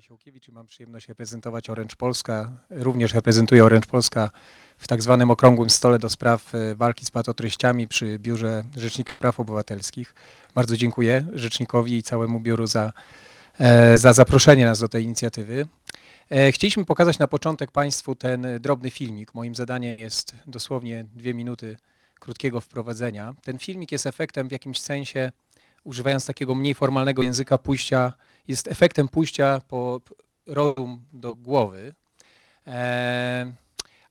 Ciesiołkiewicz i mam przyjemność reprezentować Orange Polska. Również reprezentuję Orange Polska w tak zwanym okrągłym stole do spraw e, walki z patotreściami przy Biurze Rzecznika Praw Obywatelskich. Bardzo dziękuję Rzecznikowi i całemu biuru za, e, za zaproszenie nas do tej inicjatywy. E, chcieliśmy pokazać na początek Państwu ten drobny filmik. Moim zadaniem jest dosłownie dwie minuty krótkiego wprowadzenia. Ten filmik jest efektem w jakimś sensie, używając takiego mniej formalnego języka, pójścia jest efektem pójścia po rozum do głowy, e,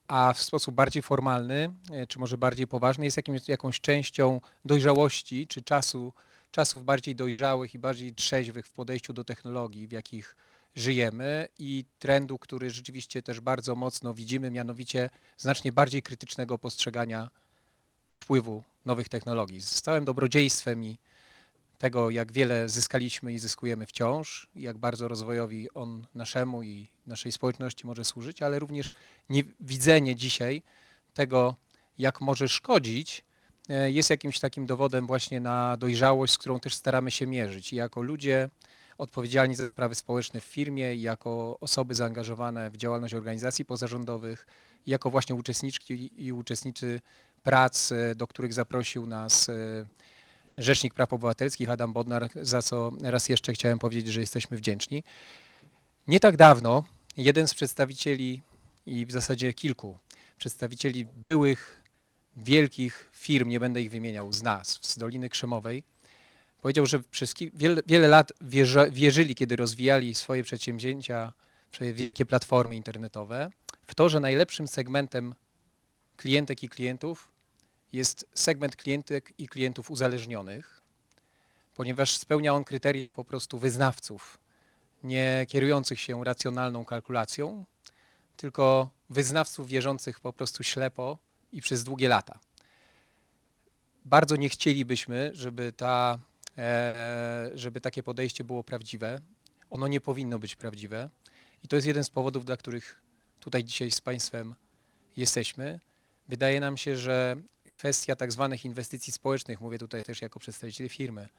a w sposób bardziej formalny, e, czy może bardziej poważny, jest jakimś, jakąś częścią dojrzałości, czy czasu, czasów bardziej dojrzałych i bardziej trzeźwych w podejściu do technologii, w jakich żyjemy i trendu, który rzeczywiście też bardzo mocno widzimy, mianowicie znacznie bardziej krytycznego postrzegania wpływu nowych technologii. Z całym dobrodziejstwem i tego, jak wiele zyskaliśmy i zyskujemy wciąż, jak bardzo rozwojowi on naszemu i naszej społeczności może służyć, ale również niewidzenie dzisiaj tego, jak może szkodzić, e, jest jakimś takim dowodem właśnie na dojrzałość, z którą też staramy się mierzyć. I jako ludzie odpowiedzialni za sprawy społeczne w firmie, jako osoby zaangażowane w działalność organizacji pozarządowych, jako właśnie uczestniczki i uczestnicy prac, e, do których zaprosił nas e, Rzecznik Praw Obywatelskich Adam Bodnar, za co raz jeszcze chciałem powiedzieć, że jesteśmy wdzięczni. Nie tak dawno jeden z przedstawicieli i w zasadzie kilku przedstawicieli byłych wielkich firm, nie będę ich wymieniał, z nas, z Doliny Krzemowej, powiedział, że przez wiele, wiele lat wierzyli, kiedy rozwijali swoje przedsięwzięcia, swoje wielkie platformy internetowe, w to, że najlepszym segmentem klientek i klientów jest segment klientek i klientów uzależnionych, ponieważ spełnia on kryteria po prostu wyznawców, nie kierujących się racjonalną kalkulacją, tylko wyznawców wierzących po prostu ślepo i przez długie lata. Bardzo nie chcielibyśmy, żeby, ta, e, żeby takie podejście było prawdziwe. Ono nie powinno być prawdziwe. I to jest jeden z powodów, dla których tutaj dzisiaj z Państwem jesteśmy. Wydaje nam się, że kwestia tak zwanych inwestycji społecznych, mówię tutaj też jako przedstawiciel firmy,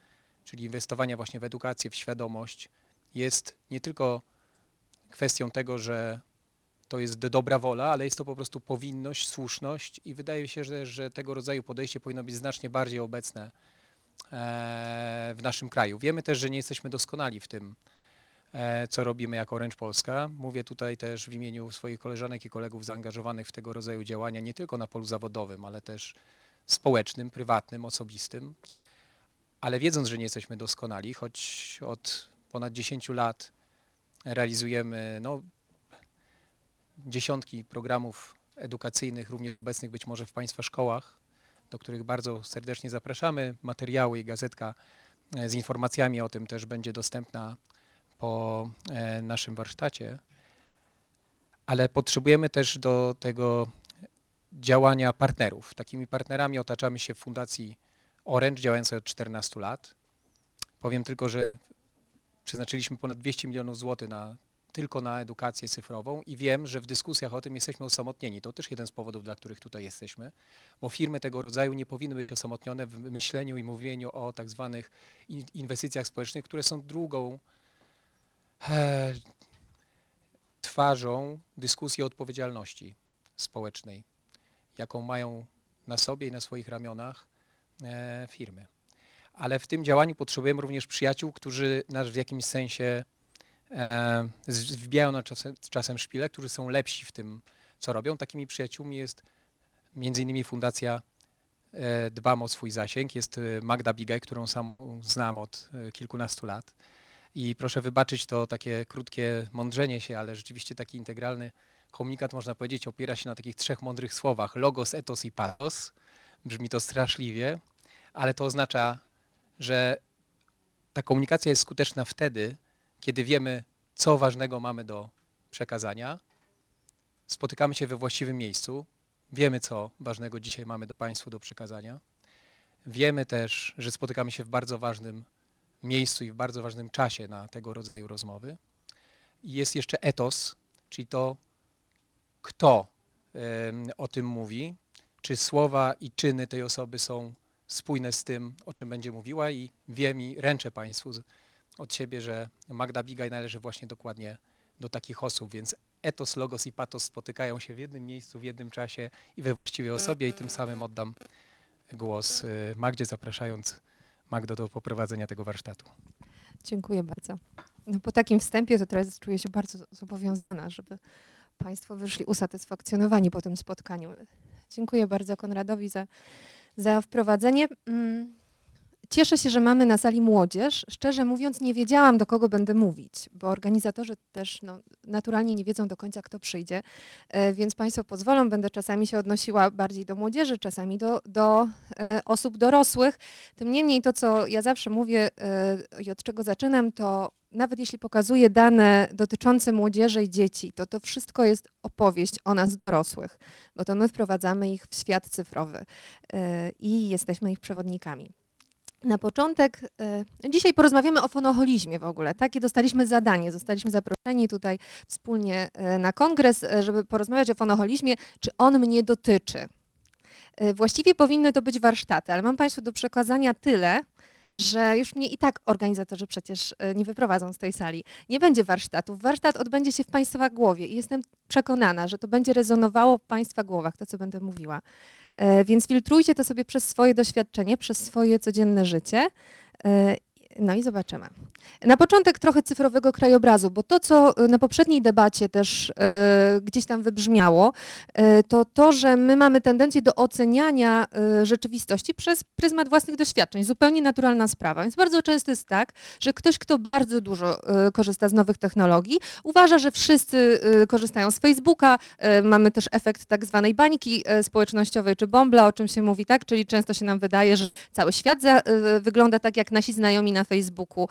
czyli inwestowania właśnie w edukację, w świadomość, jest nie tylko kwestią tego, że to jest dobra wola, ale jest to po prostu powinność, słuszność i wydaje się, że, że tego rodzaju podejście powinno być znacznie bardziej obecne e, w naszym kraju. Wiemy też, że nie jesteśmy doskonali w tym, co robimy jako Orange Polska. Mówię tutaj też w imieniu swoich koleżanek i kolegów zaangażowanych w tego rodzaju działania, nie tylko na polu zawodowym, ale też społecznym, prywatnym, osobistym. Ale wiedząc, że nie jesteśmy doskonali, choć od ponad 10 lat realizujemy no, dziesiątki programów edukacyjnych, również obecnych być może w Państwa szkołach, do których bardzo serdecznie zapraszamy. Materiały i gazetka e, z informacjami o tym też będzie dostępna po e, naszym warsztacie. Ale potrzebujemy też do tego działania partnerów. Takimi partnerami otaczamy się w Fundacji Orange, działającej od 14 lat. Powiem tylko, że przeznaczyliśmy ponad 200 milionów złotych na, tylko na edukację cyfrową i wiem, że w dyskusjach o tym jesteśmy osamotnieni. To też jeden z powodów, dla których tutaj jesteśmy, bo firmy tego rodzaju nie powinny być osamotnione w myśleniu i mówieniu o tak zwanych inwestycjach społecznych, które są drugą twarzą dyskusji o odpowiedzialności społecznej jaką mają na sobie i na swoich ramionach e, firmy. Ale w tym działaniu potrzebujemy również przyjaciół, którzy nas w jakimś sensie e, wbijają na czasem, czasem szpile, którzy są lepsi w tym, co robią. Takimi przyjaciółmi jest między innymi Fundacja e, Dbam o swój zasięg. Jest Magda Bigaj, którą sam znam od kilkunastu lat. I proszę wybaczyć to takie krótkie mądrzenie się, ale rzeczywiście taki integralny komunikat, można powiedzieć, opiera się na takich trzech mądrych słowach: logos, etos i pathos. Brzmi to straszliwie, ale to oznacza, że ta komunikacja jest skuteczna wtedy, kiedy wiemy, co ważnego mamy do przekazania, spotykamy się we właściwym miejscu, wiemy, co ważnego dzisiaj mamy do Państwu do przekazania. Wiemy też, że spotykamy się w bardzo ważnym miejscu i w bardzo ważnym czasie na tego rodzaju rozmowy. Jest jeszcze etos, czyli to, kto o tym mówi, czy słowa i czyny tej osoby są spójne z tym, o czym będzie mówiła i wiem i ręczę Państwu od siebie, że Magda Bigaj należy właśnie dokładnie do takich osób, więc etos, logos i patos spotykają się w jednym miejscu, w jednym czasie i we właściwej osobie i tym samym oddam głos y, Magdzie, zapraszając Magdo do poprowadzenia tego warsztatu. Dziękuję bardzo. No, po takim wstępie to teraz czuję się bardzo zobowiązana, żeby Państwo wyszli usatysfakcjonowani po tym spotkaniu. Dziękuję bardzo Konradowi za, za wprowadzenie. Cieszę się, że mamy na sali młodzież. Szczerze mówiąc, nie wiedziałam, do kogo będę mówić, bo organizatorzy też no, naturalnie nie wiedzą do końca, kto przyjdzie, e, więc Państwo pozwolą, będę czasami się odnosiła bardziej do młodzieży, czasami do, do e, osób dorosłych. Tym niemniej to, co ja zawsze mówię e, i od czego zaczynam, to nawet jeśli pokazuję dane dotyczące młodzieży i dzieci, to to wszystko jest opowieść o nas dorosłych, bo to my wprowadzamy ich w świat cyfrowy i jesteśmy ich przewodnikami. Na początek, e, dzisiaj porozmawiamy o fonoholizmie w ogóle. Takie dostaliśmy zadanie, zostaliśmy zaproszeni tutaj wspólnie e, na kongres, e, żeby porozmawiać o fonoholizmie, czy on mnie dotyczy. Właściwie powinny to być warsztaty, ale mam Państwu do przekazania tyle, że już mnie i tak organizatorzy przecież nie wyprowadzą z tej sali. Nie będzie warsztatów. Warsztat odbędzie się w Państwa głowie i jestem przekonana, że to będzie rezonowało w Państwa głowach, to co będę mówiła. E, więc filtrujcie to sobie przez swoje doświadczenie, przez swoje codzienne życie e, no i zobaczymy. Na początek trochę cyfrowego krajobrazu, bo to, co na poprzedniej debacie też e, gdzieś tam wybrzmiało, to to, że my mamy tendencję do oceniania rzeczywistości przez pryzmat własnych doświadczeń. Zupełnie naturalna sprawa. Więc bardzo często jest tak, że ktoś, kto bardzo dużo korzysta z nowych technologii, uważa, że wszyscy korzystają z Facebooka. Mamy też efekt tak zwanej bańki społecznościowej czy bombla, o czym się mówi, tak? Czyli często się nam wydaje, że cały świat wygląda tak, jak nasi znajomi na na Facebooku.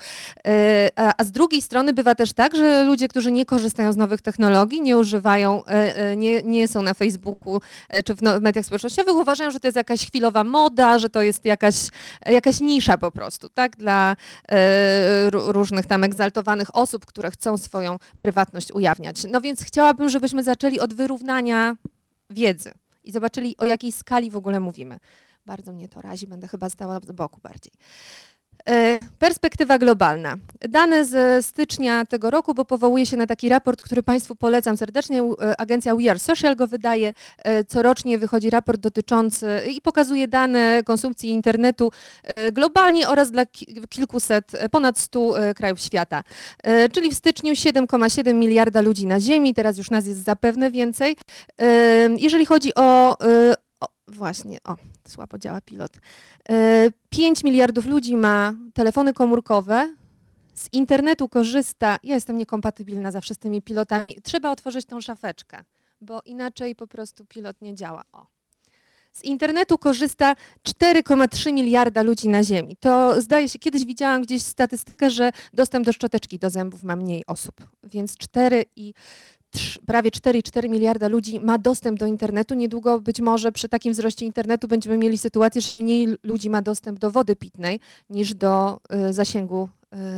E, a z drugiej strony bywa też tak, że ludzie, którzy nie korzystają z nowych technologii, nie używają, e, e, nie, nie są na Facebooku czy w no, mediach społecznościowych, uważają, że to jest jakaś chwilowa moda, że to jest jakaś, jakaś nisza po prostu, tak, dla różnych tam egzaltowanych osób, które chcą swoją prywatność ujawniać. No więc chciałabym, żebyśmy zaczęli od wyrównania wiedzy i zobaczyli, o jakiej skali w ogóle mówimy. Bardzo mnie to razi, będę chyba stała z boku bardziej. E, perspektywa globalna. Dane z stycznia tego roku, bo powołuję się na taki raport, który Państwu polecam serdecznie. E, agencja We Are Social go wydaje. E, corocznie wychodzi raport dotyczący i pokazuje dane konsumpcji internetu globalnie oraz dla kilkuset, ponad 100 krajów świata. Czyli w styczniu 7,7 miliarda ludzi na Ziemi, teraz już nas jest zapewne więcej. Jeżeli chodzi o właśnie, o, słabo działa pilot. 5 miliardów ludzi ma telefony komórkowe, z internetu korzysta, ja jestem niekompatybilna zawsze z tymi pilotami, trzeba otworzyć tą szafeczkę, bo inaczej po prostu pilot nie działa. O. Z internetu korzysta 4,3 miliarda ludzi na Ziemi. To zdaje się, kiedyś widziałam gdzieś statystykę, że dostęp do szczoteczki do zębów ma mniej osób, więc 4 i prawie 4,4 miliarda ludzi ma dostęp do internetu. Niedługo być może przy takim wzroście internetu będziemy mieli sytuację, że mniej ludzi ma dostęp do wody pitnej niż do y, zasięgu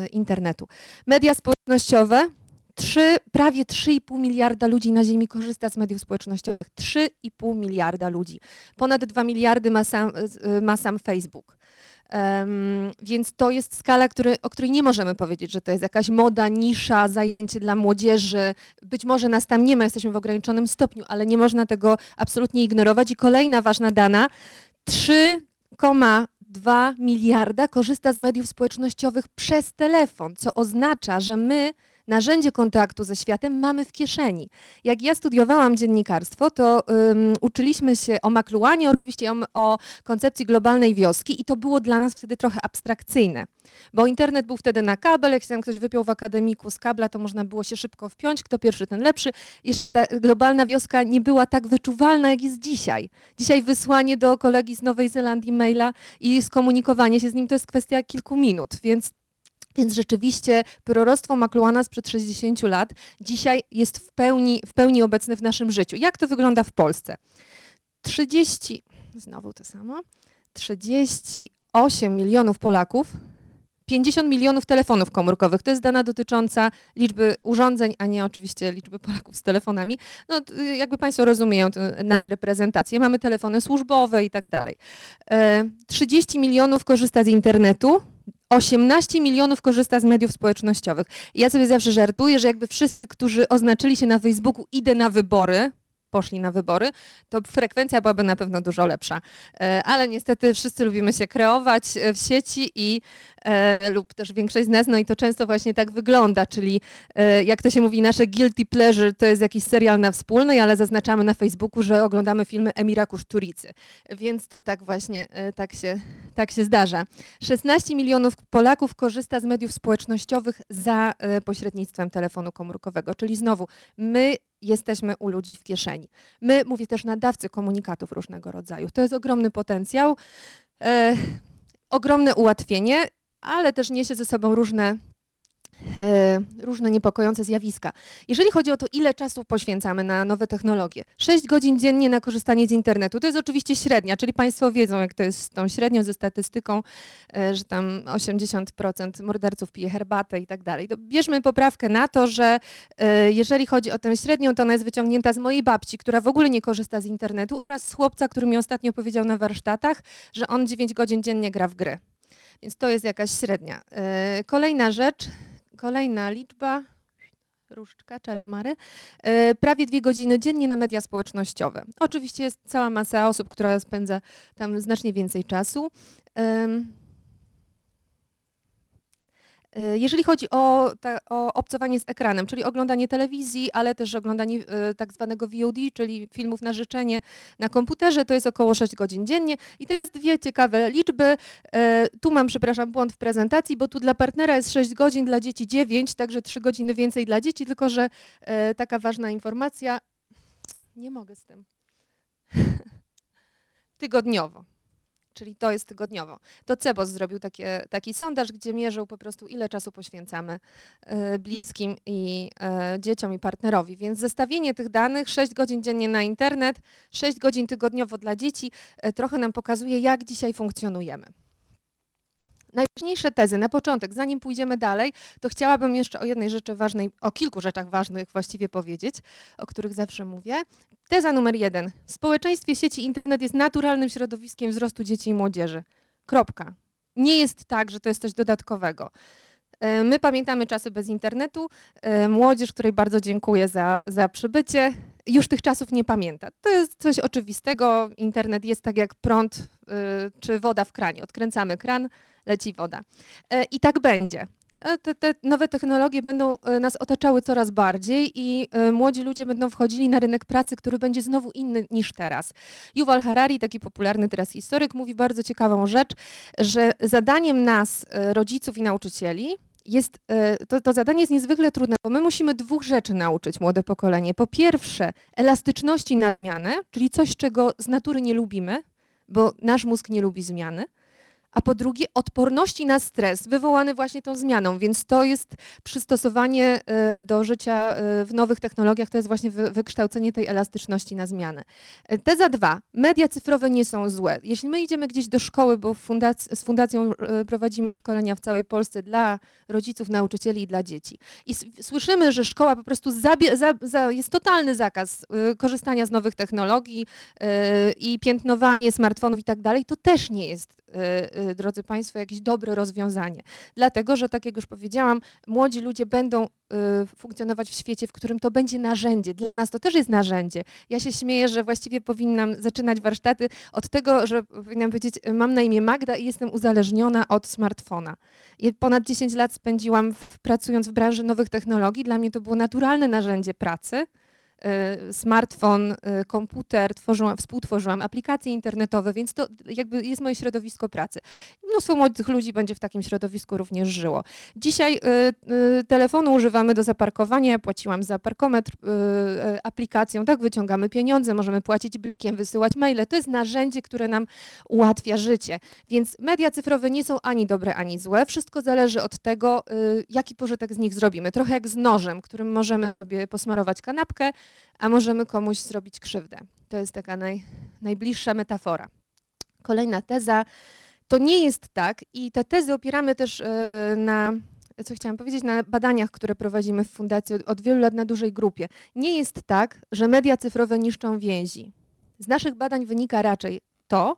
y, internetu. Media społecznościowe. 3, prawie 3,5 miliarda ludzi na Ziemi korzysta z mediów społecznościowych. 3,5 miliarda ludzi. Ponad 2 miliardy ma sam, y, ma sam Facebook. Um, więc to jest skala, który, o której nie możemy powiedzieć, że to jest jakaś moda, nisza, zajęcie dla młodzieży. Być może nas tam nie ma, jesteśmy w ograniczonym stopniu, ale nie można tego absolutnie ignorować. I kolejna ważna dana, 3,2 miliarda korzysta z mediów społecznościowych przez telefon, co oznacza, że my narzędzie kontaktu ze światem mamy w kieszeni. Jak ja studiowałam dziennikarstwo, to um, uczyliśmy się o makluanie, oczywiście o, o koncepcji globalnej wioski i to było dla nas wtedy trochę abstrakcyjne, bo internet był wtedy na kabel, jak się tam ktoś wypiął w akademiku z kabla, to można było się szybko wpiąć, kto pierwszy, ten lepszy. Jeszcze globalna wioska nie była tak wyczuwalna, jak jest dzisiaj. Dzisiaj wysłanie do kolegi z Nowej Zelandii maila i skomunikowanie się z nim to jest kwestia kilku minut, więc więc rzeczywiście proroctwo McLuhana sprzed 60 lat dzisiaj jest w pełni, w pełni obecne w naszym życiu. Jak to wygląda w Polsce? 30, znowu to samo, 38 milionów Polaków, 50 milionów telefonów komórkowych. To jest dana dotycząca liczby urządzeń, a nie oczywiście liczby Polaków z telefonami. No, jakby Państwo rozumieją na reprezentację. Mamy telefony służbowe i tak dalej. 30 e, milionów korzysta z internetu, 18 milionów korzysta z mediów społecznościowych. Ja sobie zawsze żartuję, że jakby wszyscy, którzy oznaczyli się na Facebooku idę na wybory, poszli na wybory, to frekwencja byłaby na pewno dużo lepsza. E, Ale niestety wszyscy lubimy się kreować e, w sieci i e, lub też większość z nas, no i to często właśnie tak wygląda, czyli jak to się mówi, nasze guilty pleasure to jest jakiś serial na wspólnej, ale zaznaczamy na Facebooku, że oglądamy filmy Emira Kuszturicy. Więc tak właśnie, tak się, tak się zdarza. 16 milionów Polaków korzysta z mediów społecznościowych za pośrednictwem telefonu komórkowego, czyli znowu my jesteśmy u ludzi w kieszeni. My, mówię też nadawcy komunikatów różnego rodzaju. To jest ogromny potencjał, e, ogromne ułatwienie, ale też niesie ze sobą różne, różne niepokojące zjawiska. Jeżeli chodzi o to, ile czasu poświęcamy na nowe technologie, 6 godzin dziennie na korzystanie z internetu, to jest oczywiście średnia, czyli Państwo wiedzą, jak to jest z tą średnią, ze statystyką, e, że tam 80% morderców pije herbatę i tak dalej. Bierzmy poprawkę na to, że e, jeżeli chodzi o tę średnią, to ona jest wyciągnięta z mojej babci, która w ogóle nie korzysta z internetu, oraz z chłopca, który mi ostatnio powiedział na warsztatach, że on 9 godzin dziennie gra w gry. Więc to jest jakaś średnia. E, Kolejna rzecz, kolejna liczba, różdżka, czarmary, e, prawie dwie godziny dziennie na media społecznościowe. Oczywiście jest cała masa osób, która spędza tam znacznie więcej czasu. E, Jeżeli chodzi o, ta, o obcowanie z ekranem, czyli oglądanie telewizji, ale też oglądanie e, tak zwanego VOD, czyli filmów na życzenie na komputerze, to jest około 6 godzin dziennie. I to jest dwie ciekawe liczby. E, Tu mam, przepraszam, błąd w prezentacji, bo tu dla partnera jest 6 godzin, dla dzieci 9, także 3 godziny więcej dla dzieci, tylko że taka ważna informacja, nie mogę z tym, tygodniowo. Czyli to jest tygodniowo. To Cebos zrobił takie, taki sondaż, gdzie mierzył po prostu ile czasu poświęcamy e, bliskim i e, dzieciom i partnerowi. Więc zestawienie tych danych, 6 godzin dziennie na internet, 6 godzin tygodniowo dla dzieci, e, trochę nam pokazuje, jak dzisiaj funkcjonujemy. Najważniejsze tezy na początek, zanim pójdziemy dalej, to chciałabym jeszcze o jednej rzeczy ważnej, o kilku rzeczach ważnych właściwie powiedzieć, o których zawsze mówię. Teza numer jeden. W społeczeństwie sieci internet jest naturalnym środowiskiem wzrostu dzieci i młodzieży. Kropka. Nie jest tak, że to jest coś dodatkowego. E, My pamiętamy czasy bez internetu. E, Młodzież, której bardzo dziękuję za, za przybycie, już tych czasów nie pamięta. To jest coś oczywistego. Internet jest tak jak prąd y, czy woda w kranie. Odkręcamy kran, leci woda. E, I tak będzie. E, Te, te nowe technologie będą e, nas otaczały coraz bardziej i młodzi ludzie będą wchodzili na rynek pracy, który będzie znowu inny niż teraz. Yuval Harari, taki popularny teraz historyk, mówi bardzo ciekawą rzecz, że zadaniem nas, rodziców i nauczycieli, jest, to, to zadanie jest niezwykle trudne, bo my musimy dwóch rzeczy nauczyć młode pokolenie. Po pierwsze, elastyczności na zmianę, czyli coś, czego z natury nie lubimy, bo nasz mózg nie lubi zmiany a po drugie odporności na stres wywołany właśnie tą zmianą, więc to jest przystosowanie e, do życia e, w nowych technologiach, to jest właśnie wy- wykształcenie tej elastyczności na zmianę. E, Teza dwa, media cyfrowe nie są złe. Jeśli my idziemy gdzieś do szkoły, bo fundac- z fundacją prowadzimy szkolenia w całej Polsce dla rodziców, nauczycieli i dla dzieci i słyszymy, że szkoła po prostu za- za- jest totalny zakaz korzystania z nowych technologii i piętnowanie smartfonów i tak dalej, to też nie jest drodzy Państwo, jakieś dobre rozwiązanie. Dlatego, że tak jak już powiedziałam, młodzi ludzie będą e, funkcjonować w świecie, w którym to będzie narzędzie. Dla nas to też jest narzędzie. Ja się śmieję, że właściwie powinnam zaczynać warsztaty od tego, że powinnam powiedzieć, mam na imię Magda i jestem uzależniona od smartfona. I ponad 10 lat spędziłam w, pracując w branży nowych technologii. Dla mnie to było naturalne narzędzie pracy smartfon, e, komputer, tworzyłam, współtworzyłam aplikacje internetowe, więc to jakby jest moje środowisko pracy. Mnóstwo młodych ludzi będzie w takim środowisku również żyło. Dzisiaj y, y, telefonu używamy do zaparkowania, płaciłam za parkometr y, y, aplikacją, tak wyciągamy pieniądze, możemy płacić blikiem, wysyłać maile. To jest narzędzie, które nam ułatwia życie. Więc media cyfrowe nie są ani dobre, ani złe. Wszystko zależy od tego, y, jaki pożytek z nich zrobimy. Trochę jak z nożem, którym możemy sobie posmarować kanapkę, a możemy komuś zrobić krzywdę. To jest taka naj, najbliższa metafora. Kolejna teza. To nie jest tak i te tezy opieramy też e, na, co chciałam powiedzieć, na badaniach, które prowadzimy w fundacji od, od wielu lat na dużej grupie. Nie jest tak, że media cyfrowe niszczą więzi. Z naszych badań wynika raczej to,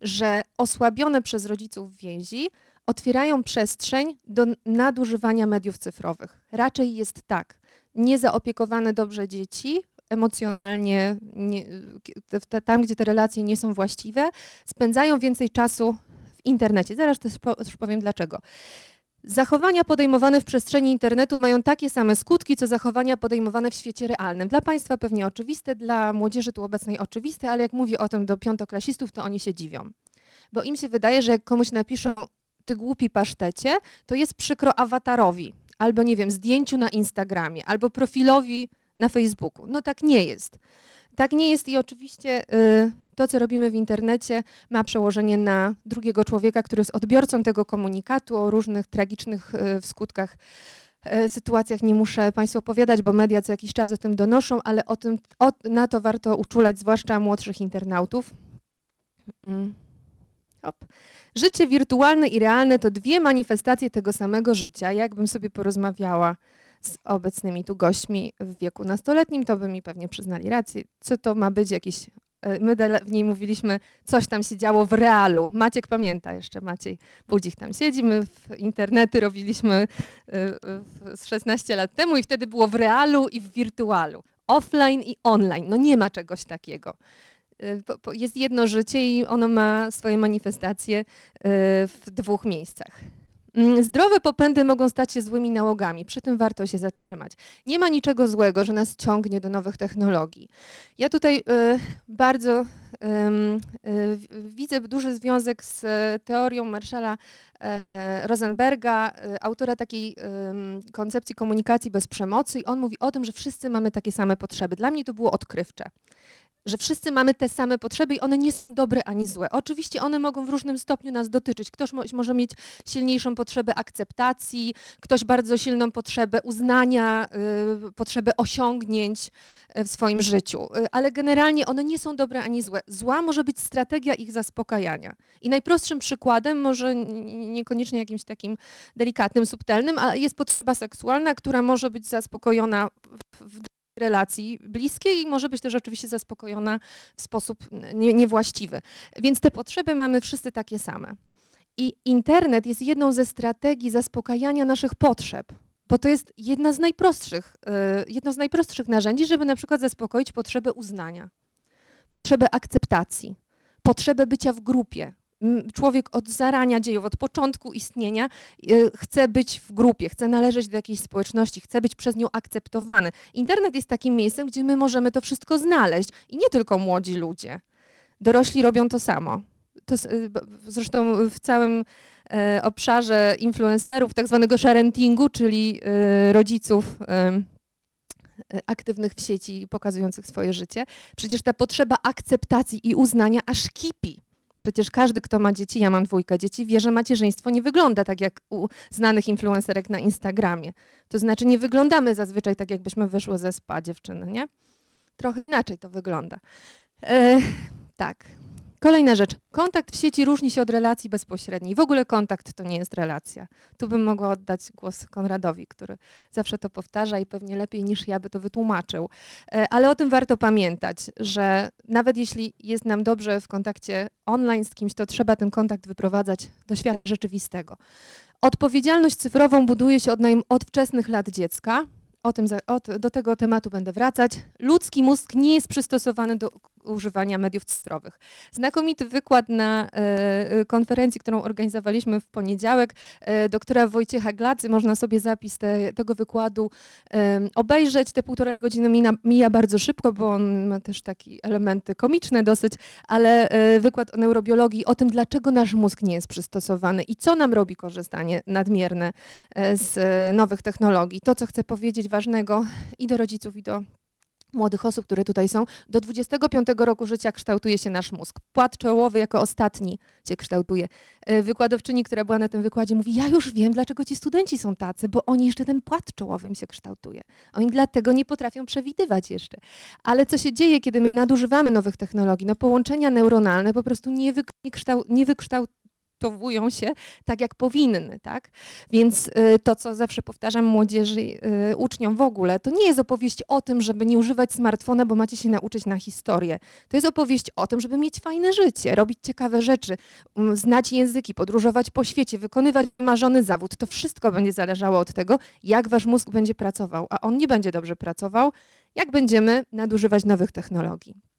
że osłabione przez rodziców więzi otwierają przestrzeń do nadużywania mediów cyfrowych. Raczej jest tak, niezaopiekowane dobrze dzieci, emocjonalnie, nie, te- tam gdzie te relacje nie są właściwe, spędzają więcej czasu w internecie. Zaraz też, po, też powiem dlaczego. Zachowania podejmowane w przestrzeni internetu mają takie same skutki, co zachowania podejmowane w świecie realnym. Dla Państwa pewnie oczywiste, dla młodzieży tu obecnej oczywiste, ale jak mówię o tym do piątoklasistów, to oni się dziwią. Bo im się wydaje, że jak komuś napiszą ty głupi pasztecie, to jest przykro awatarowi, albo nie wiem, zdjęciu na Instagramie, albo profilowi na Facebooku. No tak nie jest. Tak nie jest i oczywiście y, to, co robimy w internecie, ma przełożenie na drugiego człowieka, który jest odbiorcą tego komunikatu o różnych tragicznych y, w skutkach y, sytuacjach nie muszę Państwu opowiadać, bo media co jakiś czas o tym donoszą, ale o tym, o, na to warto uczulać zwłaszcza młodszych internautów. Życie wirtualne i realne to dwie manifestacje tego samego życia. Jakbym sobie porozmawiała z obecnymi tu gośćmi w wieku nastoletnim, to by mi pewnie przyznali rację. Co to ma być jakieś. e, My w niej mówiliśmy, coś tam się działo w realu. Maciek pamięta jeszcze, Maciej Budzik tam siedzi. My w internety robiliśmy e, z 16 lat temu i wtedy było w realu i w wirtualu. Offline i online. No nie ma czegoś takiego. Y, Jest jedno życie i ono ma swoje manifestacje y, w dwóch miejscach. Mm, Zdrowe popędy mogą stać się złymi nałogami, przy tym warto się zatrzymać. Nie ma niczego złego, że nas ciągnie do nowych technologii. Ja tutaj y, bardzo widzę duży związek z teorią Marszala e, e, Rosenberga, autora takiej koncepcji komunikacji bez przemocy i on mówi o tym, że wszyscy mamy takie same potrzeby. Dla mnie to było odkrywcze że wszyscy mamy te same potrzeby i one nie są dobre ani złe. Oczywiście one mogą w różnym stopniu nas dotyczyć. Ktoś mo- może mieć silniejszą potrzebę akceptacji, ktoś bardzo silną potrzebę uznania, y, potrzebę osiągnięć y, w swoim życiu, Y, ale generalnie one nie są dobre ani złe. Zła może być strategia ich zaspokajania. I najprostszym przykładem, może niekoniecznie jakimś takim delikatnym, subtelnym, ale jest potrzeba seksualna, która może być zaspokojona w relacji bliskiej i może być też oczywiście zaspokojona w sposób nie, niewłaściwy. Więc te potrzeby mamy wszyscy takie same. I internet jest jedną ze strategii zaspokajania naszych potrzeb, bo to jest jedna z najprostszych, y, jedno z najprostszych narzędzi, żeby na przykład zaspokoić potrzebę uznania, potrzebę akceptacji, potrzebę bycia w grupie. Człowiek od zarania dziejów, od początku istnienia y, chce być w grupie, chce należeć do jakiejś społeczności, chce być przez nią akceptowany. Internet jest takim miejscem, gdzie my możemy to wszystko znaleźć i nie tylko młodzi ludzie. Dorośli robią to samo. To, y, zresztą w całym e, obszarze influencerów, tak zwanego sharentingu, czyli e, rodziców aktywnych w sieci, pokazujących swoje życie. Przecież ta potrzeba akceptacji i uznania aż kipi. Przecież każdy, kto ma dzieci, ja mam dwójkę dzieci, wie, że macierzyństwo nie wygląda tak jak u znanych influencerek na Instagramie. To znaczy nie wyglądamy zazwyczaj tak, jakbyśmy wyszły ze spa dziewczyny, nie? Trochę inaczej to wygląda. E, tak. Kolejna rzecz. Kontakt w sieci różni się od relacji bezpośredniej. W ogóle kontakt to nie jest relacja. Tu bym mogła oddać głos Konradowi, który zawsze to powtarza i pewnie lepiej niż ja by to wytłumaczył. E, Ale o tym warto pamiętać, że nawet jeśli jest nam dobrze w kontakcie online z kimś, to trzeba ten kontakt wyprowadzać do świata rzeczywistego. Odpowiedzialność cyfrową buduje się od, od wczesnych lat dziecka. O tym, od, do tego tematu będę wracać. Ludzki mózg nie jest przystosowany do używania mediów cyfrowych. Znakomity wykład na e, e, konferencji, którą organizowaliśmy w poniedziałek, e, doktora Wojciecha Glacy. Można sobie zapis te, tego wykładu e, obejrzeć. Te półtorej godziny mija, mija bardzo szybko, bo on ma też takie elementy komiczne dosyć, ale e, wykład o neurobiologii, o tym, dlaczego nasz mózg nie jest przystosowany i co nam robi korzystanie nadmierne e, z e, nowych technologii. To, co chcę powiedzieć ważnego i do rodziców, i do młodych osób, które tutaj są, do 25 roku życia kształtuje się nasz mózg. Płat czołowy jako ostatni się kształtuje. E, Wykładowczyni, która była na tym wykładzie, mówi, ja już wiem, dlaczego ci studenci są tacy, bo oni jeszcze ten płat czołowy im się kształtuje. Oni dlatego nie potrafią przewidywać jeszcze. Ale co się dzieje, kiedy my nadużywamy nowych technologii? No połączenia neuronalne po prostu nie, nie wykształtują przygotowują się tak, jak powinny, tak? Więc y, to, co zawsze powtarzam młodzieży, y, uczniom w ogóle, to nie jest opowieść o tym, żeby nie używać smartfona, bo macie się nauczyć na historię. To jest opowieść o tym, żeby mieć fajne życie, robić ciekawe rzeczy, znać języki, podróżować po świecie, wykonywać wymarzony zawód. To wszystko będzie zależało od tego, jak wasz mózg będzie pracował, a on nie będzie dobrze pracował, jak będziemy nadużywać nowych technologii.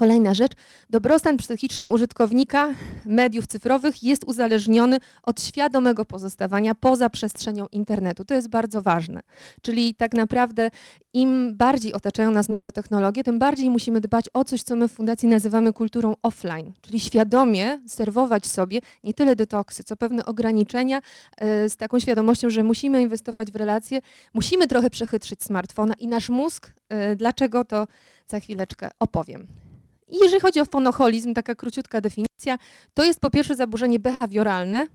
Kolejna rzecz, dobrostan psychiczny użytkownika mediów cyfrowych jest uzależniony od świadomego pozostawania poza przestrzenią internetu. To jest bardzo ważne. Czyli tak naprawdę im bardziej otaczają nas technologie, tym bardziej musimy dbać o coś, co my w Fundacji nazywamy kulturą offline, czyli świadomie serwować sobie nie tyle detoksy, co pewne ograniczenia e, z taką świadomością, że musimy inwestować w relacje, musimy trochę przechytrzyć smartfona i nasz mózg, e, dlaczego to za chwileczkę opowiem. I jeżeli chodzi o fonoholizm, taka króciutka definicja, to jest po pierwsze zaburzenie behawioralne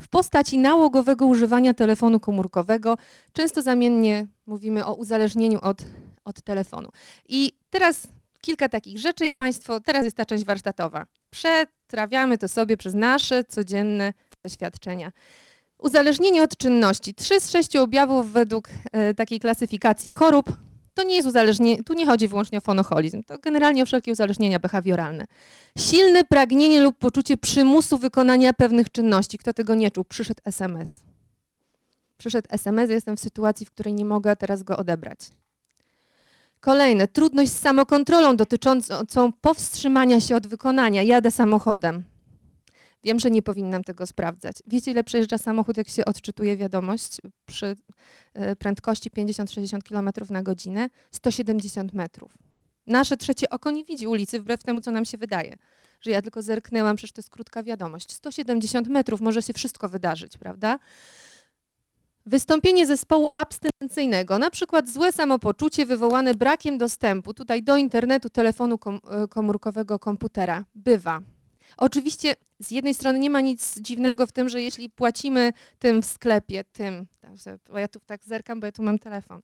w postaci nałogowego używania telefonu komórkowego. Często zamiennie mówimy o uzależnieniu od, od telefonu. I teraz kilka takich rzeczy. Państwo, teraz jest ta część warsztatowa. Przetrawiamy to sobie przez nasze codzienne doświadczenia. Uzależnienie od czynności. Trzy z sześciu objawów według e, takiej klasyfikacji chorób to nie jest uzależnienie, tu nie chodzi wyłącznie o fonoholizm, to generalnie o wszelkie uzależnienia behawioralne. Silne pragnienie lub poczucie przymusu wykonania pewnych czynności. Kto tego nie czuł? Przyszedł SMS. Przyszedł SMS, jestem w sytuacji, w której nie mogę teraz go odebrać. Kolejne, trudność z samokontrolą dotyczącą powstrzymania się od wykonania. Jadę samochodem. Wiem, że nie powinnam tego sprawdzać. Wiecie, ile przejeżdża samochód, jak się odczytuje wiadomość przy e, prędkości 50-60 km na godzinę? 170 metrów. Nasze trzecie oko nie widzi ulicy, wbrew temu, co nam się wydaje. Że ja tylko zerknęłam, przecież to jest krótka wiadomość. 170 metrów może się wszystko wydarzyć, prawda? Wystąpienie zespołu abstynencyjnego, na przykład złe samopoczucie wywołane brakiem dostępu tutaj do internetu, telefonu e, komórkowego, komputera. Bywa. Oczywiście z jednej strony nie ma nic dziwnego w tym, że jeśli płacimy tym w sklepie, tym, bo ja tu tak zerkam, bo ja tu mam telefon,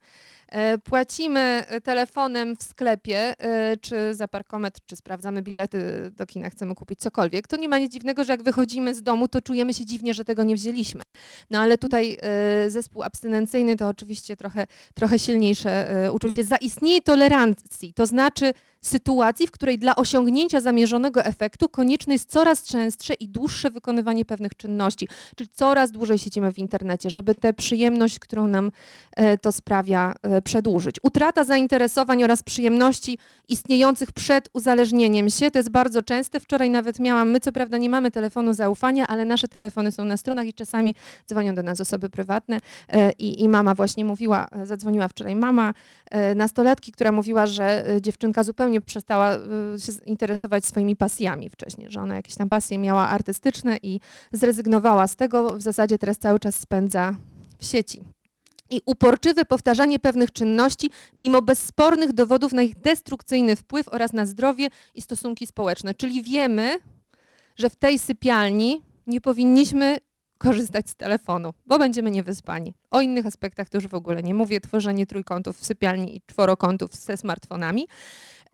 e, płacimy telefonem w sklepie, e, czy za parkometr, czy sprawdzamy bilety do kina, chcemy kupić cokolwiek, to nie ma nic dziwnego, że jak wychodzimy z domu, to czujemy się dziwnie, że tego nie wzięliśmy. No ale tutaj e, zespół abstynencyjny to oczywiście trochę, trochę silniejsze uczucie. Zaistnieje tolerancji, to znaczy sytuacji, w której dla osiągnięcia zamierzonego efektu konieczne jest coraz częstsze i dłuższe wykonywanie pewnych czynności, czyli coraz dłużej siedzimy w internecie, żeby tę przyjemność, którą nam e, to sprawia, e, przedłużyć. Utrata zainteresowań oraz przyjemności istniejących przed uzależnieniem się, to jest bardzo częste. Wczoraj nawet miałam, my co prawda nie mamy telefonu zaufania, ale nasze telefony są na stronach i czasami dzwonią do nas osoby prywatne e, i, i mama właśnie mówiła, zadzwoniła wczoraj mama nastolatki, która mówiła, że dziewczynka zupełnie przestała się interesować swoimi pasjami wcześniej, że ona jakieś tam pasje miała artystyczne i zrezygnowała z tego, w zasadzie teraz cały czas spędza w sieci. I uporczywe powtarzanie pewnych czynności, mimo bezspornych dowodów na ich destrukcyjny wpływ oraz na zdrowie i stosunki społeczne. Czyli wiemy, że w tej sypialni nie powinniśmy korzystać z telefonu, bo będziemy niewyspani. O innych aspektach to już w ogóle nie mówię, tworzenie trójkątów w sypialni i czworokątów ze smartfonami.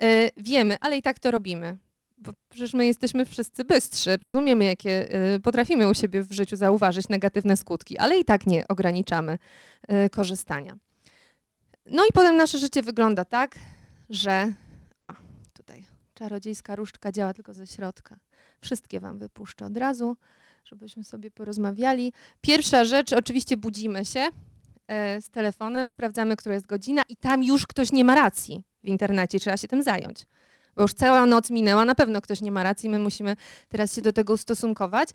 E, wiemy, ale i tak to robimy. Bo przecież my jesteśmy wszyscy bystrzy, rozumiemy, jakie e, potrafimy u siebie w życiu zauważyć negatywne skutki, ale i tak nie ograniczamy e, korzystania. No i potem nasze życie wygląda tak, że o, tutaj czarodziejska różdżka działa tylko ze środka. Wszystkie Wam wypuszczę od razu, żebyśmy sobie porozmawiali. Pierwsza rzecz, oczywiście budzimy się z telefonem, sprawdzamy, która jest godzina i tam już ktoś nie ma racji w internecie, trzeba się tym zająć. Bo już cała noc minęła, na pewno ktoś nie ma racji, my musimy teraz się do tego ustosunkować.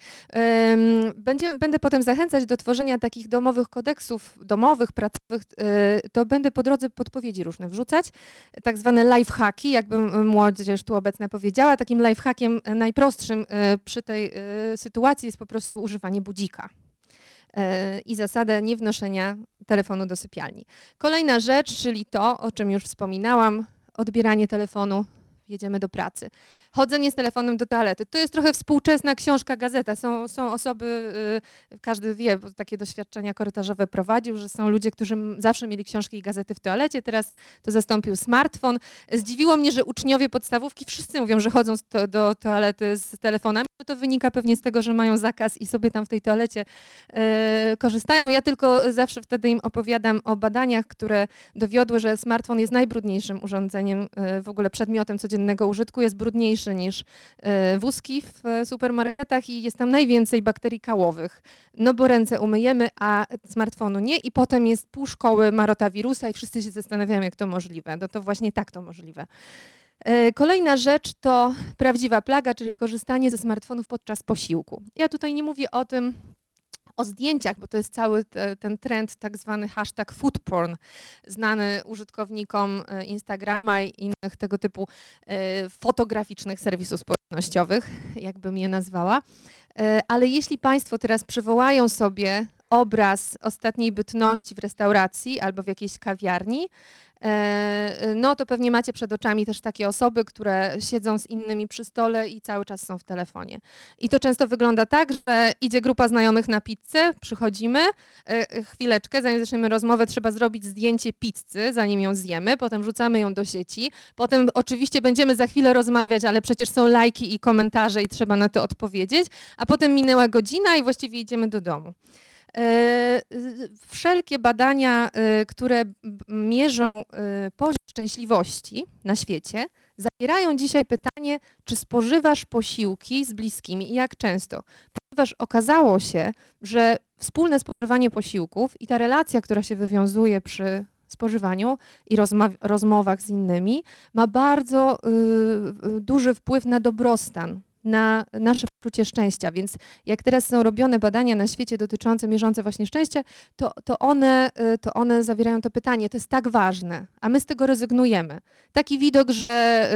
Będzie, będę potem zachęcać do tworzenia takich domowych kodeksów, domowych, pracowych, y, to będę po drodze podpowiedzi różne wrzucać, tak zwane lifehacki, jakby młodzież tu obecna powiedziała. Takim lifehackiem najprostszym y, przy tej y, sytuacji jest po prostu używanie budzika i zasadę niewnoszenia telefonu do sypialni. Kolejna rzecz, czyli to, o czym już wspominałam, odbieranie telefonu, jedziemy do pracy. Chodzenie z telefonem do toalety. To jest trochę współczesna książka, gazeta. Są, są osoby, y, każdy wie, bo takie doświadczenia korytarzowe prowadził, że są ludzie, którzy zawsze mieli książki i gazety w toalecie, teraz to zastąpił smartfon. Zdziwiło mnie, że uczniowie podstawówki wszyscy mówią, że chodzą do toalety z telefonami. To wynika pewnie z tego, że mają zakaz i sobie tam w tej toalecie e, korzystają. Ja tylko zawsze wtedy im opowiadam o badaniach, które dowiodły, że smartfon jest najbrudniejszym urządzeniem, e, w ogóle przedmiotem codziennego użytku, jest brudniejszy niż e, wózki w e, supermarketach i jest tam najwięcej bakterii kałowych. No bo ręce umyjemy, a smartfonu nie i potem jest pół szkoły ma rotawirusa i wszyscy się zastanawiają, jak to możliwe. No to właśnie tak to możliwe. E, Kolejna rzecz to prawdziwa plaga, czyli korzystanie ze smartfonów podczas posiłku. Ja tutaj nie mówię o tym, o zdjęciach, bo to jest cały te, ten trend, tak zwany hashtag food porn, znany użytkownikom e, Instagrama i innych tego typu e, fotograficznych serwisów społecznościowych, jakbym je nazwała. E, Ale jeśli Państwo teraz przywołają sobie obraz ostatniej bytności w restauracji albo w jakiejś kawiarni, no to pewnie macie przed oczami też takie osoby, które siedzą z innymi przy stole i cały czas są w telefonie. I to często wygląda tak, że idzie grupa znajomych na pizzę, przychodzimy, e, chwileczkę, zanim zaczniemy rozmowę, trzeba zrobić zdjęcie pizzy, zanim ją zjemy, potem wrzucamy ją do sieci, potem oczywiście będziemy za chwilę rozmawiać, ale przecież są lajki i komentarze i trzeba na to odpowiedzieć, a potem minęła godzina i właściwie idziemy do domu. E, Wszelkie badania, e, które mierzą e, poziom szczęśliwości na świecie, zawierają dzisiaj pytanie, czy spożywasz posiłki z bliskimi i jak często. Ponieważ okazało się, że wspólne spożywanie posiłków i ta relacja, która się wywiązuje przy spożywaniu i rozmowach z innymi, ma bardzo y, y, duży wpływ na dobrostan, na nasze poczucie szczęścia. Więc jak teraz są robione badania na świecie dotyczące, mierzące właśnie szczęście, to, to, one, y, to one zawierają to pytanie, to jest tak ważne, a my z tego rezygnujemy. Taki widok, że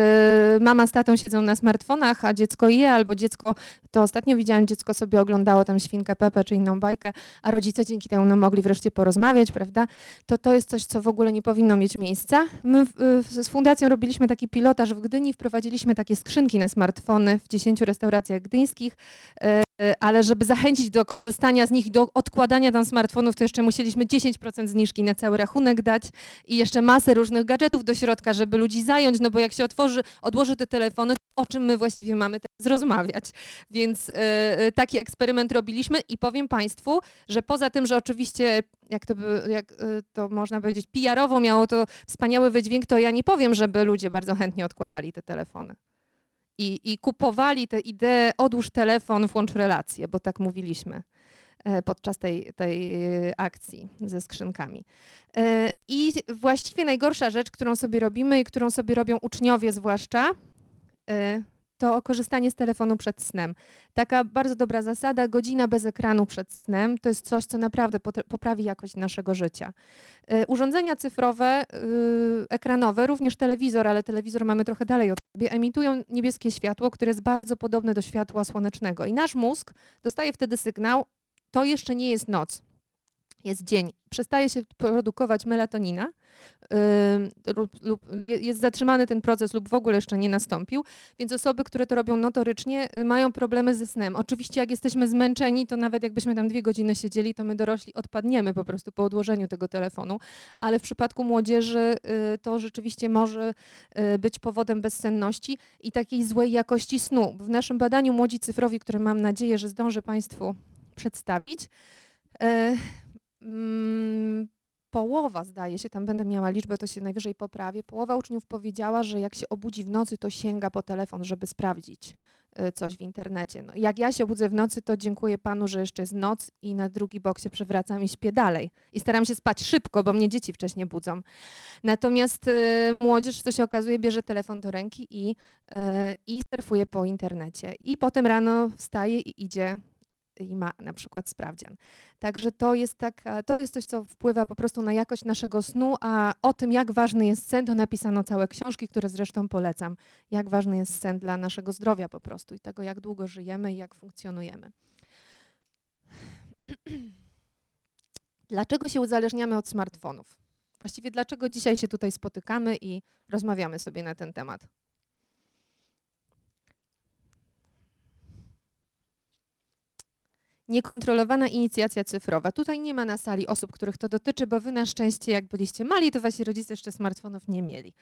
y, mama z tatą siedzą na smartfonach, a dziecko je, albo dziecko, to ostatnio widziałam, dziecko sobie oglądało tam świnkę Pepę czy inną bajkę, a rodzice dzięki temu no, mogli wreszcie porozmawiać, prawda? To to jest coś, co w ogóle nie powinno mieć miejsca. My w, z fundacją robiliśmy taki pilotaż w Gdyni, wprowadziliśmy takie skrzynki na smartfony w 10 restauracjach gdyńskich, e, e, ale żeby zachęcić do korzystania z nich i do odkładania tam smartfonów, to jeszcze musieliśmy 10% zniżki na cały rachunek dać i jeszcze masę różnych gadżetów do środka, żeby ludzi zająć, no bo jak się otworzy, odłoży te telefony, o czym my właściwie mamy teraz rozmawiać. Więc e, taki eksperyment robiliśmy i powiem Państwu, że poza tym, że oczywiście, jak to, by, jak to można powiedzieć, PR-owo miało to wspaniały wydźwięk, to ja nie powiem, żeby ludzie bardzo chętnie odkładali te telefony. I, I kupowali tę ideę, odłóż telefon, włącz relację, bo tak mówiliśmy e, podczas tej, tej e, akcji ze skrzynkami. E, I właściwie najgorsza rzecz, którą sobie robimy i którą sobie robią uczniowie zwłaszcza, to korzystanie z telefonu przed snem. Taka bardzo dobra zasada, godzina bez ekranu przed snem, to jest coś, co naprawdę poprawi jakość naszego życia. E, Urządzenia cyfrowe, y, ekranowe, również telewizor, ale telewizor mamy trochę dalej od siebie, emitują niebieskie światło, które jest bardzo podobne do światła słonecznego. I nasz mózg dostaje wtedy sygnał, to jeszcze nie jest noc, jest dzień. Przestaje się produkować melatonina, y, lub, lub je- jest zatrzymany ten proces lub w ogóle jeszcze nie nastąpił, więc osoby, które to robią notorycznie, y, mają problemy ze snem. Oczywiście jak jesteśmy zmęczeni, to nawet jakbyśmy tam dwie godziny siedzieli, to my dorośli odpadniemy po prostu po odłożeniu tego telefonu, ale w przypadku młodzieży y, to rzeczywiście może y, być powodem bezsenności i takiej złej jakości snu. W naszym badaniu Młodzi Cyfrowi, które mam nadzieję, że zdążę Państwu przedstawić, mm, połowa, zdaje się, tam będę miała liczbę, to się najwyżej poprawię, połowa uczniów powiedziała, że jak się obudzi w nocy, to sięga po telefon, żeby sprawdzić y, coś w internecie. No, jak ja się obudzę w nocy, to dziękuję Panu, że jeszcze jest noc i na drugi bok się przewracam i śpię dalej. I staram się spać szybko, bo mnie dzieci wcześniej budzą. Natomiast y, młodzież, co się okazuje, bierze telefon do ręki i, y, i surfuje po internecie. I potem rano wstaje i idzie i ma na przykład sprawdzian. Także to jest, taka, to jest coś, co wpływa po prostu na jakość naszego snu, a o tym, jak ważny jest sen, to napisano całe książki, które zresztą polecam. Jak ważny jest sen dla naszego zdrowia po prostu i tego, jak długo żyjemy i jak funkcjonujemy. Dlaczego się uzależniamy od smartfonów? Właściwie dlaczego dzisiaj się tutaj spotykamy i rozmawiamy sobie na ten temat? Niekontrolowana inicjacja cyfrowa. Tutaj nie ma na sali osób, których to dotyczy, bo wy na szczęście, jak byliście mali, to wasi rodzice jeszcze smartfonów nie mieli.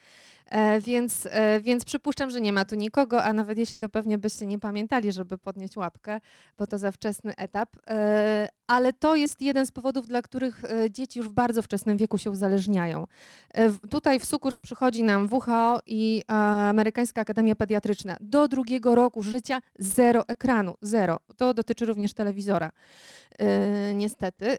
E, więc, e, więc przypuszczam, że nie ma tu nikogo, a nawet jeśli to pewnie byście nie pamiętali, żeby podnieść łapkę, bo to za wczesny etap. E, ale to jest jeden z powodów, dla których e, dzieci już w bardzo wczesnym wieku się uzależniają. E, Tutaj w sukurs przychodzi nam WHO i e, Amerykańska Akademia Pediatryczna. Do drugiego roku życia zero ekranu, zero. To dotyczy również telewizora. Niestety,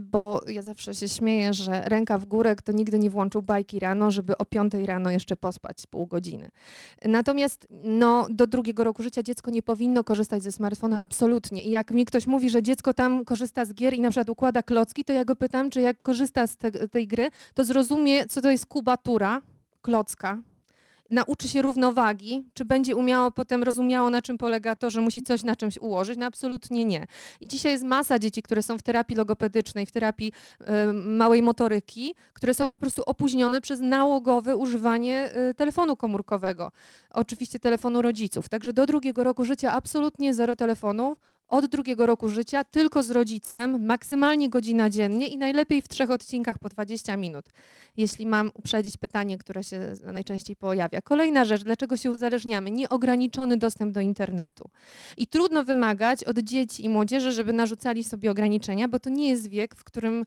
bo ja zawsze się śmieję, że ręka w górę, kto nigdy nie włączył bajki rano, żeby o 5 rano jeszcze pospać pół godziny. Natomiast no, do drugiego roku życia dziecko nie powinno korzystać ze smartfona absolutnie. I jak mi ktoś mówi, że dziecko tam korzysta z gier i na przykład układa klocki, to ja go pytam, czy jak korzysta z te, tej gry, to zrozumie, co to jest kubatura klocka, nauczy się równowagi, czy będzie umiało potem rozumiało, na czym polega to, że musi coś na czymś ułożyć? No absolutnie nie. I dzisiaj jest masa dzieci, które są w terapii logopedycznej, w terapii y, małej motoryki, które są po prostu opóźnione przez nałogowe używanie y, telefonu komórkowego. Oczywiście telefonu rodziców. Także do drugiego roku życia absolutnie zero telefonu. Od drugiego roku życia tylko z rodzicem, maksymalnie godzina dziennie i najlepiej w trzech odcinkach po 20 minut jeśli mam uprzedzić pytanie, które się najczęściej pojawia. Kolejna rzecz, dlaczego się uzależniamy? Nieograniczony dostęp do internetu. I trudno wymagać od dzieci i młodzieży, żeby narzucali sobie ograniczenia, bo to nie jest wiek, w którym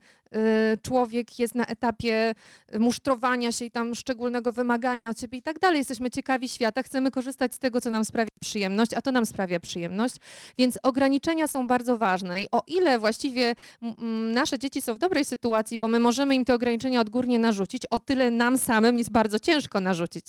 człowiek jest na etapie musztrowania się i tam szczególnego wymagania od siebie i tak dalej. Jesteśmy ciekawi świata, chcemy korzystać z tego, co nam sprawia przyjemność, a to nam sprawia przyjemność, więc ograniczenia są bardzo ważne. I o ile właściwie nasze dzieci są w dobrej sytuacji, bo my możemy im te ograniczenia odgórnie narzucić, o tyle nam samym jest bardzo ciężko narzucić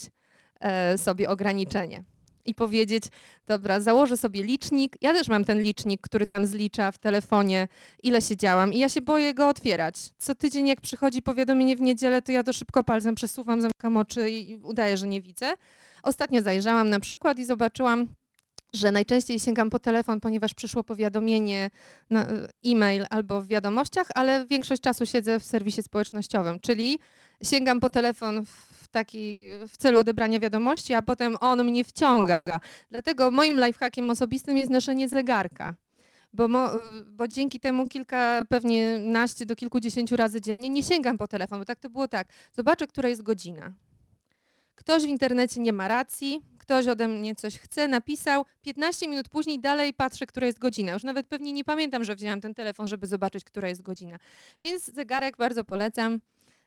e, sobie ograniczenie. I powiedzieć, dobra, założę sobie licznik. Ja też mam ten licznik, który tam zlicza w telefonie, ile siedziałam i ja się boję go otwierać. Co tydzień, jak przychodzi powiadomienie w niedzielę, to ja to szybko palcem przesuwam, zamykam oczy i udaję, że nie widzę. Ostatnio zajrzałam na przykład i zobaczyłam, że najczęściej sięgam po telefon, ponieważ przyszło powiadomienie, na e-mail albo w wiadomościach, ale większość czasu siedzę w serwisie społecznościowym, czyli sięgam po telefon w taki, w celu odebrania wiadomości, a potem on mnie wciąga. Dlatego moim lifehackiem osobistym jest noszenie zegarka. Bo, mo, bo dzięki temu kilka, pewnie naście do kilkudziesięciu razy dziennie nie sięgam po telefon, bo tak to było tak. Zobaczę, która jest godzina. Ktoś w internecie nie ma racji, ktoś ode mnie coś chce, napisał. 15 minut później dalej patrzę, która jest godzina. Już nawet pewnie nie pamiętam, że wzięłam ten telefon, żeby zobaczyć, która jest godzina. Więc zegarek bardzo polecam.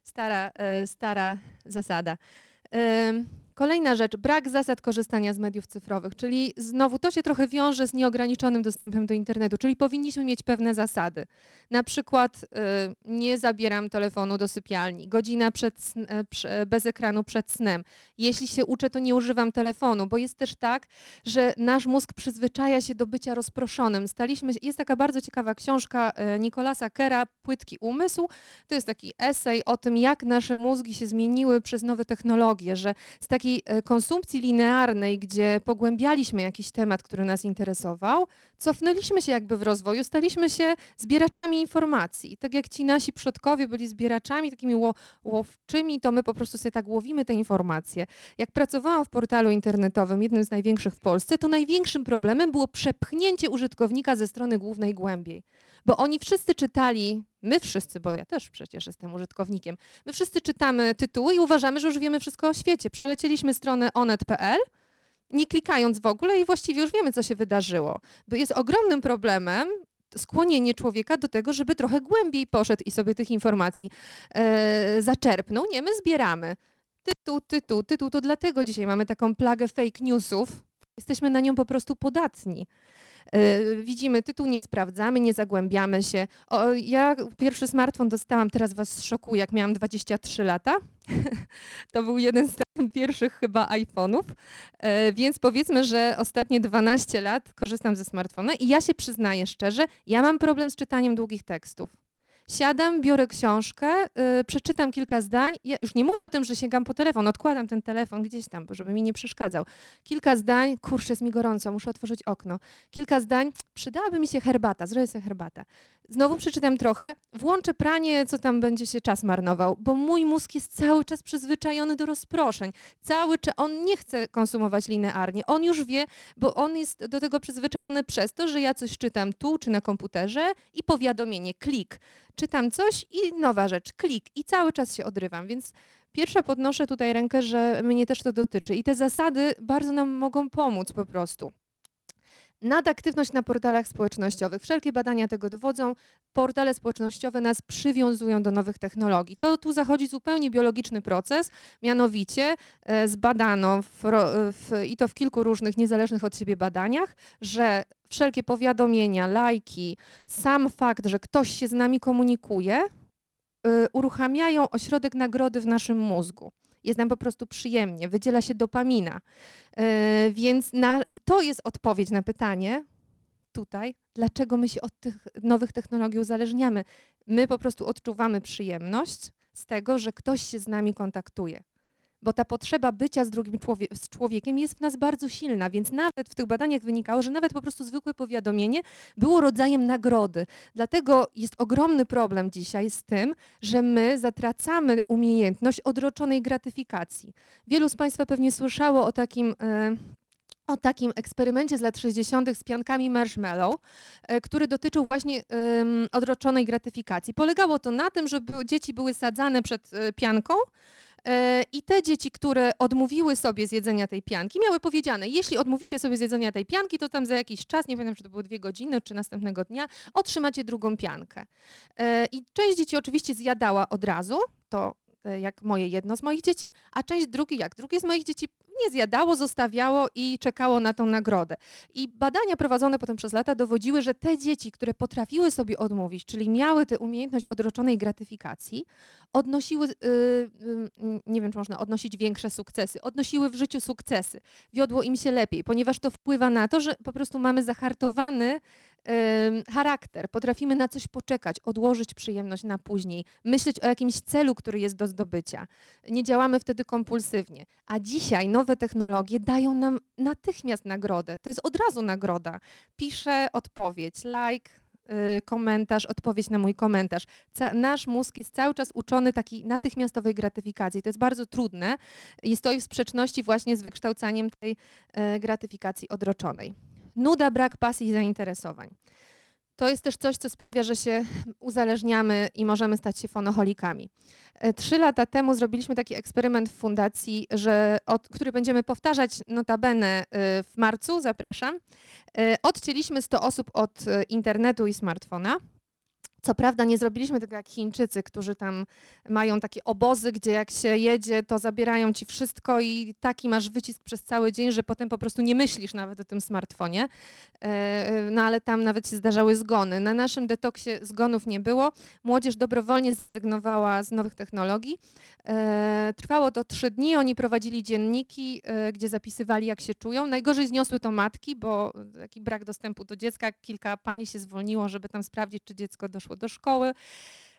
Stara, e, stara zasada. Kolejna rzecz, brak zasad korzystania z mediów cyfrowych, czyli znowu to się trochę wiąże z nieograniczonym dostępem do internetu, czyli powinniśmy mieć pewne zasady. Na przykład e, nie zabieram telefonu do sypialni, godzina przed, e, bez ekranu przed snem. Jeśli się uczę, to nie używam telefonu, bo jest też tak, że nasz mózg przyzwyczaja się do bycia rozproszonym. Staliśmy, jest taka bardzo ciekawa książka e, Nikolasa Kera, Płytki umysł. To jest taki esej o tym, jak nasze mózgi się zmieniły przez nowe technologie, że z takiej e, konsumpcji linearnej, gdzie pogłębialiśmy jakiś temat, który nas interesował, cofnęliśmy się jakby w rozwoju, staliśmy się zbieraczami informacji. Tak jak ci nasi przodkowie byli zbieraczami takimi ło, łowczymi, to my po prostu sobie tak łowimy te informacje. Jak pracowałam w portalu internetowym, jednym z największych w Polsce, to największym problemem było przepchnięcie użytkownika ze strony głównej głębiej. Bo oni wszyscy czytali, my wszyscy, bo ja też przecież jestem użytkownikiem, my wszyscy czytamy tytuły i uważamy, że już wiemy wszystko o świecie. Przelecieliśmy stronę onet.pl, nie klikając w ogóle i właściwie już wiemy, co się wydarzyło. Bo jest ogromnym problemem skłonienie człowieka do tego, żeby trochę głębiej poszedł i sobie tych informacji e, zaczerpnął. Nie, my zbieramy. Tytuł, tytuł, tytuł. To dlatego dzisiaj mamy taką plagę fake newsów. Jesteśmy na nią po prostu podatni. E, Widzimy tytuł, nie sprawdzamy, nie zagłębiamy się. O, ja pierwszy smartfon dostałam, teraz was szokuję, jak miałam 23 lata. To był jeden z pierwszych chyba iPhone'ów. E, Więc powiedzmy, że ostatnie 12 lat korzystam ze smartfona i ja się przyznaję szczerze, ja mam problem z czytaniem długich tekstów. Siadam, biorę książkę, y, przeczytam kilka zdań. Ja już nie mówię o tym, że sięgam po telefon, odkładam ten telefon gdzieś tam, żeby mi nie przeszkadzał. Kilka zdań, kurczę, jest mi gorąco, muszę otworzyć okno. Kilka zdań, przydałaby mi się herbata, zrobię sobie herbatę. Znowu przeczytam trochę, włączę pranie, co tam będzie się czas marnował, bo mój mózg jest cały czas przyzwyczajony do rozproszeń. Cały czas, on nie chce konsumować linearnie. On już wie, bo on jest do tego przyzwyczajony przez to, że ja coś czytam tu czy na komputerze i powiadomienie, klik. Czytam coś i nowa rzecz, klik i cały czas się odrywam, więc pierwsza podnoszę tutaj rękę, że mnie też to dotyczy i te zasady bardzo nam mogą pomóc po prostu. Nadaktywność na portalach społecznościowych. Wszelkie badania tego dowodzą. Portale społecznościowe nas przywiązują do nowych technologii. To tu zachodzi zupełnie biologiczny proces, mianowicie e, zbadano w, w, i to w kilku różnych niezależnych od siebie badaniach, że wszelkie powiadomienia, lajki, sam fakt, że ktoś się z nami komunikuje, y, uruchamiają ośrodek nagrody w naszym mózgu. Jest nam po prostu przyjemnie, wydziela się dopamina. Y, Więc na, to jest odpowiedź na pytanie tutaj, dlaczego my się od tych nowych technologii uzależniamy. My po prostu odczuwamy przyjemność z tego, że ktoś się z nami kontaktuje. Bo ta potrzeba bycia z drugim człowie z człowiekiem jest w nas bardzo silna, więc nawet w tych badaniach wynikało, że nawet po prostu zwykłe powiadomienie było rodzajem nagrody. Dlatego jest ogromny problem dzisiaj z tym, że my zatracamy umiejętność odroczonej gratyfikacji. Wielu z Państwa pewnie słyszało o takim. e, o takim eksperymencie z lat 60. z piankami marshmallow, e, który dotyczył właśnie odroczonej gratyfikacji. Polegało to na tym, że dzieci były sadzane przed e, pianką i te dzieci, które odmówiły sobie zjedzenia tej pianki, miały powiedziane, jeśli odmówicie sobie zjedzenia tej pianki, to tam za jakiś czas, nie pamiętam, czy to było dwie godziny, czy następnego dnia, otrzymacie drugą piankę. E, I część dzieci oczywiście zjadała od razu, to e, jak moje jedno z moich dzieci, a część drugi, jak drugie z moich dzieci, nie zjadało, zostawiało i czekało na tą nagrodę. I badania prowadzone potem przez lata dowodziły, że te dzieci, które potrafiły sobie odmówić, czyli miały tę umiejętność odroczonej gratyfikacji, odnosiły, y, y, nie wiem, czy można odnosić większe sukcesy, odnosiły w życiu sukcesy. Wiodło im się lepiej, ponieważ to wpływa na to, że po prostu mamy zahartowany charakter, potrafimy na coś poczekać, odłożyć przyjemność na później, myśleć o jakimś celu, który jest do zdobycia. Nie działamy wtedy kompulsywnie. A dzisiaj nowe technologie dają nam natychmiast nagrodę. To jest od razu nagroda. Piszę odpowiedź, like, y, komentarz, odpowiedź na mój komentarz. Nasz mózg jest cały czas uczony takiej natychmiastowej gratyfikacji. To jest bardzo trudne i stoi w sprzeczności właśnie z wykształcaniem tej e, gratyfikacji odroczonej. Nuda, brak pasji i zainteresowań. To jest też coś, co sprawia, że się uzależniamy i możemy stać się fonoholikami. E, Trzy lata temu zrobiliśmy taki eksperyment w fundacji, że od, który będziemy powtarzać notabene e, w marcu, zapraszam. E, Odcięliśmy 100 osób od internetu i smartfona. Co prawda nie zrobiliśmy tego jak Chińczycy, którzy tam mają takie obozy, gdzie jak się jedzie, to zabierają ci wszystko i taki masz wycisk przez cały dzień, że potem po prostu nie myślisz nawet o tym smartfonie. E, No ale tam nawet się zdarzały zgony. Na naszym detoksie zgonów nie było. Młodzież dobrowolnie zrezygnowała z nowych technologii. E, Trwało to trzy dni. Oni prowadzili dzienniki, e, gdzie zapisywali, jak się czują. Najgorzej zniosły to matki, bo taki brak dostępu do dziecka. Kilka pani się zwolniło, żeby tam sprawdzić, czy dziecko doszło do szkoły.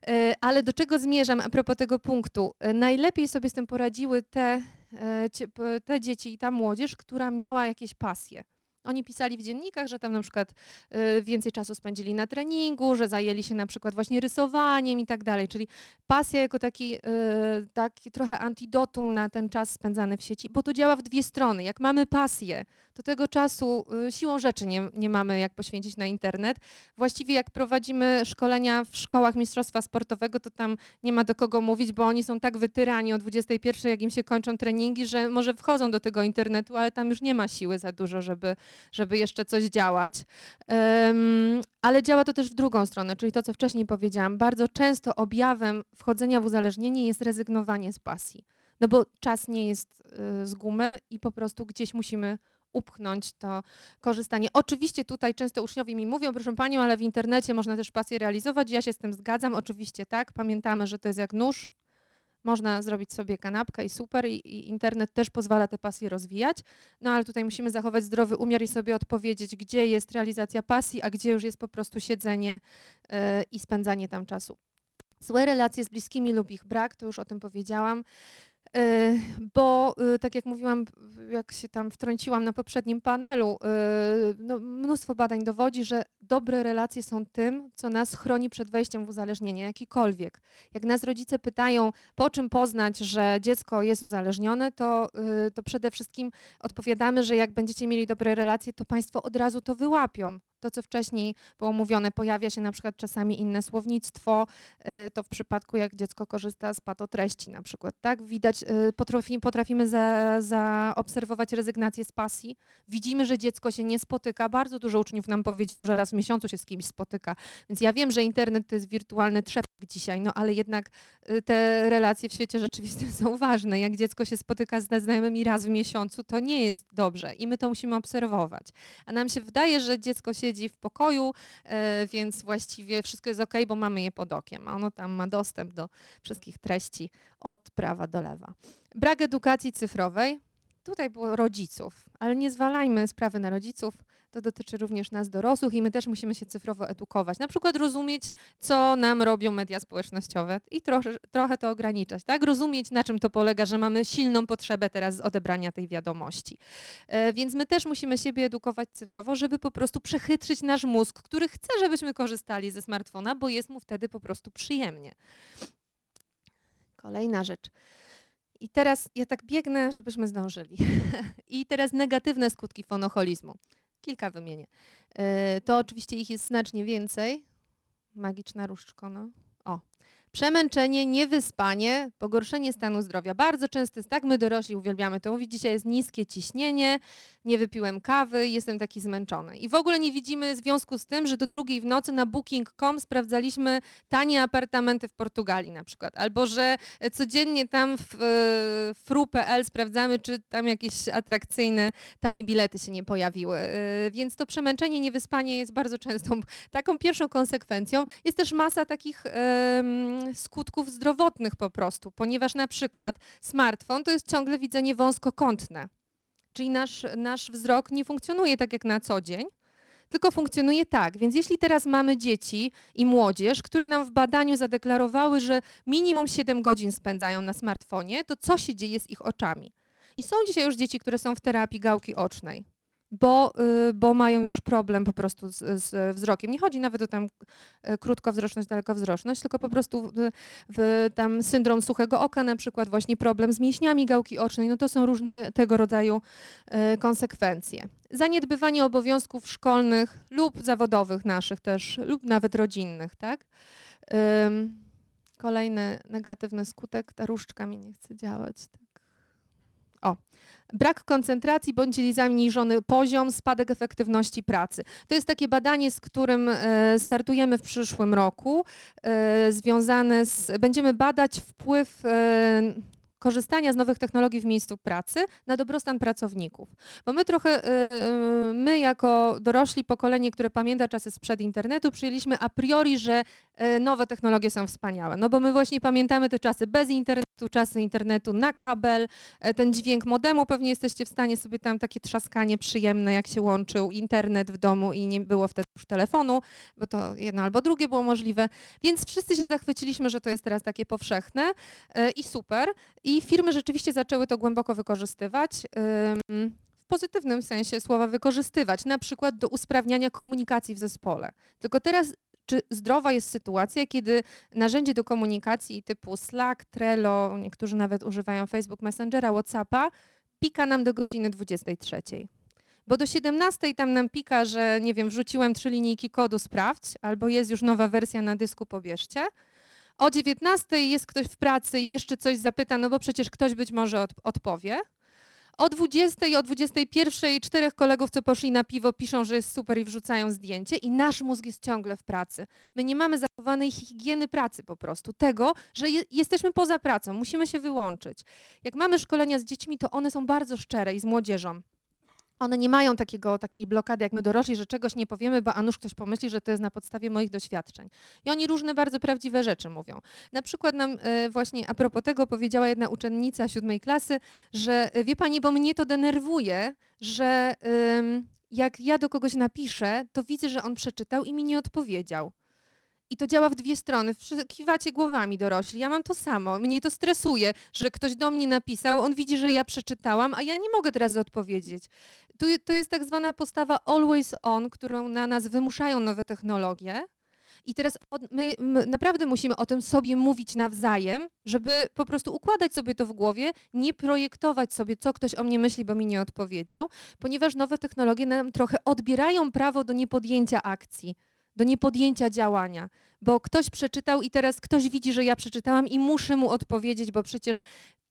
E, Ale do czego zmierzam a propos tego punktu? E, Najlepiej sobie z tym poradziły te, e, te dzieci i ta młodzież, która miała jakieś pasje. Oni pisali w dziennikach, że tam na przykład więcej czasu spędzili na treningu, że zajęli się na przykład właśnie rysowaniem i tak dalej. Czyli pasja jako taki, taki trochę antidotum na ten czas spędzany w sieci, bo to działa w dwie strony. Jak mamy pasję, to tego czasu y, siłą rzeczy nie, nie mamy jak poświęcić na internet. Właściwie jak prowadzimy szkolenia w szkołach mistrzostwa sportowego, to tam nie ma do kogo mówić, bo oni są tak wytyrani o 21, jak im się kończą treningi, że może wchodzą do tego internetu, ale tam już nie ma siły za dużo, żeby, żeby jeszcze coś działać. Em, ale działa to też w drugą stronę, czyli to, co wcześniej powiedziałam. Bardzo często objawem wchodzenia w uzależnienie jest rezygnowanie z pasji. No bo czas nie jest y, z gumy i po prostu gdzieś musimy upchnąć to korzystanie. Oczywiście tutaj często uczniowie mi mówią, proszę Panią, ale w internecie można też pasję realizować. Ja się z tym zgadzam, oczywiście tak. Pamiętamy, że to jest jak nóż. Można zrobić sobie kanapkę i super, i, i internet też pozwala te pasje rozwijać. No ale tutaj musimy zachować zdrowy umiar i sobie odpowiedzieć, gdzie jest realizacja pasji, a gdzie już jest po prostu siedzenie e, i spędzanie tam czasu. Złe relacje z bliskimi lub ich brak, to już o tym powiedziałam. E, Bo e, tak jak mówiłam, jak się tam wtrąciłam na poprzednim panelu, e, no, mnóstwo badań dowodzi, że dobre relacje są tym, co nas chroni przed wejściem w uzależnienie, jakikolwiek. Jak nas rodzice pytają, po czym poznać, że dziecko jest uzależnione, to, y, to przede wszystkim odpowiadamy, że jak będziecie mieli dobre relacje, to państwo od razu to wyłapią. To, co wcześniej było mówione, pojawia się na przykład czasami inne słownictwo, y, to w przypadku jak dziecko korzysta z patotreści na przykład, tak? Widać, y, potrafi, potrafimy za, zaobserwować rezygnację z pasji. Widzimy, że dziecko się nie spotyka. Bardzo dużo uczniów nam powiedział, że raz w miesiącu się z kimś spotyka. Więc ja wiem, że internet to jest wirtualny trzepek dzisiaj, no ale jednak y, te relacje w świecie rzeczywistym są ważne. Jak dziecko się spotyka z znajomymi raz w miesiącu, to nie jest dobrze i my to musimy obserwować. A nam się wydaje, że dziecko siedzi w pokoju, e, więc właściwie wszystko jest ok, bo mamy je pod okiem. Ono tam ma dostęp do wszystkich treści od prawa do lewa. Brak edukacji cyfrowej. Tutaj było rodziców, ale nie zwalajmy sprawy na rodziców. To dotyczy również nas dorosłych i my też musimy się cyfrowo edukować. Na przykład rozumieć, co nam robią media społecznościowe i trochę, trochę to ograniczać, tak? Rozumieć, na czym to polega, że mamy silną potrzebę teraz odebrania tej wiadomości. E, Więc my też musimy siebie edukować cyfrowo, żeby po prostu przechytrzyć nasz mózg, który chce, żebyśmy korzystali ze smartfona, bo jest mu wtedy po prostu przyjemnie. Kolejna rzecz. I teraz ja tak biegnę, żebyśmy zdążyli. I teraz negatywne skutki fonoholizmu. Kilka wymienię. E, To oczywiście ich jest znacznie więcej. Magiczna różdżko, no. O. Przemęczenie, niewyspanie, pogorszenie stanu zdrowia. Bardzo często jest tak, my dorośli uwielbiamy to mówić, dzisiaj jest niskie ciśnienie, nie wypiłem kawy, jestem taki zmęczony. I w ogóle nie widzimy związku z tym, że do drugiej w nocy na booking.com sprawdzaliśmy tanie apartamenty w Portugalii na przykład, albo że codziennie tam w e, fru.pl sprawdzamy, czy tam jakieś atrakcyjne tanie bilety się nie pojawiły. E, Więc to przemęczenie, niewyspanie jest bardzo częstą taką pierwszą konsekwencją. Jest też masa takich skutków zdrowotnych po prostu, ponieważ na przykład smartfon to jest ciągle widzenie wąskokątne. Czyli nasz, nasz wzrok nie funkcjonuje tak jak na co dzień, tylko funkcjonuje tak. Więc jeśli teraz mamy dzieci i młodzież, które nam w badaniu zadeklarowały, że minimum 7 godzin spędzają na smartfonie, to co się dzieje z ich oczami? I są dzisiaj już dzieci, które są w terapii gałki ocznej, bo, y, bo mają już problem po prostu z, z wzrokiem. Nie chodzi nawet o tam y, krótkowzroczność, dalekowzroczność, tylko po prostu w, w tam syndrom suchego oka na przykład, właśnie problem z mięśniami gałki ocznej, no to są różne tego rodzaju y, konsekwencje. Zaniedbywanie obowiązków szkolnych lub zawodowych naszych też, lub nawet rodzinnych, tak? Kolejny negatywny skutek, ta różdżka mi nie chce działać. Tak. Brak koncentracji bądź zaniżony poziom, spadek efektywności pracy. To jest takie badanie, z którym e, startujemy w przyszłym roku, e, związane z, będziemy badać wpływ e, korzystania z nowych technologii w miejscu pracy na dobrostan pracowników. Bo my trochę, y, y, my jako dorośli pokolenie, które pamięta czasy sprzed internetu, przyjęliśmy a priori, że y, nowe technologie są wspaniałe. No bo my właśnie pamiętamy te czasy bez internetu, czasy internetu na kabel, e, ten dźwięk modemu, pewnie jesteście w stanie sobie tam takie trzaskanie przyjemne, jak się łączył internet w domu i nie było wtedy już telefonu, bo to jedno albo drugie było możliwe. Więc wszyscy się zachwyciliśmy, że to jest teraz takie powszechne e, i super. I firmy rzeczywiście zaczęły to głęboko wykorzystywać. W pozytywnym sensie słowa wykorzystywać, na przykład do usprawniania komunikacji w zespole. Tylko teraz, czy zdrowa jest sytuacja, kiedy narzędzie do komunikacji typu Slack, Trello, niektórzy nawet używają Facebook Messengera, Whatsappa, pika nam do godziny 23. Bo do 17 tam nam pika, że nie wiem, wrzuciłem trzy linijki kodu, sprawdź, albo jest już nowa wersja na dysku, pobierzcie. O 19 jest ktoś w pracy i jeszcze coś zapyta, no bo przecież ktoś być może od, odpowie. O 20 i o 21 czterech kolegów, co poszli na piwo, piszą, że jest super i wrzucają zdjęcie i nasz mózg jest ciągle w pracy. My nie mamy zachowanej higieny pracy po prostu, tego, że je, jesteśmy poza pracą, musimy się wyłączyć. Jak mamy szkolenia z dziećmi, to one są bardzo szczere i z młodzieżą. One nie mają takiego, takiej blokady jak my dorośli, że czegoś nie powiemy, bo a nuż ktoś pomyśli, że to jest na podstawie moich doświadczeń. I oni różne bardzo prawdziwe rzeczy mówią. Na przykład nam e, właśnie a propos tego powiedziała jedna uczennica siódmej klasy, że e, wie pani, bo mnie to denerwuje, że jak ja do kogoś napiszę, to widzę, że on przeczytał i mi nie odpowiedział. I to działa w dwie strony. Kiwacie głowami dorośli. Ja mam to samo. Mnie to stresuje, że ktoś do mnie napisał, on widzi, że ja przeczytałam, a ja nie mogę teraz odpowiedzieć. Tu, to jest tak zwana postawa always on, którą na nas wymuszają nowe technologie. I teraz my, my naprawdę musimy o tym sobie mówić nawzajem, żeby po prostu układać sobie to w głowie, nie projektować sobie, co ktoś o mnie myśli, bo mi nie odpowiedział, ponieważ nowe technologie nam trochę odbierają prawo do niepodjęcia akcji, do niepodjęcia działania, bo ktoś przeczytał i teraz ktoś widzi, że ja przeczytałam i muszę mu odpowiedzieć, bo przecież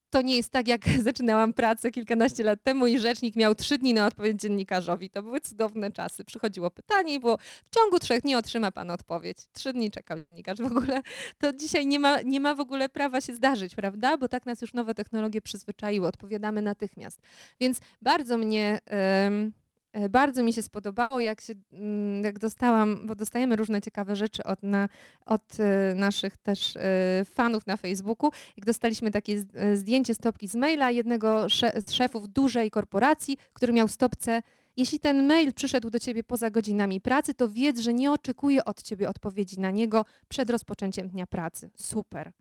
to nie jest tak, jak zaczynałam pracę kilkanaście lat temu i rzecznik miał trzy dni na odpowiedź dziennikarzowi. To były cudowne czasy. Przychodziło pytanie i było w ciągu trzech dni otrzyma pan odpowiedź. Trzy dni czekał dziennikarz. W ogóle to dzisiaj nie ma, nie ma w ogóle prawa się zdarzyć, prawda? Bo tak nas już nowe technologie przyzwyczaiły. Odpowiadamy natychmiast. Więc bardzo mnie... e, bardzo mi się spodobało, jak, się, mm, jak dostałam, bo dostajemy różne ciekawe rzeczy od, na, od e, naszych też e, fanów na Facebooku. Jak dostaliśmy takie e, zdjęcie stopki z maila jednego z szefów dużej korporacji, który miał stopce jeśli ten mail przyszedł do ciebie poza godzinami pracy, to wiedz, że nie oczekuję od ciebie odpowiedzi na niego przed rozpoczęciem dnia pracy. Super.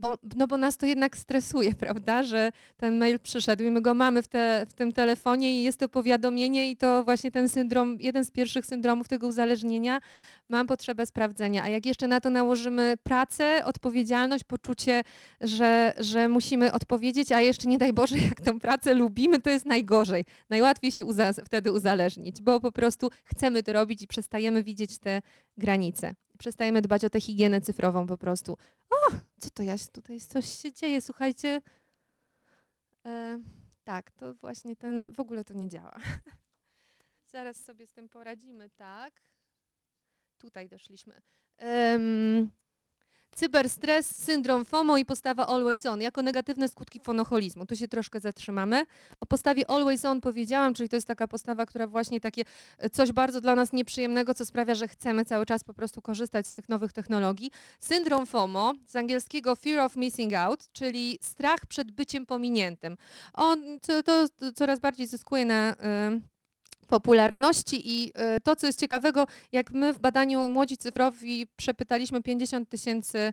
Bo, no bo nas to jednak stresuje, prawda, że ten mail przyszedł i my go mamy w, te, w tym telefonie i jest to powiadomienie i to właśnie ten syndrom, jeden z pierwszych syndromów tego uzależnienia, mam potrzebę sprawdzenia. A jak jeszcze na to nałożymy pracę, odpowiedzialność, poczucie, że, że musimy odpowiedzieć, a jeszcze nie daj Boże, jak tę pracę lubimy, to jest najgorzej. Najłatwiej się uza- wtedy uzależnić, bo po prostu chcemy to robić i przestajemy widzieć te granice. Przestajemy dbać o tę higienę cyfrową po prostu. Co to ja się tutaj, coś się dzieje, słuchajcie. E, tak, to właśnie ten, w ogóle to nie działa. Zaraz sobie z tym poradzimy, tak. Tutaj doszliśmy. Em, cyberstres, syndrom FOMO i postawa always on jako negatywne skutki fonoholizmu. Tu się troszkę zatrzymamy. O postawie always on powiedziałam, czyli to jest taka postawa, która właśnie takie e, coś bardzo dla nas nieprzyjemnego, co sprawia, że chcemy cały czas po prostu korzystać z tych nowych technologii. Syndrom FOMO, z angielskiego Fear of Missing Out, czyli strach przed byciem pominiętym. On to, to coraz bardziej zyskuje na y, popularności i y, to, co jest ciekawego, jak my w badaniu Młodzi Cyfrowi przepytaliśmy 50 tysięcy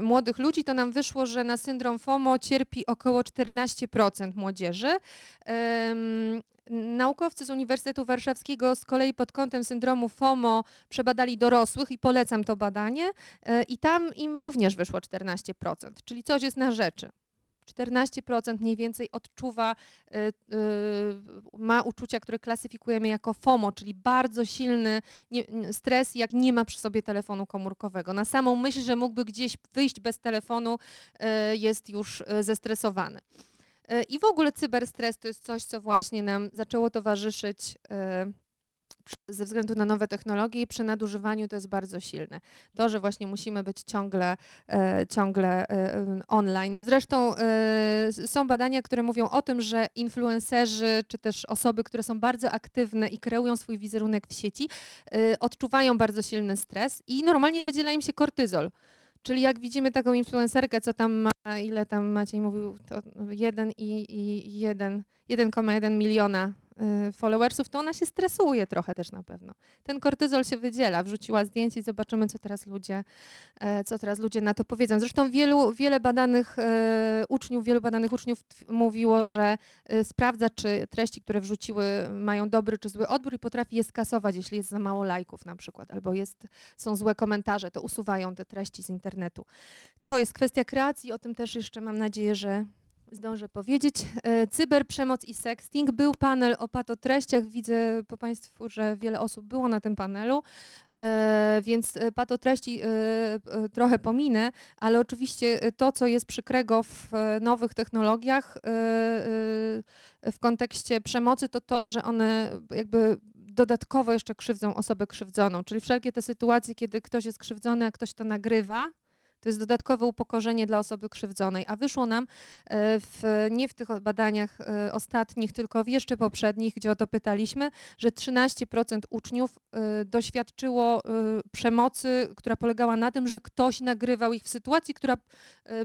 młodych ludzi, to nam wyszło, że na syndrom FOMO cierpi około 14% młodzieży. Naukowcy z Uniwersytetu Warszawskiego z kolei pod kątem syndromu FOMO przebadali dorosłych i polecam to badanie e, i tam im również wyszło 14%, czyli coś jest na rzeczy. 14% mniej więcej odczuwa, y, y, ma uczucia, które klasyfikujemy jako FOMO, czyli bardzo silny stres, jak nie ma przy sobie telefonu komórkowego. Na samą myśl, że mógłby gdzieś wyjść bez telefonu, y, jest już zestresowany. I w ogóle cyberstres to jest coś, co właśnie nam zaczęło towarzyszyć ze względu na nowe technologie i przy nadużywaniu to jest bardzo silne. To, że właśnie musimy być ciągle, e, ciągle e, online. Zresztą e, są badania, które mówią o tym, że influencerzy czy też osoby, które są bardzo aktywne i kreują swój wizerunek w sieci, e, odczuwają bardzo silny stres i normalnie wydziela im się kortyzol. Czyli jak widzimy taką influencerkę, co tam ma, ile tam Maciej mówił, to 1 i, i 1, 1,1 miliona followersów, to ona się stresuje trochę też na pewno. Ten kortyzol się wydziela, wrzuciła zdjęcie i zobaczymy, co teraz ludzie, e, co teraz ludzie na to powiedzą. Zresztą wielu, wiele badanych e, uczniów, wielu badanych uczniów mówiło, że e, sprawdza, czy treści, które wrzuciły mają dobry czy zły odbiór i potrafi je skasować, jeśli jest za mało lajków na przykład, albo jest, są złe komentarze, to usuwają te treści z internetu. To jest kwestia kreacji, o tym też jeszcze mam nadzieję, że zdążę powiedzieć. E, Cyberprzemoc i sexting. Był panel o patotreściach. Widzę po Państwu, że wiele osób było na tym panelu. E, Więc e, patotreści trochę pominę, ale oczywiście to, co jest przykrego w nowych technologiach w kontekście przemocy, to to, że one jakby dodatkowo jeszcze krzywdzą osobę krzywdzoną. Czyli wszelkie te sytuacje, kiedy ktoś jest krzywdzony, a ktoś to nagrywa, to jest dodatkowe upokorzenie dla osoby krzywdzonej. A wyszło nam e, w, nie w tych badaniach e, ostatnich, tylko w jeszcze poprzednich, gdzie o to pytaliśmy, że 13% uczniów e, doświadczyło przemocy, która polegała na tym, że ktoś nagrywał ich w sytuacji, która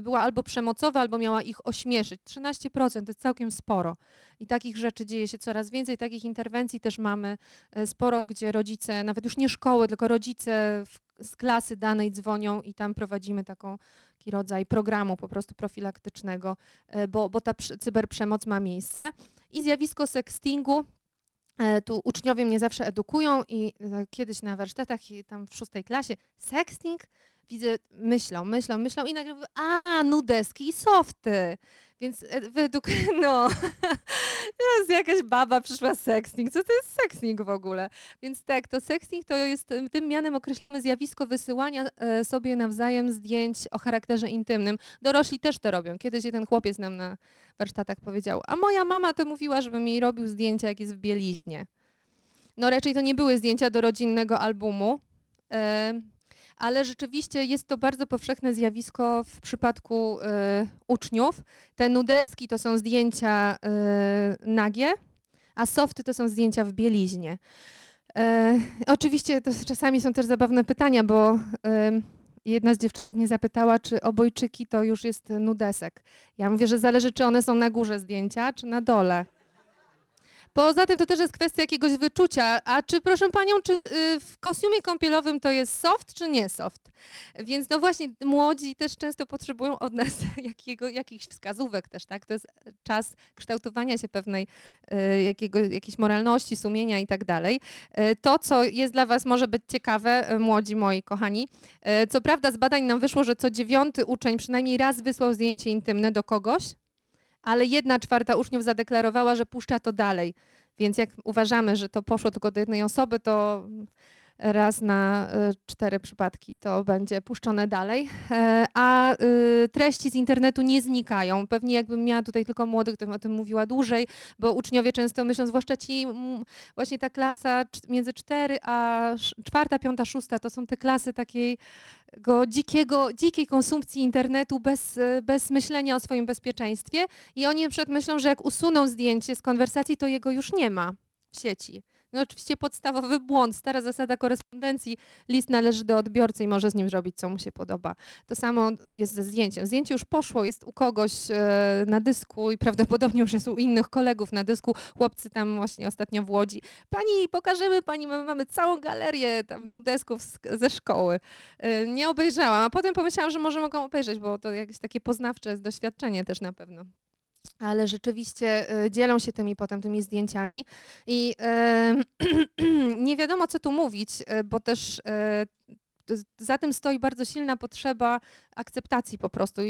była albo przemocowa, albo miała ich ośmieszyć. 13% to jest całkiem sporo. I takich rzeczy dzieje się coraz więcej. Takich interwencji też mamy sporo, gdzie rodzice, nawet już nie szkoły, tylko rodzice w z klasy danej dzwonią i tam prowadzimy taką, taki rodzaj programu po prostu profilaktycznego, e, bo, bo ta cyberprzemoc ma miejsce. I zjawisko sextingu. E, Tu uczniowie mnie zawsze edukują i e, kiedyś na warsztatach i tam w szóstej klasie sexting widzę, myślą, myślą, myślą i nagle mówią, a, nudeski i softy. Więc e, według, no, teraz jakaś baba przyszła sexting. Co to jest sexting w ogóle? Więc tak, to sexting to jest em, tym mianem określone zjawisko wysyłania e, sobie nawzajem zdjęć o charakterze intymnym. Dorośli też to robią. Kiedyś jeden chłopiec nam na warsztatach powiedział, a moja mama to mówiła, żebym jej robił zdjęcia, jak jest w bieliźnie. No raczej to nie były zdjęcia do rodzinnego albumu, ale rzeczywiście jest to bardzo powszechne zjawisko w przypadku e, uczniów. Te nudeski to są zdjęcia e, nagie, a softy to są zdjęcia w bieliźnie. E, oczywiście to czasami są też zabawne pytania, bo em, jedna z dziewczyn mnie zapytała, czy obojczyki to już jest nudesek. Ja mówię, że zależy, czy one są na górze zdjęcia, czy na dole. Poza tym to też jest kwestia jakiegoś wyczucia. A czy, proszę panią, czy y, w kostiumie kąpielowym to jest soft, czy nie soft? Więc no właśnie, młodzi też często potrzebują od nas jakiego, jakichś wskazówek też, tak? To jest czas kształtowania się pewnej y, jakiego, jakiejś moralności, sumienia i tak dalej. Y, To, co jest dla was może być ciekawe, młodzi moi kochani, co prawda z badań nam wyszło, że co dziewiąty uczeń przynajmniej raz wysłał zdjęcie intymne do kogoś, ale jedna czwarta uczniów zadeklarowała, że puszcza to dalej. Więc jak uważamy, że to poszło tylko do jednej osoby, to raz na y, cztery przypadki to będzie puszczone dalej. E, A y, treści z internetu nie znikają. Pewnie jakbym miała tutaj tylko młodych, to bym o tym mówiła dłużej, bo uczniowie często myślą, zwłaszcza ci właśnie ta klasa między cztery a sz- czwarta, piąta, szósta, to są te klasy takiej go dzikiego, dzikiej konsumpcji internetu bez, e, bez myślenia o swoim bezpieczeństwie i oni na przykład myślą, że jak usuną zdjęcie z konwersacji, to jego już nie ma w sieci. No oczywiście podstawowy błąd, stara zasada korespondencji, list należy do odbiorcy i może z nim zrobić, co mu się podoba. To samo jest ze zdjęciem. Zdjęcie już poszło, jest u kogoś e, na dysku i prawdopodobnie już jest u innych kolegów na dysku. Chłopcy tam właśnie ostatnio w Łodzi. Pani, pokażemy pani, my mamy całą galerię tam desków ze szkoły. E, Nie obejrzałam, a potem pomyślałam, że może mogą obejrzeć, bo to jakieś takie poznawcze doświadczenie też na pewno. Ale rzeczywiście e, dzielą się tymi potem tymi zdjęciami i nie wiadomo co tu mówić, e, bo też e, za tym stoi bardzo silna potrzeba akceptacji po prostu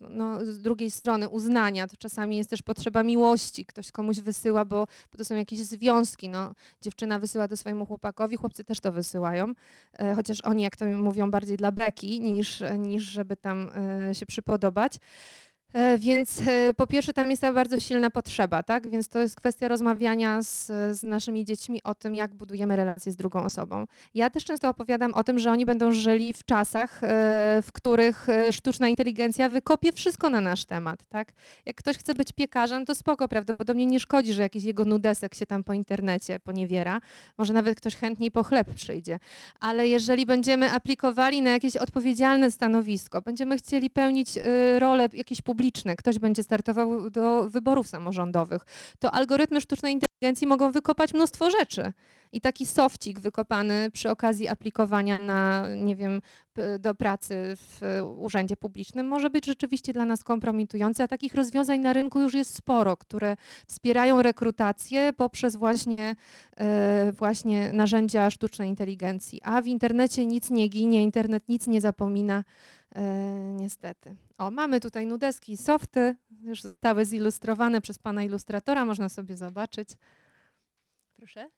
no, z drugiej strony uznania. To czasami jest też potrzeba miłości. Ktoś komuś wysyła, bo, bo to są jakieś związki. No, dziewczyna wysyła to swojemu chłopakowi, chłopcy też to wysyłają, chociaż oni, jak to mówią, bardziej dla beki niż, niż żeby tam się przypodobać. E, Więc e, po pierwsze tam jest ta bardzo silna potrzeba, tak? Więc to jest kwestia rozmawiania z, z naszymi dziećmi o tym, jak budujemy relacje z drugą osobą. Ja też często opowiadam o tym, że oni będą żyli w czasach, e, w których sztuczna inteligencja wykopie wszystko na nasz temat, tak? Jak ktoś chce być piekarzem, to spoko, prawdopodobnie nie szkodzi, że jakiś jego nudesek się tam po internecie poniewiera. Może nawet ktoś chętniej po chleb przyjdzie. Ale jeżeli będziemy aplikowali na jakieś odpowiedzialne stanowisko, będziemy chcieli pełnić y, role jakieś publiczne, ktoś będzie startował do wyborów samorządowych, to algorytmy sztucznej inteligencji mogą wykopać mnóstwo rzeczy. I taki sofcik wykopany przy okazji aplikowania na, nie wiem, do pracy w urzędzie publicznym może być rzeczywiście dla nas kompromitujący, a takich rozwiązań na rynku już jest sporo, które wspierają rekrutację poprzez właśnie, e, właśnie narzędzia sztucznej inteligencji. A w internecie nic nie ginie, internet nic nie zapomina, niestety. O, mamy tutaj nudeski i softy, już zostały zilustrowane przez pana ilustratora, można sobie zobaczyć. Proszę.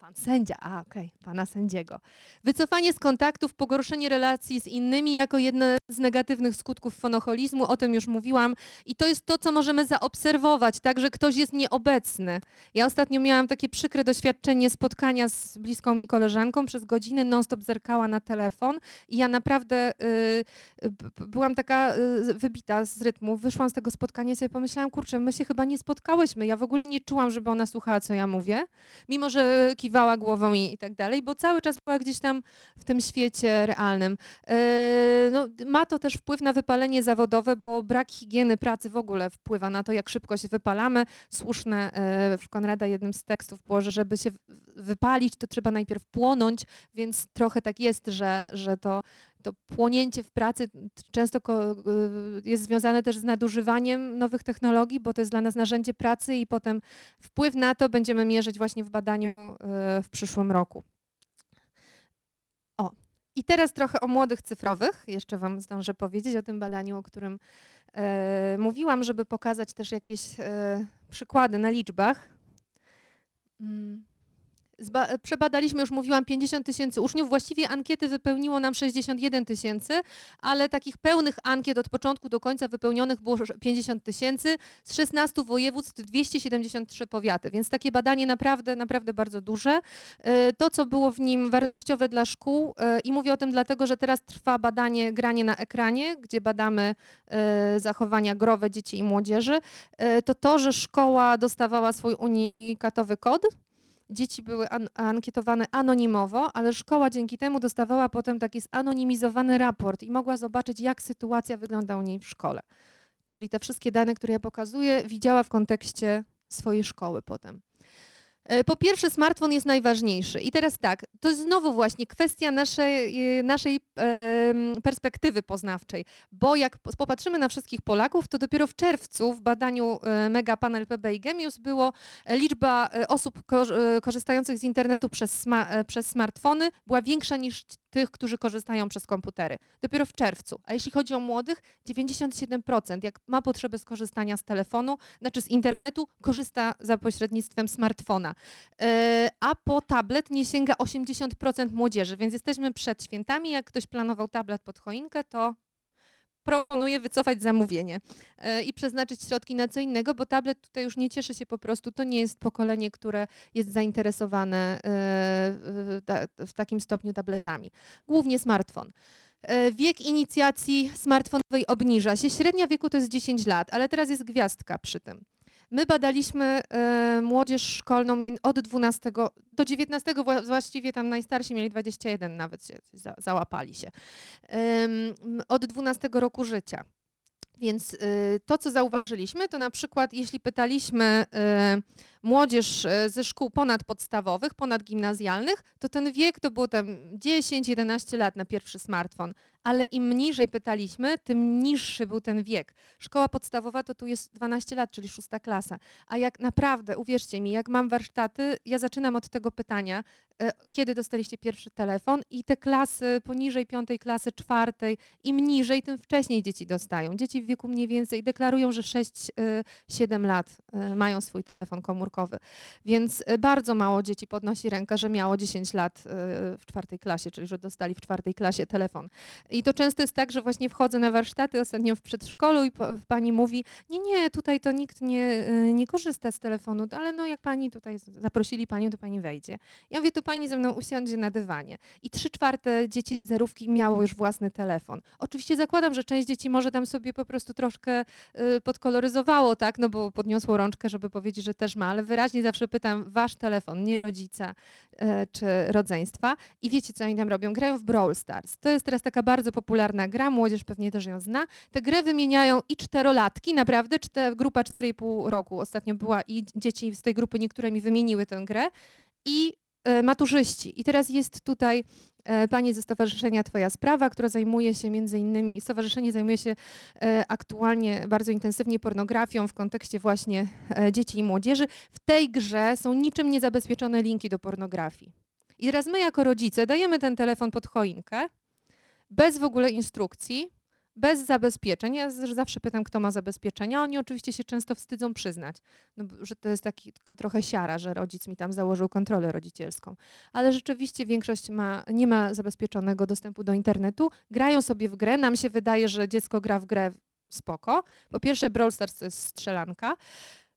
Pan sędzia, a okej, pana sędziego. Wycofanie z kontaktów, pogorszenie relacji z innymi jako jedne z negatywnych skutków fonocholizmu, o tym już mówiłam. I to jest to, co możemy zaobserwować, tak, że ktoś jest nieobecny. Ja ostatnio miałam takie przykre doświadczenie spotkania z bliską koleżanką, przez godzinę non-stop zerkała na telefon i ja naprawdę y, y, byłam taka y, wybita z rytmu. Wyszłam z tego spotkania i sobie pomyślałam, kurczę, my się chyba nie spotkałyśmy. Ja w ogóle nie czułam, żeby ona słuchała, co ja mówię. Mimo, że kiwałam kiwała głową i, i tak dalej, bo cały czas była gdzieś tam w tym świecie realnym. E, No, ma to też wpływ na wypalenie zawodowe, bo brak higieny pracy w ogóle wpływa na to, jak szybko się wypalamy. Słuszne e, w Konrada jednym z tekstów było, że żeby się wypalić, to trzeba najpierw płonąć, więc trochę tak jest, że, że to, to płonięcie w pracy często y, jest związane też z nadużywaniem nowych technologii, bo to jest dla nas narzędzie pracy i potem wpływ na to będziemy mierzyć właśnie w badaniu y, w przyszłym roku. O, i teraz trochę o młodych cyfrowych. Jeszcze Wam zdążę powiedzieć o tym badaniu, o którym e, mówiłam, żeby pokazać też jakieś e, przykłady na liczbach. Przebadaliśmy, już mówiłam, 50 tysięcy uczniów. Właściwie ankiety wypełniło nam 61 tysięcy, ale takich pełnych ankiet od początku do końca wypełnionych było 50 tysięcy. Z 16 województw 273 powiaty, więc takie badanie naprawdę, naprawdę bardzo duże. E, To, co było w nim wartościowe dla szkół e, i mówię o tym dlatego, że teraz trwa badanie granie na ekranie, gdzie badamy e, zachowania growe dzieci i młodzieży, to to, że szkoła dostawała swój unikatowy kod, dzieci były an- ankietowane anonimowo, ale szkoła dzięki temu dostawała potem taki zanonimizowany raport i mogła zobaczyć, jak sytuacja wygląda u niej w szkole. Czyli te wszystkie dane, które ja pokazuję, widziała w kontekście swojej szkoły potem. E, Po pierwsze, smartfon jest najważniejszy. I teraz tak, to jest znowu właśnie kwestia naszej, e, naszej e, perspektywy poznawczej, bo jak po- popatrzymy na wszystkich Polaków, to dopiero w czerwcu w badaniu e, Megapanel PB i Gemius było liczba osób kor- korzystających z internetu przez, sma- przez smartfony była większa niż tych, którzy korzystają przez komputery. Dopiero w czerwcu. A jeśli chodzi o młodych, 97% jak ma potrzebę skorzystania z telefonu, znaczy z internetu, korzysta za pośrednictwem smartfona. E, A po tablet nie sięga 80% młodzieży, więc jesteśmy przed świętami. Jak ktoś planował tablet pod choinkę, to proponuję wycofać zamówienie e, i przeznaczyć środki na co innego, bo tablet tutaj już nie cieszy się po prostu. To nie jest pokolenie, które jest zainteresowane e, w ta- w takim stopniu tabletami. Głównie smartfon. E, Wiek inicjacji smartfonowej obniża się. Średnia wieku to jest 10 lat, ale teraz jest gwiazdka przy tym. My badaliśmy e, młodzież szkolną od 12 do 19, wła- właściwie tam najstarsi mieli 21 nawet się za, załapali się. Od 12 roku życia. Więc y, to, co zauważyliśmy, to na przykład, jeśli pytaliśmy y, młodzież y, ze szkół ponadpodstawowych, ponadgimnazjalnych, to ten wiek to było tam 10-11 lat na pierwszy smartfon. Ale im niżej pytaliśmy, tym niższy był ten wiek. Szkoła podstawowa to tu jest 12 lat, czyli szósta klasa. A jak naprawdę, uwierzcie mi, jak mam warsztaty, ja zaczynam od tego pytania, e, kiedy dostaliście pierwszy telefon i te klasy poniżej piątej klasy, czwartej, im niżej, tym wcześniej dzieci dostają. Dzieci w wieku mniej więcej deklarują, że 6-7 lat e, mają swój telefon komórkowy. Więc e, bardzo mało dzieci podnosi rękę, że miało 10 lat e, w czwartej klasie, czyli że dostali w czwartej klasie telefon. I to często jest tak, że właśnie wchodzę na warsztaty ostatnio w przedszkolu i pani mówi, nie, nie, tutaj to nikt nie, y, nie korzysta z telefonu, ale no jak pani tutaj zaprosili panią, to pani wejdzie. Ja mówię, to pani ze mną usiądzie na dywanie. I trzy czwarte dzieci zerówki miało już własny telefon. Oczywiście zakładam, że część dzieci może tam sobie po prostu troszkę y, podkoloryzowało, tak, no bo podniosło rączkę, żeby powiedzieć, że też ma, ale wyraźnie zawsze pytam, wasz telefon, nie rodzica y, czy rodzeństwa. I wiecie, co oni tam robią? Grają w Brawl Stars. To jest teraz taka bardzo popularna gra, młodzież pewnie też ją zna. Tę grę wymieniają i czterolatki, naprawdę, czte, grupa 4,5 roku ostatnio była i dzieci z tej grupy niektóre mi wymieniły tę grę i e, maturzyści. I teraz jest tutaj e, pani ze Stowarzyszenia Twoja Sprawa, która zajmuje się między innymi, stowarzyszenie zajmuje się e, aktualnie bardzo intensywnie pornografią w kontekście właśnie e, dzieci i młodzieży. W tej grze są niczym niezabezpieczone linki do pornografii. I teraz my jako rodzice dajemy ten telefon pod choinkę, bez w ogóle instrukcji, bez zabezpieczeń. Ja zawsze pytam, kto ma zabezpieczenia. Oni oczywiście się często wstydzą przyznać, no, że to jest taki trochę siara, że rodzic mi tam założył kontrolę rodzicielską. Ale rzeczywiście większość ma, nie ma zabezpieczonego dostępu do internetu. Grają sobie w grę. Nam się wydaje, że dziecko gra w grę spoko. Po pierwsze, Brawl Stars to jest strzelanka.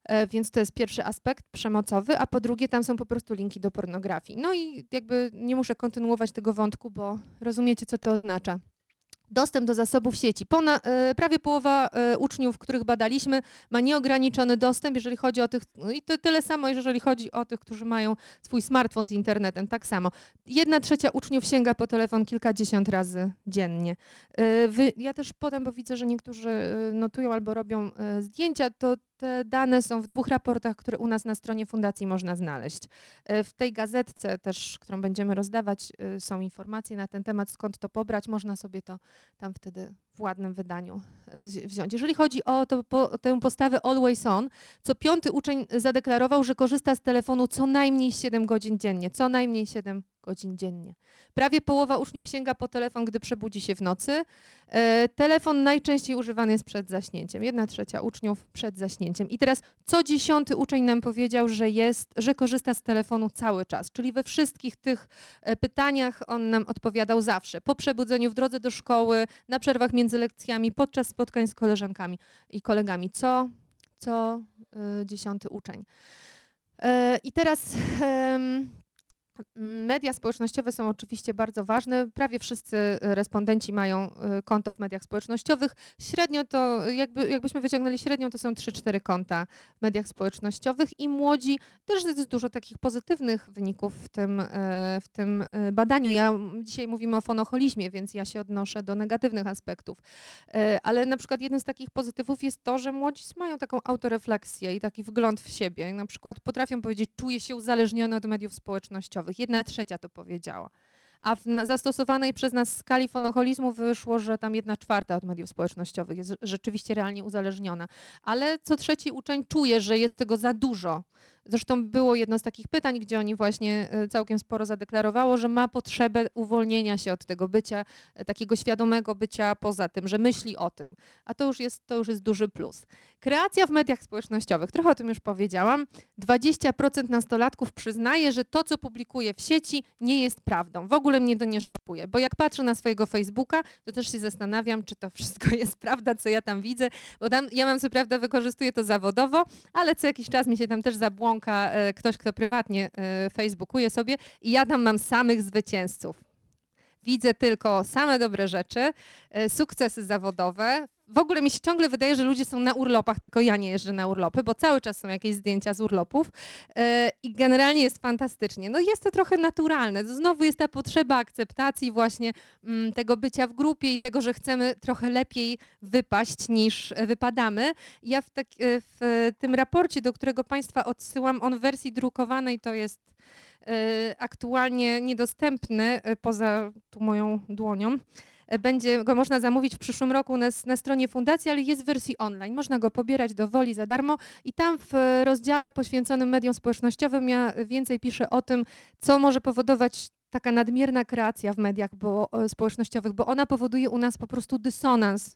E, Więc to jest pierwszy aspekt przemocowy, a po drugie tam są po prostu linki do pornografii. No i jakby nie muszę kontynuować tego wątku, bo rozumiecie, co to oznacza. Dostęp do zasobów sieci. Pona, e, prawie połowa e, uczniów, których badaliśmy, ma nieograniczony dostęp, jeżeli chodzi o tych, no i to tyle samo, jeżeli chodzi o tych, którzy mają swój smartfon z internetem, tak samo. Jedna trzecia uczniów sięga po telefon kilkadziesiąt razy dziennie. E, ja też potem, bo widzę, że niektórzy notują albo robią zdjęcia, to te dane są w dwóch raportach, które u nas na stronie fundacji można znaleźć. E, W tej gazetce też, którą będziemy rozdawać, e, są informacje na ten temat, skąd to pobrać. Można sobie to tam wtedy w ładnym wydaniu e, wzi- wziąć. Jeżeli chodzi o to, po, tę postawę always on, co piąty uczeń zadeklarował, że korzysta z telefonu co najmniej 7 godzin dziennie. Co najmniej 7 godzin dziennie. Prawie połowa uczniów sięga po telefon, gdy przebudzi się w nocy. E, Telefon najczęściej używany jest przed zaśnięciem. Jedna trzecia uczniów przed zaśnięciem. I teraz co dziesiąty uczeń nam powiedział, że jest, że korzysta z telefonu cały czas. Czyli we wszystkich tych e, pytaniach on nam odpowiadał zawsze. Po przebudzeniu, w drodze do szkoły, na przerwach między lekcjami, podczas spotkań z koleżankami i kolegami. Co, co e, dziesiąty uczeń. I teraz Media społecznościowe są oczywiście bardzo ważne. Prawie wszyscy e, respondenci mają e, konto w mediach społecznościowych. Średnio to, jakby, jakbyśmy wyciągnęli średnią, to są 3-4 konta w mediach społecznościowych i młodzi też jest dużo takich pozytywnych wyników w tym, e, w tym badaniu. Ja dzisiaj mówimy o fonoholizmie, więc ja się odnoszę do negatywnych aspektów. Ale na przykład jeden z takich pozytywów jest to, że młodzi mają taką autorefleksję i taki wgląd w siebie. Na przykład potrafią powiedzieć, czuję się uzależniony od mediów społecznościowych. Jedna trzecia to powiedziała. A w zastosowanej przez nas skali fonoholizmu wyszło, że tam jedna czwarta od mediów społecznościowych jest rzeczywiście realnie uzależniona. Ale co trzeci uczeń czuje, że jest tego za dużo. Zresztą było jedno z takich pytań, gdzie oni właśnie e, całkiem sporo zadeklarowało, że ma potrzebę uwolnienia się od tego bycia, e, takiego świadomego bycia poza tym, że myśli o tym. A to już jest, to już jest duży plus. Kreacja w mediach społecznościowych, trochę o tym już powiedziałam. 20% nastolatków przyznaje, że to, co publikuje w sieci, nie jest prawdą. W ogóle mnie to nie szokuje, bo jak patrzę na swojego Facebooka, to też się zastanawiam, czy to wszystko jest prawda, co ja tam widzę, bo tam, ja mam co prawda, wykorzystuję to zawodowo, ale co jakiś czas mi się tam też zabłąka e, ktoś, kto prywatnie e, facebookuje sobie i ja tam mam samych zwycięzców. Widzę tylko same dobre rzeczy, e, sukcesy zawodowe. W ogóle mi się ciągle wydaje, że ludzie są na urlopach, tylko ja nie jeżdżę na urlopy, bo cały czas są jakieś zdjęcia z urlopów e, i generalnie jest fantastycznie. No jest to trochę naturalne. Znowu jest ta potrzeba akceptacji właśnie mm, tego bycia w grupie i tego, że chcemy trochę lepiej wypaść niż e, wypadamy. Ja w, tak, e, w tym raporcie, do którego Państwa odsyłam, on w wersji drukowanej to jest aktualnie niedostępny poza tu moją dłonią. E, Będzie go można zamówić w przyszłym roku na, na stronie fundacji, ale jest w wersji online. Można go pobierać do woli za darmo i tam w e, rozdziale poświęconym mediom społecznościowym ja więcej piszę o tym, co może powodować taka nadmierna kreacja w mediach bo, e, społecznościowych, bo ona powoduje u nas po prostu dysonans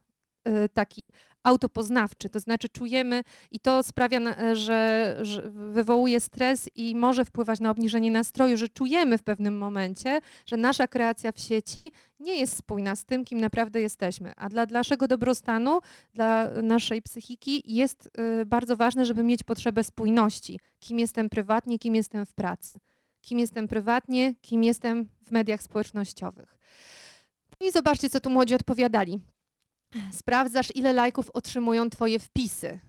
taki autopoznawczy, to znaczy czujemy i to sprawia, że, że wywołuje stres i może wpływać na obniżenie nastroju, że czujemy w pewnym momencie, że nasza kreacja w sieci nie jest spójna z tym, kim naprawdę jesteśmy. A dla naszego dobrostanu, dla naszej psychiki jest y, bardzo ważne, żeby mieć potrzebę spójności. Kim jestem prywatnie, kim jestem w pracy. Kim jestem prywatnie, kim jestem w mediach społecznościowych. I zobaczcie, co tu młodzi odpowiadali. Sprawdzasz, ile lajków otrzymują Twoje wpisy.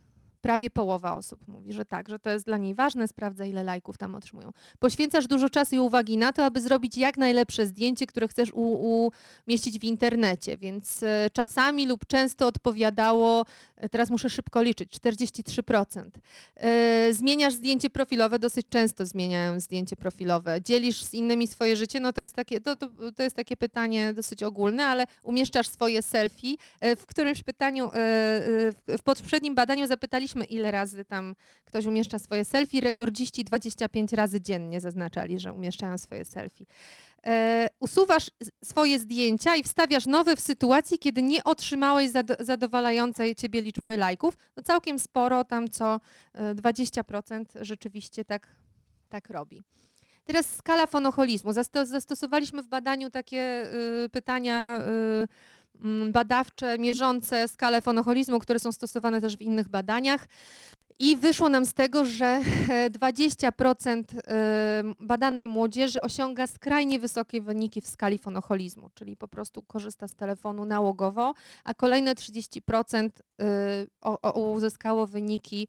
Prawie połowa osób mówi, że tak, że to jest dla niej ważne, sprawdza, ile lajków tam otrzymują. Poświęcasz dużo czasu i uwagi na to, aby zrobić jak najlepsze zdjęcie, które chcesz umieścić w internecie, więc e, czasami lub często odpowiadało, e, teraz muszę szybko liczyć, 43%. E, Zmieniasz zdjęcie profilowe, dosyć często zmieniają zdjęcie profilowe. Dzielisz z innymi swoje życie, no to jest takie, to, to, to jest takie pytanie dosyć ogólne, ale umieszczasz swoje selfie. W którymś pytaniu, w poprzednim badaniu zapytaliśmy, ile razy tam ktoś umieszcza swoje selfie. Rekordziści 25 razy dziennie zaznaczali, że umieszczają swoje selfie. E, usuwasz swoje zdjęcia i wstawiasz nowe w sytuacji, kiedy nie otrzymałeś zado- zadowalającej ciebie liczby lajków. No całkiem sporo, tam co e, 20% rzeczywiście tak, tak robi. Teraz skala fonoholizmu. Zasto- zastosowaliśmy w badaniu takie y, pytania y, badawcze mierzące skalę fonoholizmu, które są stosowane też w innych badaniach. I wyszło nam z tego, że e, 20% e, badanej młodzieży osiąga skrajnie wysokie wyniki w skali fonocholizmu, czyli po prostu korzysta z telefonu nałogowo, a kolejne 30% e, o- o- uzyskało wyniki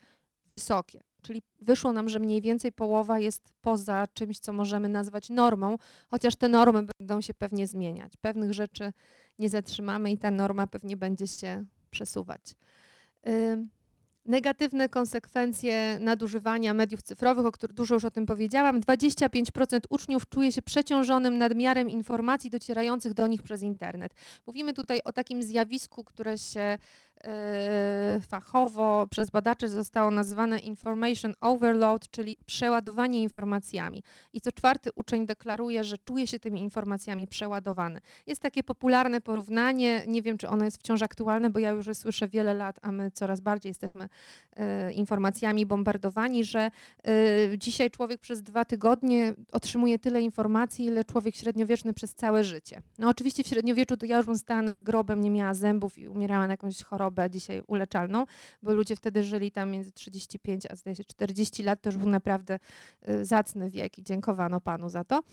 wysokie. Czyli wyszło nam, że mniej więcej połowa jest poza czymś, co możemy nazwać normą, chociaż te normy będą się pewnie zmieniać. Pewnych rzeczy nie zatrzymamy i ta norma pewnie będzie się przesuwać. Negatywne konsekwencje nadużywania mediów cyfrowych, o których dużo już o tym powiedziałam. 25% uczniów czuje się przeciążonym nadmiarem informacji docierających do nich przez internet. Mówimy tutaj o takim zjawisku, które się fachowo przez badaczy zostało nazwane information overload, czyli przeładowanie informacjami. I co czwarty uczeń deklaruje, że czuje się tymi informacjami przeładowany. Jest takie popularne porównanie, nie wiem czy ono jest wciąż aktualne, bo ja już słyszę wiele lat, a my coraz bardziej jesteśmy e, informacjami bombardowani, że e, dzisiaj człowiek przez dwa tygodnie otrzymuje tyle informacji, ile człowiek średniowieczny przez całe życie. No oczywiście w średniowieczu to ja już bym stała nad grobem, nie miała zębów i umierała na jakąś chorobę dzisiaj uleczalną, bo ludzie wtedy żyli tam między 35 a zdaje się 40 lat, to już był naprawdę e, zacny wiek i dziękowano Panu za to.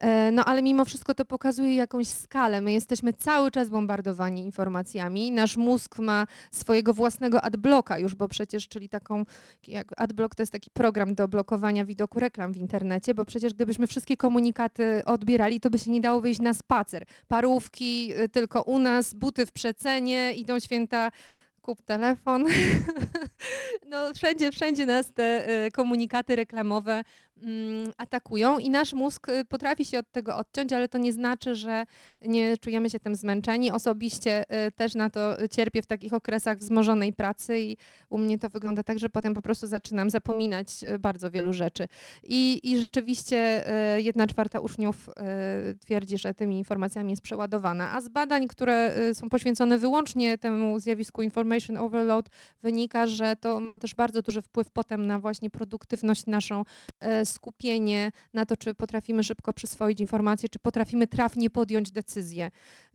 E, No ale mimo wszystko to pokazuje jakąś skalę. My jesteśmy cały czas bombardowani informacjami. Nasz mózg ma swojego własnego adblocka już, bo przecież, czyli taką, jak adblock to jest taki program do blokowania widoku reklam w internecie, bo przecież gdybyśmy wszystkie komunikaty odbierali, to by się nie dało wyjść na spacer. Parówki y, tylko u nas, buty w przecenie, idą święta, kup telefon. No wszędzie, wszędzie nas te y, komunikaty reklamowe atakują i nasz mózg y, potrafi się od tego odciąć, ale to nie znaczy, że nie czujemy się tym zmęczeni. Osobiście y, też na to cierpię w takich okresach wzmożonej pracy i u mnie to wygląda tak, że potem po prostu zaczynam zapominać y, bardzo wielu rzeczy. I, i rzeczywiście jedna czwarta uczniów twierdzi, że tymi informacjami jest przeładowana. A z badań, które są poświęcone wyłącznie temu zjawisku information overload, wynika, że to ma też bardzo duży wpływ potem na właśnie produktywność naszą, skupienie na to, czy potrafimy szybko przyswoić informacje, czy potrafimy trafnie podjąć decyzję.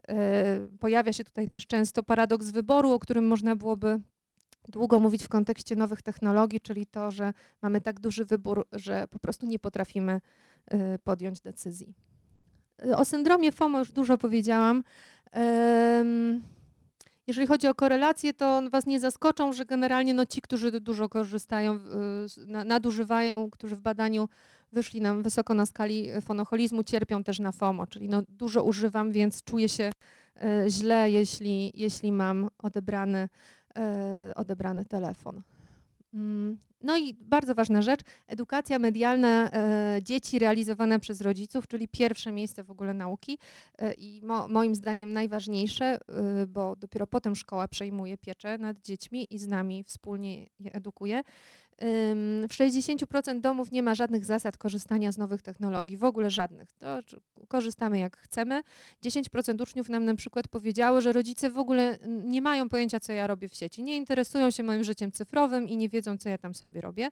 E, Pojawia się tutaj często paradoks wyboru, o którym można byłoby długo mówić w kontekście nowych technologii, czyli to, że mamy tak duży wybór, że po prostu nie potrafimy e, podjąć decyzji. E, O syndromie FOMO już dużo powiedziałam. Jeżeli chodzi o korelacje, to Was nie zaskoczą, że generalnie no, ci, którzy dużo korzystają, nadużywają, którzy w badaniu wyszli nam wysoko na skali fonocholizmu, cierpią też na FOMO, czyli no, dużo używam, więc czuję się y, źle, jeśli, jeśli mam odebrany, y, odebrany telefon. No i bardzo ważna rzecz, edukacja medialna e, dzieci realizowana przez rodziców, czyli pierwsze miejsce w ogóle nauki e, i mo, moim zdaniem najważniejsze, e, bo dopiero potem szkoła przejmuje pieczę nad dziećmi i z nami wspólnie je edukuje. W 60% domów nie ma żadnych zasad korzystania z nowych technologii, w ogóle żadnych. To korzystamy jak chcemy. 10% uczniów nam na przykład powiedziało, że rodzice w ogóle nie mają pojęcia, co ja robię w sieci. Nie interesują się moim życiem cyfrowym i nie wiedzą, co ja tam sobie robię.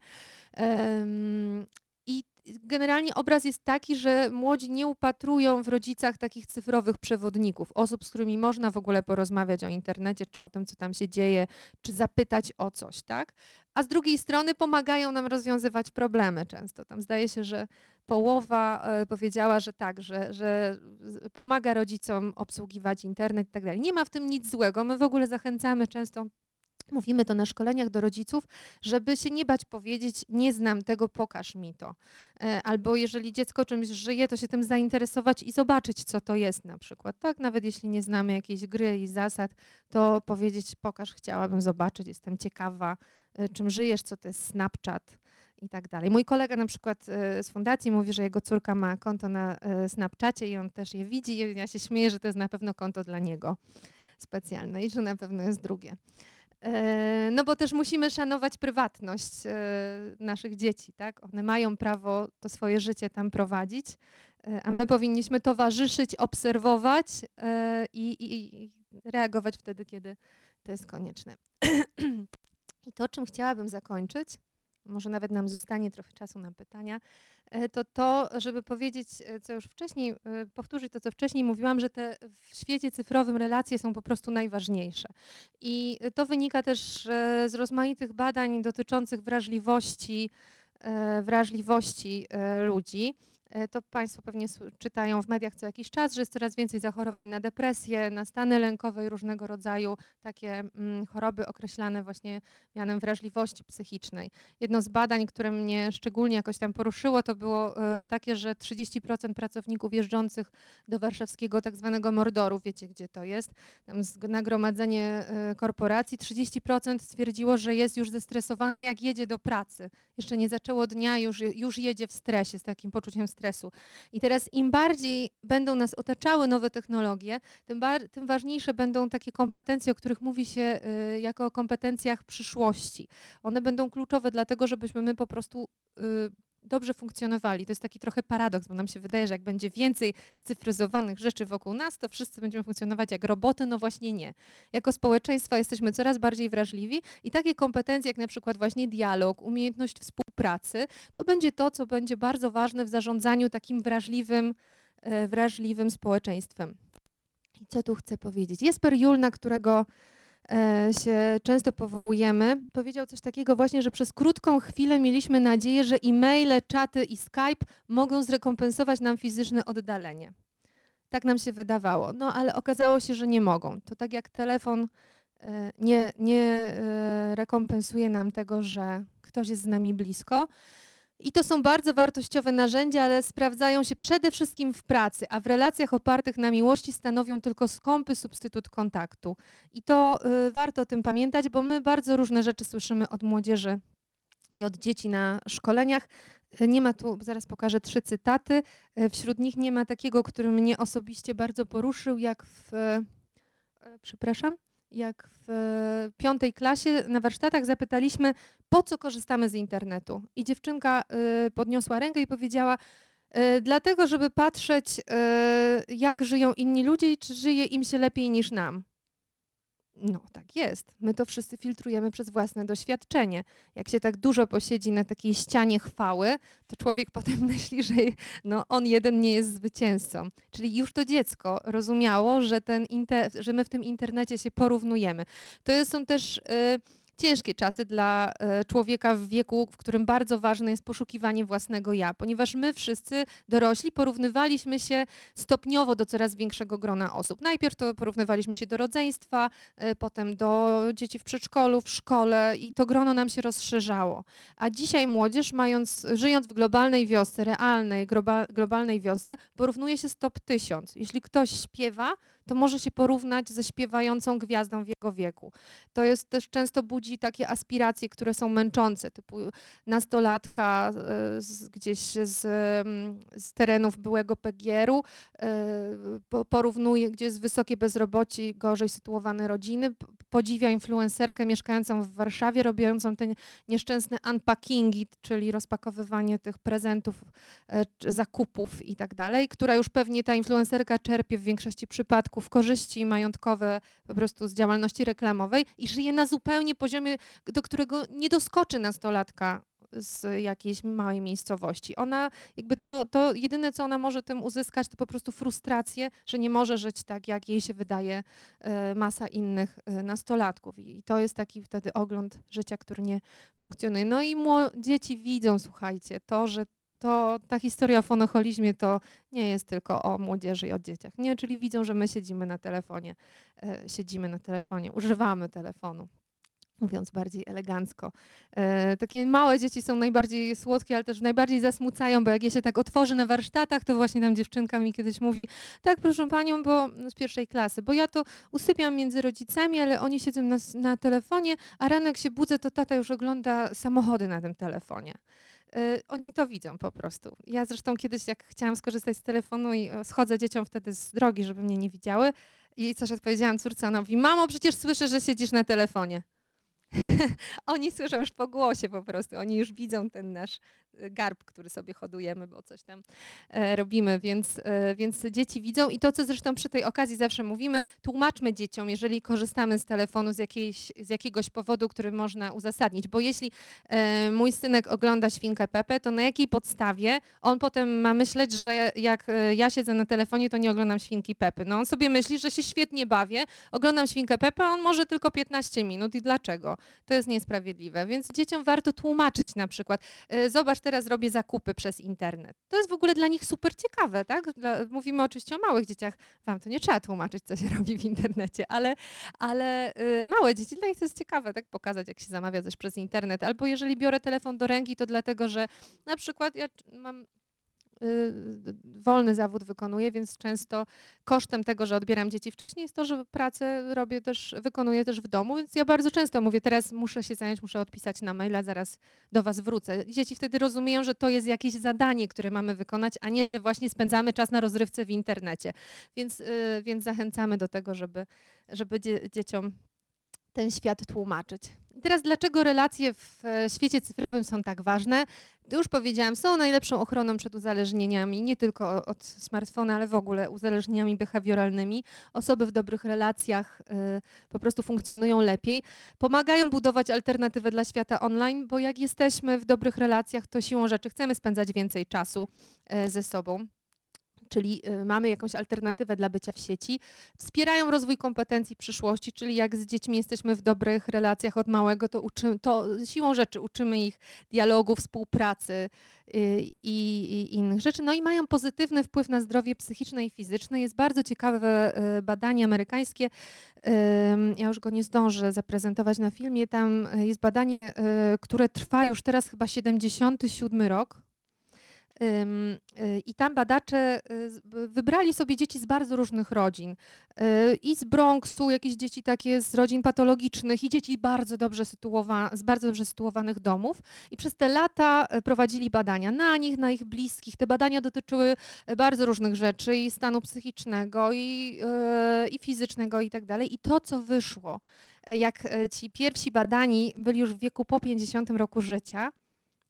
I generalnie obraz jest taki, że młodzi nie upatrują w rodzicach takich cyfrowych przewodników, osób, z którymi można w ogóle porozmawiać o internecie, czy o tym, co tam się dzieje, czy zapytać o coś, tak? A z drugiej strony pomagają nam rozwiązywać problemy często. Tam zdaje się, że połowa e, powiedziała, że tak, że, że pomaga rodzicom obsługiwać internet i tak dalej. Nie ma w tym nic złego. My w ogóle zachęcamy często Mówimy to na szkoleniach do rodziców, żeby się nie bać powiedzieć, nie znam tego, pokaż mi to. E, Albo jeżeli dziecko czymś żyje, to się tym zainteresować i zobaczyć, co to jest na przykład. Tak, nawet jeśli nie znamy jakiejś gry i zasad, to powiedzieć, pokaż, chciałabym zobaczyć, jestem ciekawa, czym żyjesz, co to jest Snapchat i tak dalej. Mój kolega na przykład e, z fundacji mówi, że jego córka ma konto na e, Snapchacie i on też je widzi i ja się śmieję, że to jest na pewno konto dla niego specjalne i że na pewno jest drugie. E, No bo też musimy szanować prywatność e, naszych dzieci, tak? One mają prawo to swoje życie tam prowadzić, e, a my powinniśmy towarzyszyć, obserwować e, i, i, i reagować wtedy, kiedy to jest konieczne. I to, czym chciałabym zakończyć, może nawet nam zostanie trochę czasu na pytania, e, to to, żeby powiedzieć, e, co już wcześniej, e, powtórzyć to, co wcześniej mówiłam, że te w świecie cyfrowym relacje są po prostu najważniejsze. I to wynika też z rozmaitych badań dotyczących wrażliwości, wrażliwości ludzi. E, To Państwo pewnie czytają w mediach co jakiś czas, że jest coraz więcej zachorowań na depresję, na stany lękowe i różnego rodzaju takie mm, choroby określane właśnie mianem wrażliwości psychicznej. Jedno z badań, które mnie szczególnie jakoś tam poruszyło, to było e, takie, że 30% pracowników jeżdżących do warszawskiego tak zwanego Mordoru, wiecie gdzie to jest, tam nagromadzenie e, korporacji, 30% stwierdziło, że jest już zestresowane, jak jedzie do pracy. Jeszcze nie zaczęło dnia, już, już jedzie w stresie, z takim poczuciem stresu. I teraz im bardziej będą nas otaczały nowe technologie, tym, tym ważniejsze będą takie kompetencje, o których mówi się y, jako o kompetencjach przyszłości. One będą kluczowe dlatego, żebyśmy my po prostu y, dobrze funkcjonowali. To jest taki trochę paradoks, bo nam się wydaje, że jak będzie więcej cyfryzowanych rzeczy wokół nas, to wszyscy będziemy funkcjonować jak roboty. No właśnie nie. Jako społeczeństwa jesteśmy coraz bardziej wrażliwi i takie kompetencje jak na przykład właśnie dialog, umiejętność współpracy, to będzie to, co będzie bardzo ważne w zarządzaniu takim wrażliwym, e, wrażliwym społeczeństwem. I co tu chcę powiedzieć? Jesper Jul, na którego się często powołujemy, powiedział coś takiego właśnie, że przez krótką chwilę mieliśmy nadzieję, że e-maile, czaty i Skype mogą zrekompensować nam fizyczne oddalenie. Tak nam się wydawało, no ale okazało się, że nie mogą. To tak jak telefon e, nie, nie e, rekompensuje nam tego, że ktoś jest z nami blisko. I to są bardzo wartościowe narzędzia, ale sprawdzają się przede wszystkim w pracy, a w relacjach opartych na miłości stanowią tylko skąpy substytut kontaktu. I to y, warto o tym pamiętać, bo my bardzo różne rzeczy słyszymy od młodzieży i od dzieci na szkoleniach. Y, Nie ma tu, zaraz pokażę trzy cytaty. Y, Wśród nich nie ma takiego, który mnie osobiście bardzo poruszył, jak w, e, przepraszam, jak w e, piątej klasie na warsztatach zapytaliśmy, po co korzystamy z internetu. I dziewczynka y, podniosła rękę i powiedziała, y, dlatego, żeby patrzeć, jak żyją inni ludzie i czy żyje im się lepiej niż nam. No, tak jest. My to wszyscy filtrujemy przez własne doświadczenie. Jak się tak dużo posiedzi na takiej ścianie chwały, to człowiek potem myśli, że no, on jeden nie jest zwycięzcą. Czyli już to dziecko rozumiało, że, ten że my w tym internecie się porównujemy. To są też y, ciężkie czasy dla y, człowieka w wieku, w którym bardzo ważne jest poszukiwanie własnego ja, ponieważ my wszyscy dorośli porównywaliśmy się stopniowo do coraz większego grona osób. Najpierw to porównywaliśmy się do rodzeństwa, y, potem do dzieci w przedszkolu, w szkole i to grono nam się rozszerzało. A dzisiaj młodzież, mając, żyjąc w globalnej wiosce, realnej globa, globalnej wiosce, porównuje się z top 1000. Jeśli ktoś śpiewa, to może się porównać ze śpiewającą gwiazdą w jego wieku. To jest też często budzi takie aspiracje, które są męczące, typu nastolatka e, z, gdzieś z, mm, z terenów byłego PGR-u, e, po- porównuje, gdzie jest wysokie bezrobocie gorzej sytuowane rodziny, podziwia influencerkę mieszkającą w Warszawie, robiącą te nieszczęsne unpackingi, czyli rozpakowywanie tych prezentów, e, zakupów i tak dalej, która już pewnie ta influencerka czerpie w większości przypadków korzyści majątkowe po prostu z działalności reklamowej i żyje na zupełnie poziomie, do którego nie doskoczy nastolatka z jakiejś małej miejscowości. Ona jakby to, to jedyne, co ona może tym uzyskać, to po prostu frustrację, że nie może żyć tak, jak jej się wydaje e, masa innych e, nastolatków. I to jest taki wtedy ogląd życia, który nie funkcjonuje. No i dzieci widzą, słuchajcie, to, że to ta historia o fonocholizmie to nie jest tylko o młodzieży i o dzieciach. Nie, czyli widzą, że my siedzimy na telefonie, e, siedzimy na telefonie, używamy telefonu. Mówiąc bardziej elegancko. E, takie małe dzieci są najbardziej słodkie, ale też najbardziej zasmucają, bo jak je się tak otworzy na warsztatach, to właśnie tam dziewczynka mi kiedyś mówi, tak proszę panią, bo z pierwszej klasy, bo ja to usypiam między rodzicami, ale oni siedzą na, na telefonie, a rano jak się budzę, to tata już ogląda samochody na tym telefonie. Y, Oni to widzą po prostu. Ja zresztą kiedyś, jak chciałam skorzystać z telefonu i e, schodzę dzieciom wtedy z drogi, żeby mnie nie widziały i coś odpowiedziałam córce, ona mówi, mamo, przecież słyszę, że siedzisz na telefonie. Oni słyszą już po głosie po prostu, oni już widzą ten nasz garb, który sobie hodujemy, bo coś tam e, robimy, więc, e, więc dzieci widzą i to, co zresztą przy tej okazji zawsze mówimy, tłumaczmy dzieciom, jeżeli korzystamy z telefonu z, jakiejś, z jakiegoś powodu, który można uzasadnić, bo jeśli e, mój synek ogląda Świnkę Pepę, to na jakiej podstawie on potem ma myśleć, że jak ja siedzę na telefonie, to nie oglądam Świnki Pepy. No on sobie myśli, że się świetnie bawię, oglądam Świnkę Pepę, a on może tylko 15 minut i dlaczego? To jest niesprawiedliwe, więc dzieciom warto tłumaczyć na przykład, zobacz, teraz robię zakupy przez internet. To jest w ogóle dla nich super ciekawe, tak? Dla, mówimy oczywiście o małych dzieciach, wam to nie trzeba tłumaczyć, co się robi w internecie, ale, ale y, małe dzieci, dla nich to jest ciekawe, tak? Pokazać, jak się zamawia coś przez internet. Albo jeżeli biorę telefon do ręki, to dlatego, że na przykład ja mam wolny zawód wykonuję, więc często kosztem tego, że odbieram dzieci wcześniej jest to, że pracę robię też, wykonuję też w domu, więc ja bardzo często mówię, teraz muszę się zająć, muszę odpisać na maila, zaraz do was wrócę. Dzieci wtedy rozumieją, że to jest jakieś zadanie, które mamy wykonać, a nie właśnie spędzamy czas na rozrywce w internecie. Więc, y, więc zachęcamy do tego, żeby, żeby dzie, dzieciom ten świat tłumaczyć. Teraz dlaczego relacje w e, świecie cyfrowym są tak ważne? Już powiedziałam, są najlepszą ochroną przed uzależnieniami, nie tylko od smartfona, ale w ogóle uzależnieniami behawioralnymi. Osoby w dobrych relacjach y, po prostu funkcjonują lepiej. Pomagają budować alternatywę dla świata online, bo jak jesteśmy w dobrych relacjach, to siłą rzeczy chcemy spędzać więcej czasu y, ze sobą czyli y, mamy jakąś alternatywę dla bycia w sieci, wspierają rozwój kompetencji przyszłości, czyli jak z dziećmi jesteśmy w dobrych relacjach od małego, to, uczymy, to siłą rzeczy uczymy ich dialogu, współpracy y, i, i, innych rzeczy. No i mają pozytywny wpływ na zdrowie psychiczne i fizyczne. Jest bardzo ciekawe y, badanie amerykańskie, ja już go nie zdążę zaprezentować na filmie, tam jest badanie, które trwa już teraz chyba 77 rok, I tam badacze y, wybrali sobie dzieci z bardzo różnych rodzin. Y, I z Bronxu, jakieś dzieci takie z rodzin patologicznych, i dzieci bardzo dobrze z bardzo dobrze sytuowanych domów. I przez te lata prowadzili badania na nich, na ich bliskich. Te badania dotyczyły bardzo różnych rzeczy, i stanu psychicznego, i, i fizycznego, i tak dalej. I to, co wyszło, jak ci pierwsi badani byli już w wieku po 50 roku życia,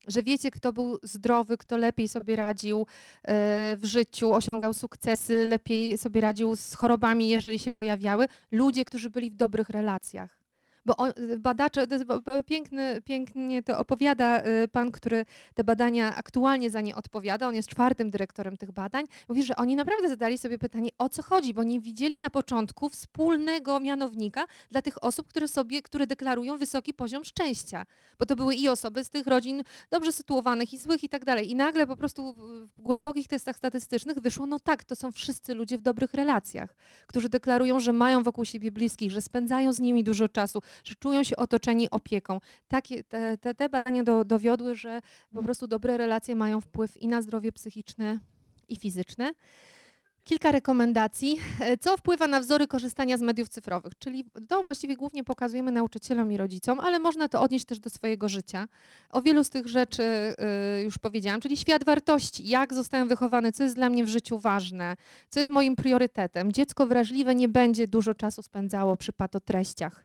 że wiecie, kto był zdrowy, kto lepiej sobie radził e, w życiu, osiągał sukcesy, lepiej sobie radził z chorobami, jeżeli się pojawiały, ludzie, którzy byli w dobrych relacjach bo on, badacze, to jest piękny, pięknie to opowiada y, pan, który te badania aktualnie za nie odpowiada, on jest czwartym dyrektorem tych badań, mówi, że oni naprawdę zadali sobie pytanie, o co chodzi, bo nie widzieli na początku wspólnego mianownika dla tych osób, które sobie, które deklarują wysoki poziom szczęścia, bo to były i osoby z tych rodzin dobrze sytuowanych i złych i tak dalej. I nagle po prostu w głębokich testach statystycznych wyszło, no tak, to są wszyscy ludzie w dobrych relacjach, którzy deklarują, że mają wokół siebie bliskich, że spędzają z nimi dużo czasu, że czują się otoczeni opieką. Takie, te, te, te badania do, dowiodły, że po prostu dobre relacje mają wpływ i na zdrowie psychiczne i fizyczne. Kilka rekomendacji. Co wpływa na wzory korzystania z mediów cyfrowych? Czyli to właściwie głównie pokazujemy nauczycielom i rodzicom, ale można to odnieść też do swojego życia. O wielu z tych rzeczy y, już powiedziałam, czyli świat wartości. Jak zostałem wychowany, co jest dla mnie w życiu ważne, co jest moim priorytetem. Dziecko wrażliwe nie będzie dużo czasu spędzało przy patotreściach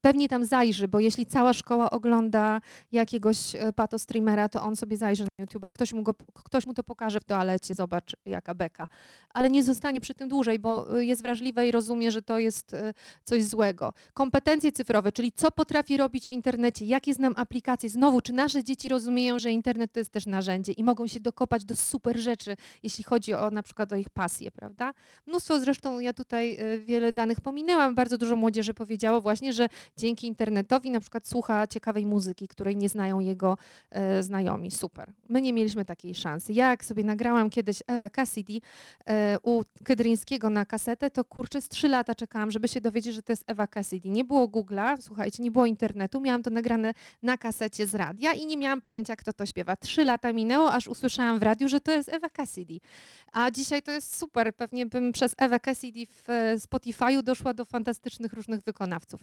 pewnie tam zajrzy, bo jeśli cała szkoła ogląda jakiegoś e, pato streamera, to on sobie zajrzy na YouTube, ktoś mu, go, ktoś mu to pokaże w toalecie, zobacz jaka beka. Ale nie zostanie przy tym dłużej, bo e, jest wrażliwe i rozumie, że to jest e, coś złego. Kompetencje cyfrowe, czyli co potrafi robić w internecie, jakie znam aplikacje. Znowu, czy nasze dzieci rozumieją, że internet to jest też narzędzie i mogą się dokopać do super rzeczy, jeśli chodzi o na przykład o ich pasję, prawda? Mnóstwo zresztą, ja tutaj wiele danych pominęłam, bardzo dużo młodzieży powiedziało właśnie, że dzięki internetowi na przykład słucha ciekawej muzyki, której nie znają jego e, znajomi. Super. My nie mieliśmy takiej szansy. Ja jak sobie nagrałam kiedyś Cassidy e, u Kedryńskiego na kasetę, to kurczę z trzy lata czekałam, żeby się dowiedzieć, że to jest Ewa Cassidy. Nie było Google'a, słuchajcie, nie było internetu, miałam to nagrane na kasecie z radia i nie miałam pojęcia, kto to śpiewa. Trzy lata minęło, aż usłyszałam w radiu, że to jest Ewa Cassidy. A dzisiaj to jest super. Pewnie bym przez Ewę Cassidy w e, Spotify'u doszła do fantastycznych różnych wykonawców.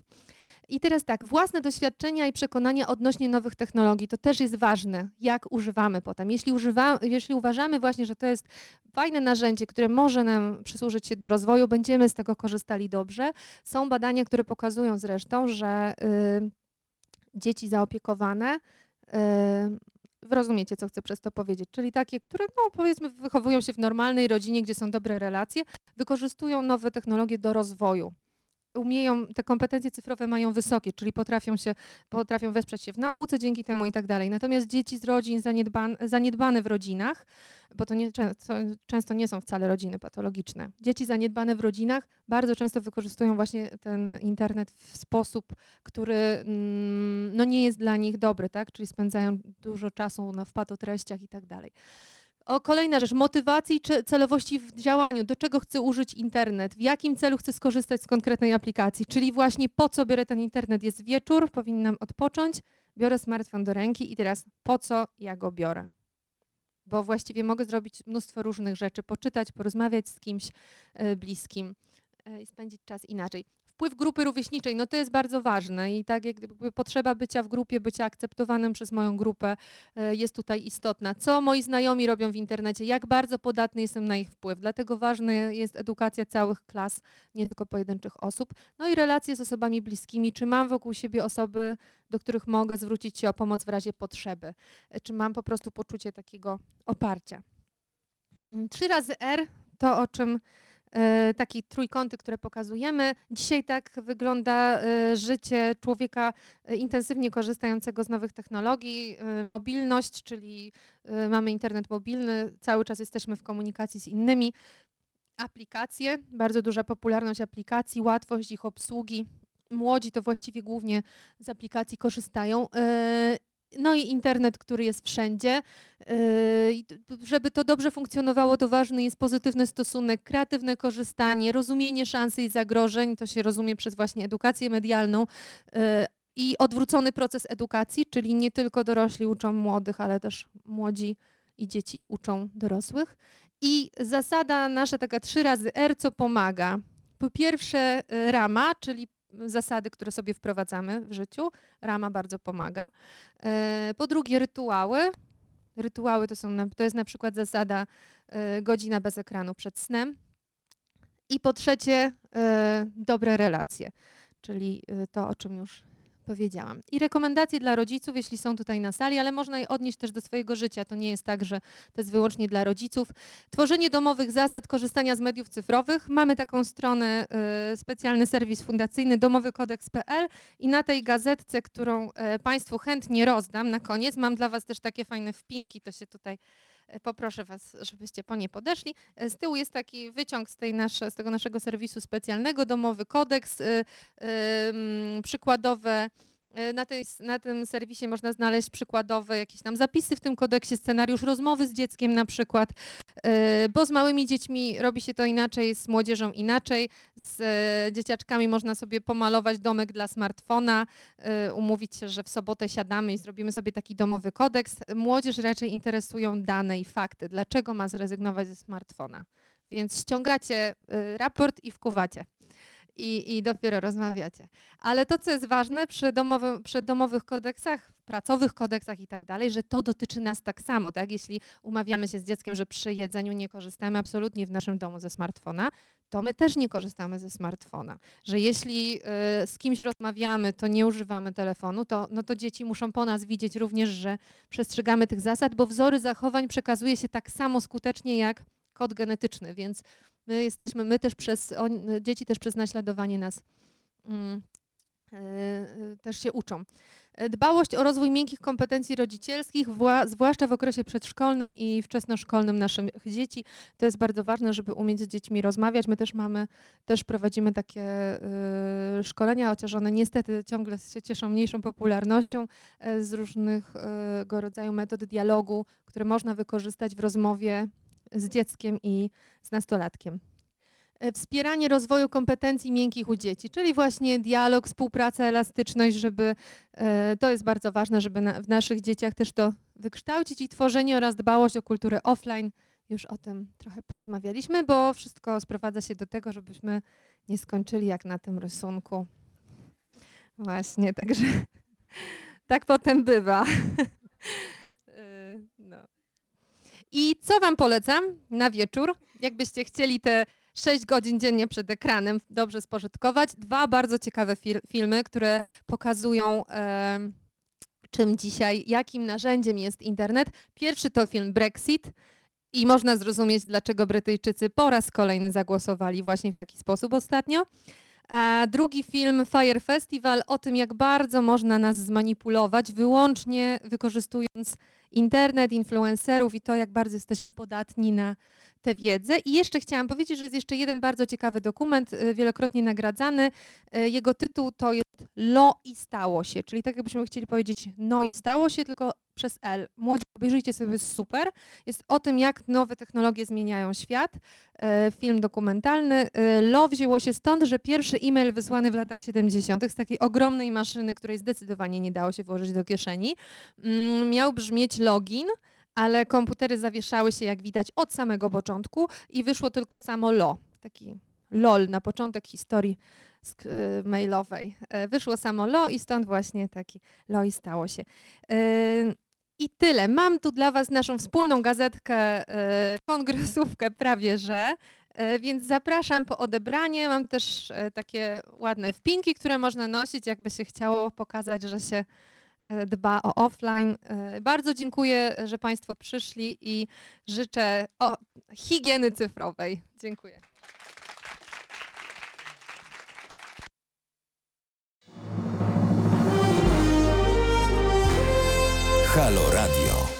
I teraz tak, własne doświadczenia i przekonania odnośnie nowych technologii, to też jest ważne, jak używamy potem. Jeśli, używa, jeśli uważamy właśnie, że to jest fajne narzędzie, które może nam przysłużyć się do rozwoju, będziemy z tego korzystali dobrze. Są badania, które pokazują zresztą, że... Yy, dzieci zaopiekowane. Wy rozumiecie, co chcę przez to powiedzieć, czyli takie, które no, powiedzmy wychowują się w normalnej rodzinie, gdzie są dobre relacje, wykorzystują nowe technologie do rozwoju. Umieją, te kompetencje cyfrowe mają wysokie, czyli potrafią się, potrafią wesprzeć się w nauce dzięki temu i tak dalej. Natomiast dzieci z rodzin zaniedban, zaniedbane w rodzinach, bo to nie, często, często nie są wcale rodziny patologiczne. Dzieci zaniedbane w rodzinach bardzo często wykorzystują właśnie ten internet w sposób, który mm, no nie jest dla nich dobry, tak? Czyli spędzają dużo czasu na wpadotreściach i tak dalej. O, kolejna rzecz, motywacji czy celowości w działaniu. Do czego chcę użyć internet? W jakim celu chcę skorzystać z konkretnej aplikacji? Czyli właśnie po co biorę ten internet? Jest wieczór, powinnam odpocząć, biorę smartfon do ręki i teraz po co ja go biorę? Bo właściwie mogę zrobić mnóstwo różnych rzeczy, poczytać, porozmawiać z kimś e, bliskim e, i spędzić czas inaczej. Wpływ grupy rówieśniczej, no to jest bardzo ważne i tak potrzeba bycia w grupie, bycia akceptowanym przez moją grupę e, jest tutaj istotna. Co moi znajomi robią w internecie, jak bardzo podatny jestem na ich wpływ. Dlatego ważna jest edukacja całych klas, nie tylko pojedynczych osób. No i relacje z osobami bliskimi. Czy mam wokół siebie osoby, do których mogę zwrócić się o pomoc w razie potrzeby? E, Czy mam po prostu poczucie takiego oparcia? Mm, Trzy razy R to o czym takie trójkąty, które pokazujemy. Dzisiaj tak wygląda e, życie człowieka e, intensywnie korzystającego z nowych technologii. E, Mobilność, czyli e, mamy internet mobilny, cały czas jesteśmy w komunikacji z innymi. Aplikacje, bardzo duża popularność aplikacji, łatwość ich obsługi. Młodzi to właściwie głównie z aplikacji korzystają. No i internet, który jest wszędzie. Yy, Żeby to dobrze funkcjonowało, to ważny jest pozytywny stosunek, kreatywne korzystanie, rozumienie szansy i zagrożeń. To się rozumie przez właśnie edukację medialną yy, i odwrócony proces edukacji, czyli nie tylko dorośli uczą młodych, ale też młodzi i dzieci uczą dorosłych. I zasada nasza taka trzy razy R, co pomaga. Po pierwsze yy, rama, czyli zasady, które sobie wprowadzamy w życiu. Rama bardzo pomaga. Yy, Po drugie rytuały, Rytuały to, są, to jest na przykład zasada y, godzina bez ekranu przed snem. I po trzecie, y, dobre relacje, czyli to, o czym już powiedziałam. I rekomendacje dla rodziców, jeśli są tutaj na sali, ale można je odnieść też do swojego życia. To nie jest tak, że to jest wyłącznie dla rodziców. Tworzenie domowych zasad korzystania z mediów cyfrowych. Mamy taką stronę, y, specjalny serwis fundacyjny domowykodeks.pl i na tej gazetce, którą e, Państwu chętnie rozdam na koniec, mam dla Was też takie fajne wpinki, to się tutaj poproszę Was, żebyście po nie podeszli. E, Z tyłu jest taki wyciąg z, tej nasze, z tego naszego serwisu specjalnego, domowy kodeks, mm, przykładowe. E, Na, tej, na tym serwisie można znaleźć przykładowe jakieś tam zapisy w tym kodeksie, scenariusz rozmowy z dzieckiem na przykład, e, bo z małymi dziećmi robi się to inaczej, z młodzieżą inaczej. Z e, dzieciaczkami można sobie pomalować domek dla smartfona, umówić się, że w sobotę siadamy i zrobimy sobie taki domowy kodeks. Młodzież raczej interesują dane i fakty. Dlaczego ma zrezygnować ze smartfona? Więc ściągacie raport i wkuwacie. I, I dopiero rozmawiacie. Ale to, co jest ważne przy, domowy, przy domowych kodeksach, pracowych kodeksach i tak dalej, że to dotyczy nas tak samo. Tak? Jeśli umawiamy się z dzieckiem, że przy jedzeniu nie korzystamy absolutnie w naszym domu ze smartfona, to my też nie korzystamy ze smartfona że jeśli y, z kimś rozmawiamy, to nie używamy telefonu, to, no to dzieci muszą po nas widzieć również, że przestrzegamy tych zasad, bo wzory zachowań przekazuje się tak samo skutecznie jak kod genetyczny, więc my jesteśmy, my też przez, on, dzieci też przez naśladowanie nas mm, y, y, też się uczą. E, Dbałość o rozwój miękkich kompetencji rodzicielskich, wła- zwłaszcza w okresie przedszkolnym i wczesnoszkolnym naszych dzieci. To jest bardzo ważne, żeby umieć z dziećmi rozmawiać. My też mamy, też prowadzimy takie szkolenia, chociaż one niestety ciągle się cieszą mniejszą popularnością e, z różnego rodzaju metod dialogu, które można wykorzystać w rozmowie z dzieckiem i z nastolatkiem. E, Wspieranie rozwoju kompetencji miękkich u dzieci, czyli właśnie dialog, współpraca, elastyczność, żeby e, to jest bardzo ważne, żeby na, w naszych dzieciach też to wykształcić i tworzenie oraz dbałość o kulturę offline. Już o tym trochę porozmawialiśmy, bo wszystko sprowadza się do tego, żebyśmy nie skończyli jak na tym rysunku. Właśnie, także tak potem bywa. Y, no. I co Wam polecam na wieczór? Jakbyście chcieli te 6 godzin dziennie przed ekranem dobrze spożytkować. Dwa bardzo ciekawe fil- filmy, które pokazują em, czym dzisiaj, jakim narzędziem jest internet. Pierwszy to film Brexit i można zrozumieć, dlaczego Brytyjczycy po raz kolejny zagłosowali właśnie w taki sposób ostatnio. A drugi film Fire Festival o tym, jak bardzo można nas zmanipulować, wyłącznie wykorzystując internet, influencerów i to, jak bardzo jesteśmy podatni na tę wiedzę. I jeszcze chciałam powiedzieć, że jest jeszcze jeden bardzo ciekawy dokument, y, wielokrotnie nagradzany. Y, Jego tytuł to jest Lo i stało się, czyli tak jakbyśmy chcieli powiedzieć no i stało się, tylko przez L. Młodzi, obejrzyjcie sobie, super. Jest o tym, jak nowe technologie zmieniają świat. E, Film dokumentalny. E, Lo wzięło się stąd, że pierwszy e-mail wysłany w latach 70. z takiej ogromnej maszyny, której zdecydowanie nie dało się włożyć do kieszeni, mm, miał brzmieć login, ale komputery zawieszały się, jak widać, od samego początku i wyszło tylko samo lo. Taki lol na początek historii e, mailowej. Wyszło samo lo i stąd właśnie taki lo i stało się. I tyle. Mam tu dla Was naszą wspólną gazetkę, e, kongresówkę prawie że. E, Więc zapraszam po odebranie. Mam też e, takie ładne wpinki, które można nosić, jakby się chciało pokazać, że się dba o offline. Bardzo dziękuję, że Państwo przyszli i życzę higieny cyfrowej. Dziękuję. Halo Radio.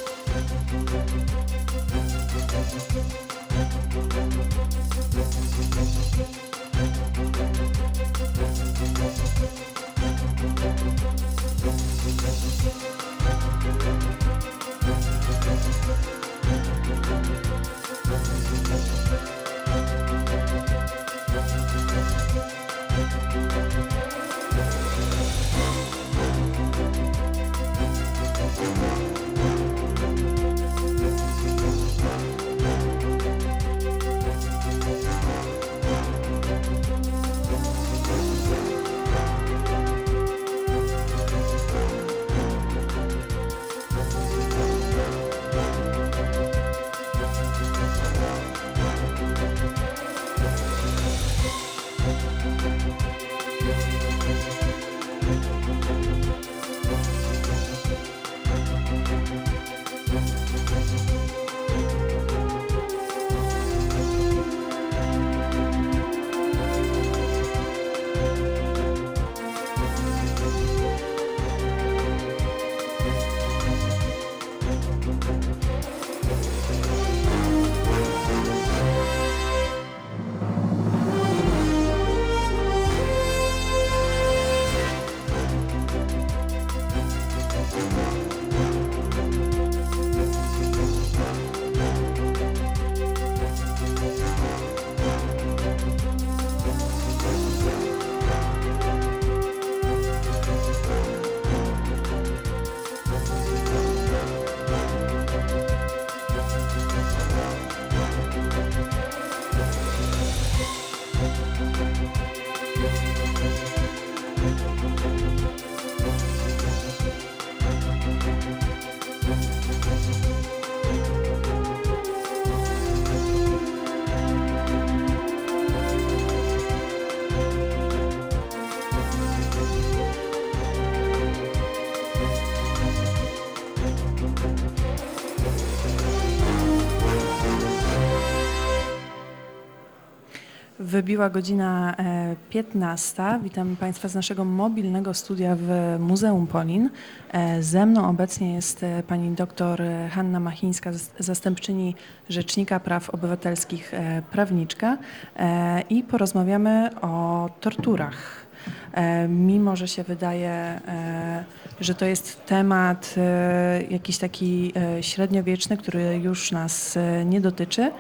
Wybiła godzina e, 15. Witam Państwa z naszego mobilnego studia w Muzeum Polin. E, Ze mną obecnie jest e, pani doktor e, Hanna Machińska, zas- zastępczyni Rzecznika Praw Obywatelskich, e, prawniczka e, i porozmawiamy o torturach. E, Mimo, że się wydaje, e, że to jest temat e, jakiś taki e, średniowieczny, który już nas e, nie dotyczy,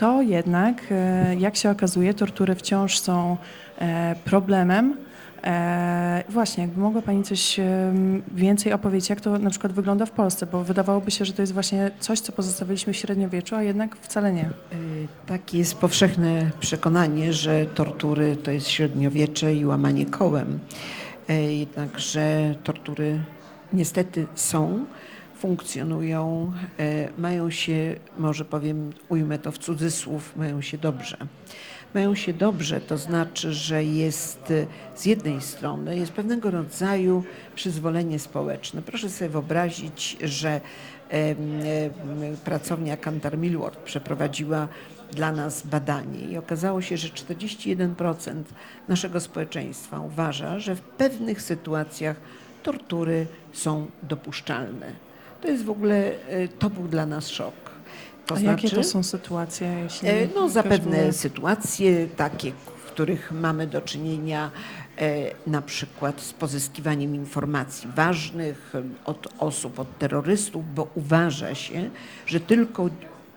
to jednak, e, jak się okazuje, tortury wciąż są e, problemem. E, Właśnie, jakby mogła Pani coś więcej opowiedzieć, jak to na przykład wygląda w Polsce, bo wydawałoby się, że to jest właśnie coś, co pozostawiliśmy w średniowieczu, a jednak wcale nie. Takie jest powszechne przekonanie, że tortury to jest średniowiecze i łamanie kołem. Jednakże tortury niestety są, funkcjonują, e, mają się, może powiem, ujmę to w cudzysłów, mają się dobrze. mają się dobrze, to znaczy, że jest y, z jednej strony jest pewnego rodzaju przyzwolenie społeczne. Proszę sobie wyobrazić, że em, pracownia Kantar Millward przeprowadziła dla nas badanie i okazało się, że 41% naszego społeczeństwa uważa, że w pewnych sytuacjach tortury są dopuszczalne. To jest w ogóle, y, to był dla nas szok. To A jakie to są sytuacje? Jeśli E, No, zapewne była- sytuacje takie, w których mamy do czynienia e, na przykład z pozyskiwaniem informacji ważnych e, od osób, od terrorystów, bo uważa się, że tylko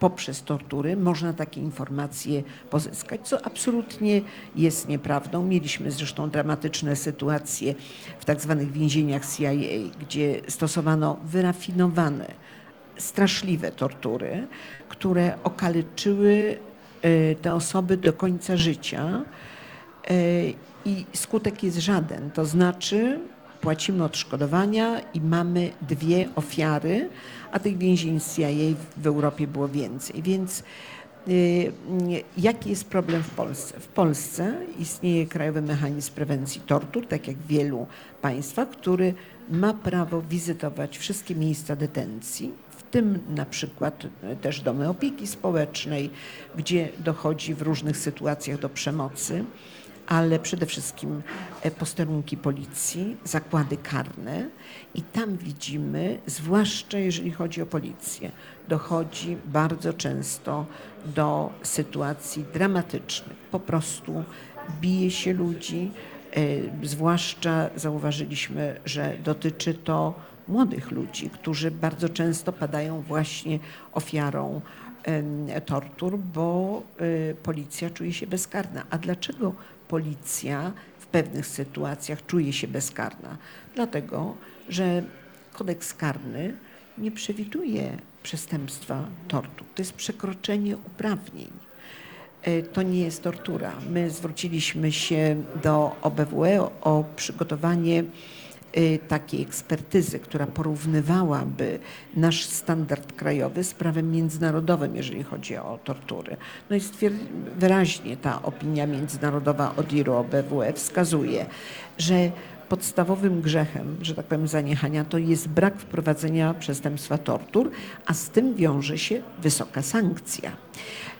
poprzez tortury można takie informacje pozyskać, co absolutnie jest nieprawdą. Mieliśmy zresztą dramatyczne sytuacje w tak zwanych więzieniach CIA, gdzie stosowano wyrafinowane straszliwe tortury, które okaleczyły e, te osoby do końca życia E, i skutek jest żaden. To znaczy płacimy odszkodowania i mamy dwie ofiary, a tych więzień CIA w Europie było więcej. Więc y, jaki jest problem w Polsce? W Polsce istnieje Krajowy Mechanizm Prewencji Tortur, tak jak w wielu państwach, który ma prawo wizytować wszystkie miejsca detencji, w tym na przykład e, też domy opieki społecznej, gdzie dochodzi w różnych sytuacjach do przemocy, ale przede wszystkim e, posterunki policji, zakłady karne i tam widzimy, zwłaszcza jeżeli chodzi o policję, dochodzi bardzo często do sytuacji dramatycznych. Po prostu bije się ludzi, e, zwłaszcza zauważyliśmy, że dotyczy to młodych ludzi, którzy bardzo często padają właśnie ofiarą tortur, bo y, policja czuje się bezkarna. A dlaczego policja w pewnych sytuacjach czuje się bezkarna? Dlatego, że kodeks karny nie przewiduje przestępstwa tortur. To jest przekroczenie uprawnień. E, To nie jest tortura. My zwróciliśmy się do OBWE o, przygotowanie takiej ekspertyzy, która porównywałaby nasz standard krajowy z prawem międzynarodowym, jeżeli chodzi o tortury. No i wyraźnie ta opinia międzynarodowa ODIR-u OBWE wskazuje, że podstawowym grzechem, że tak powiem, zaniechania to jest brak wprowadzenia przestępstwa tortur, a z tym wiąże się wysoka sankcja.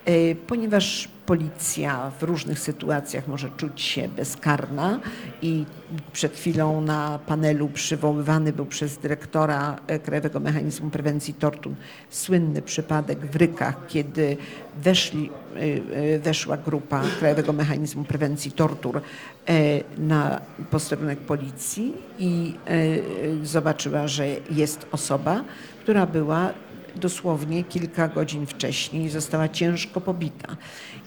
E, Ponieważ policja w różnych sytuacjach może czuć się bezkarna i przed chwilą na panelu przywoływany był przez dyrektora e, Krajowego Mechanizmu Prewencji Tortur słynny przypadek w Rykach, kiedy weszli, e, e, weszła grupa Krajowego Mechanizmu Prewencji Tortur na posterunek policji i zobaczyła, że jest osoba, która była dosłownie kilka godzin wcześniej została ciężko pobita.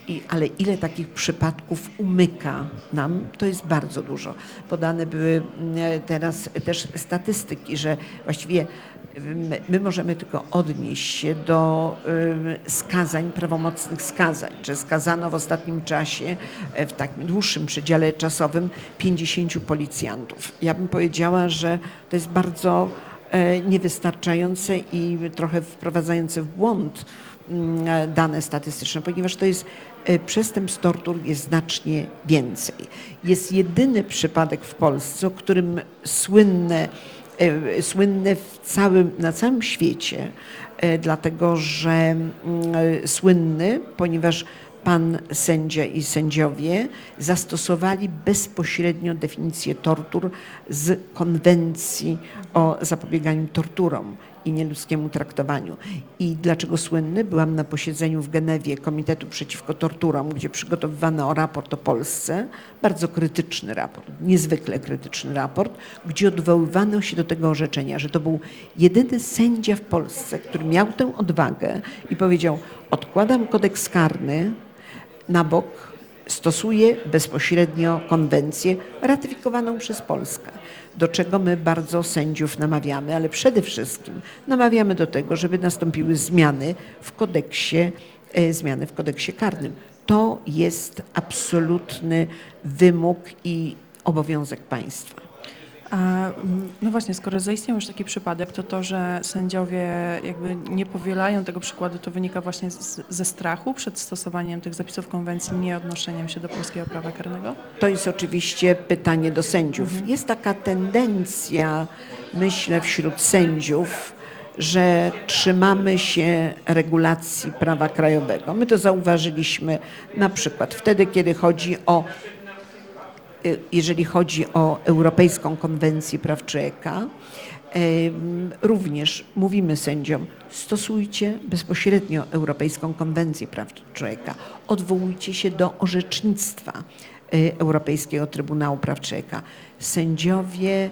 I, ale ile takich przypadków umyka nam, to jest bardzo dużo. Podane były mm, teraz też statystyki, że właściwie my, my możemy tylko odnieść się do skazań, prawomocnych skazań, że skazano w ostatnim czasie, e, w takim dłuższym przedziale czasowym 50 policjantów. Ja bym powiedziała, że to jest bardzo e, niewystarczające i trochę wprowadzające w błąd mm, e, dane statystyczne, ponieważ to jest e, przestępstw tortur jest znacznie więcej. Jest jedyny przypadek w Polsce, o którym słynne, e, słynne w całym, na całym świecie, e, dlatego że mm, e, słynny, ponieważ pan sędzia i sędziowie zastosowali bezpośrednio definicję tortur z konwencji o zapobieganiu torturom i nieludzkiemu traktowaniu. I dlaczego słynny? Byłam na posiedzeniu w Genewie Komitetu Przeciwko Torturom, gdzie przygotowywano raport o Polsce, bardzo krytyczny raport, niezwykle krytyczny raport, gdzie odwoływano się do tego orzeczenia, że to był jedyny sędzia w Polsce, który miał tę odwagę i powiedział: Odkładam kodeks karny na bok, stosuje bezpośrednio konwencję ratyfikowaną przez Polskę, do czego my bardzo sędziów namawiamy, ale przede wszystkim namawiamy do tego, żeby nastąpiły zmiany w kodeksie, e, zmiany w kodeksie karnym. To jest absolutny wymóg i obowiązek państwa. A mm, no właśnie, skoro zaistniał już taki przypadek, to to, że sędziowie jakby nie powielają tego przykładu, to wynika właśnie z, ze strachu przed stosowaniem tych zapisów konwencji, nie odnoszeniem się do polskiego prawa karnego? To jest oczywiście pytanie do sędziów. Jest taka tendencja, myślę, wśród sędziów, że trzymamy się regulacji prawa krajowego. My to zauważyliśmy na przykład wtedy, kiedy chodzi o jeżeli chodzi o Europejską Konwencję Praw Człowieka, również mówimy sędziom, stosujcie bezpośrednio Europejską Konwencję Praw Człowieka, odwołujcie się do orzecznictwa y, Europejskiego Trybunału Praw Człowieka. Sędziowie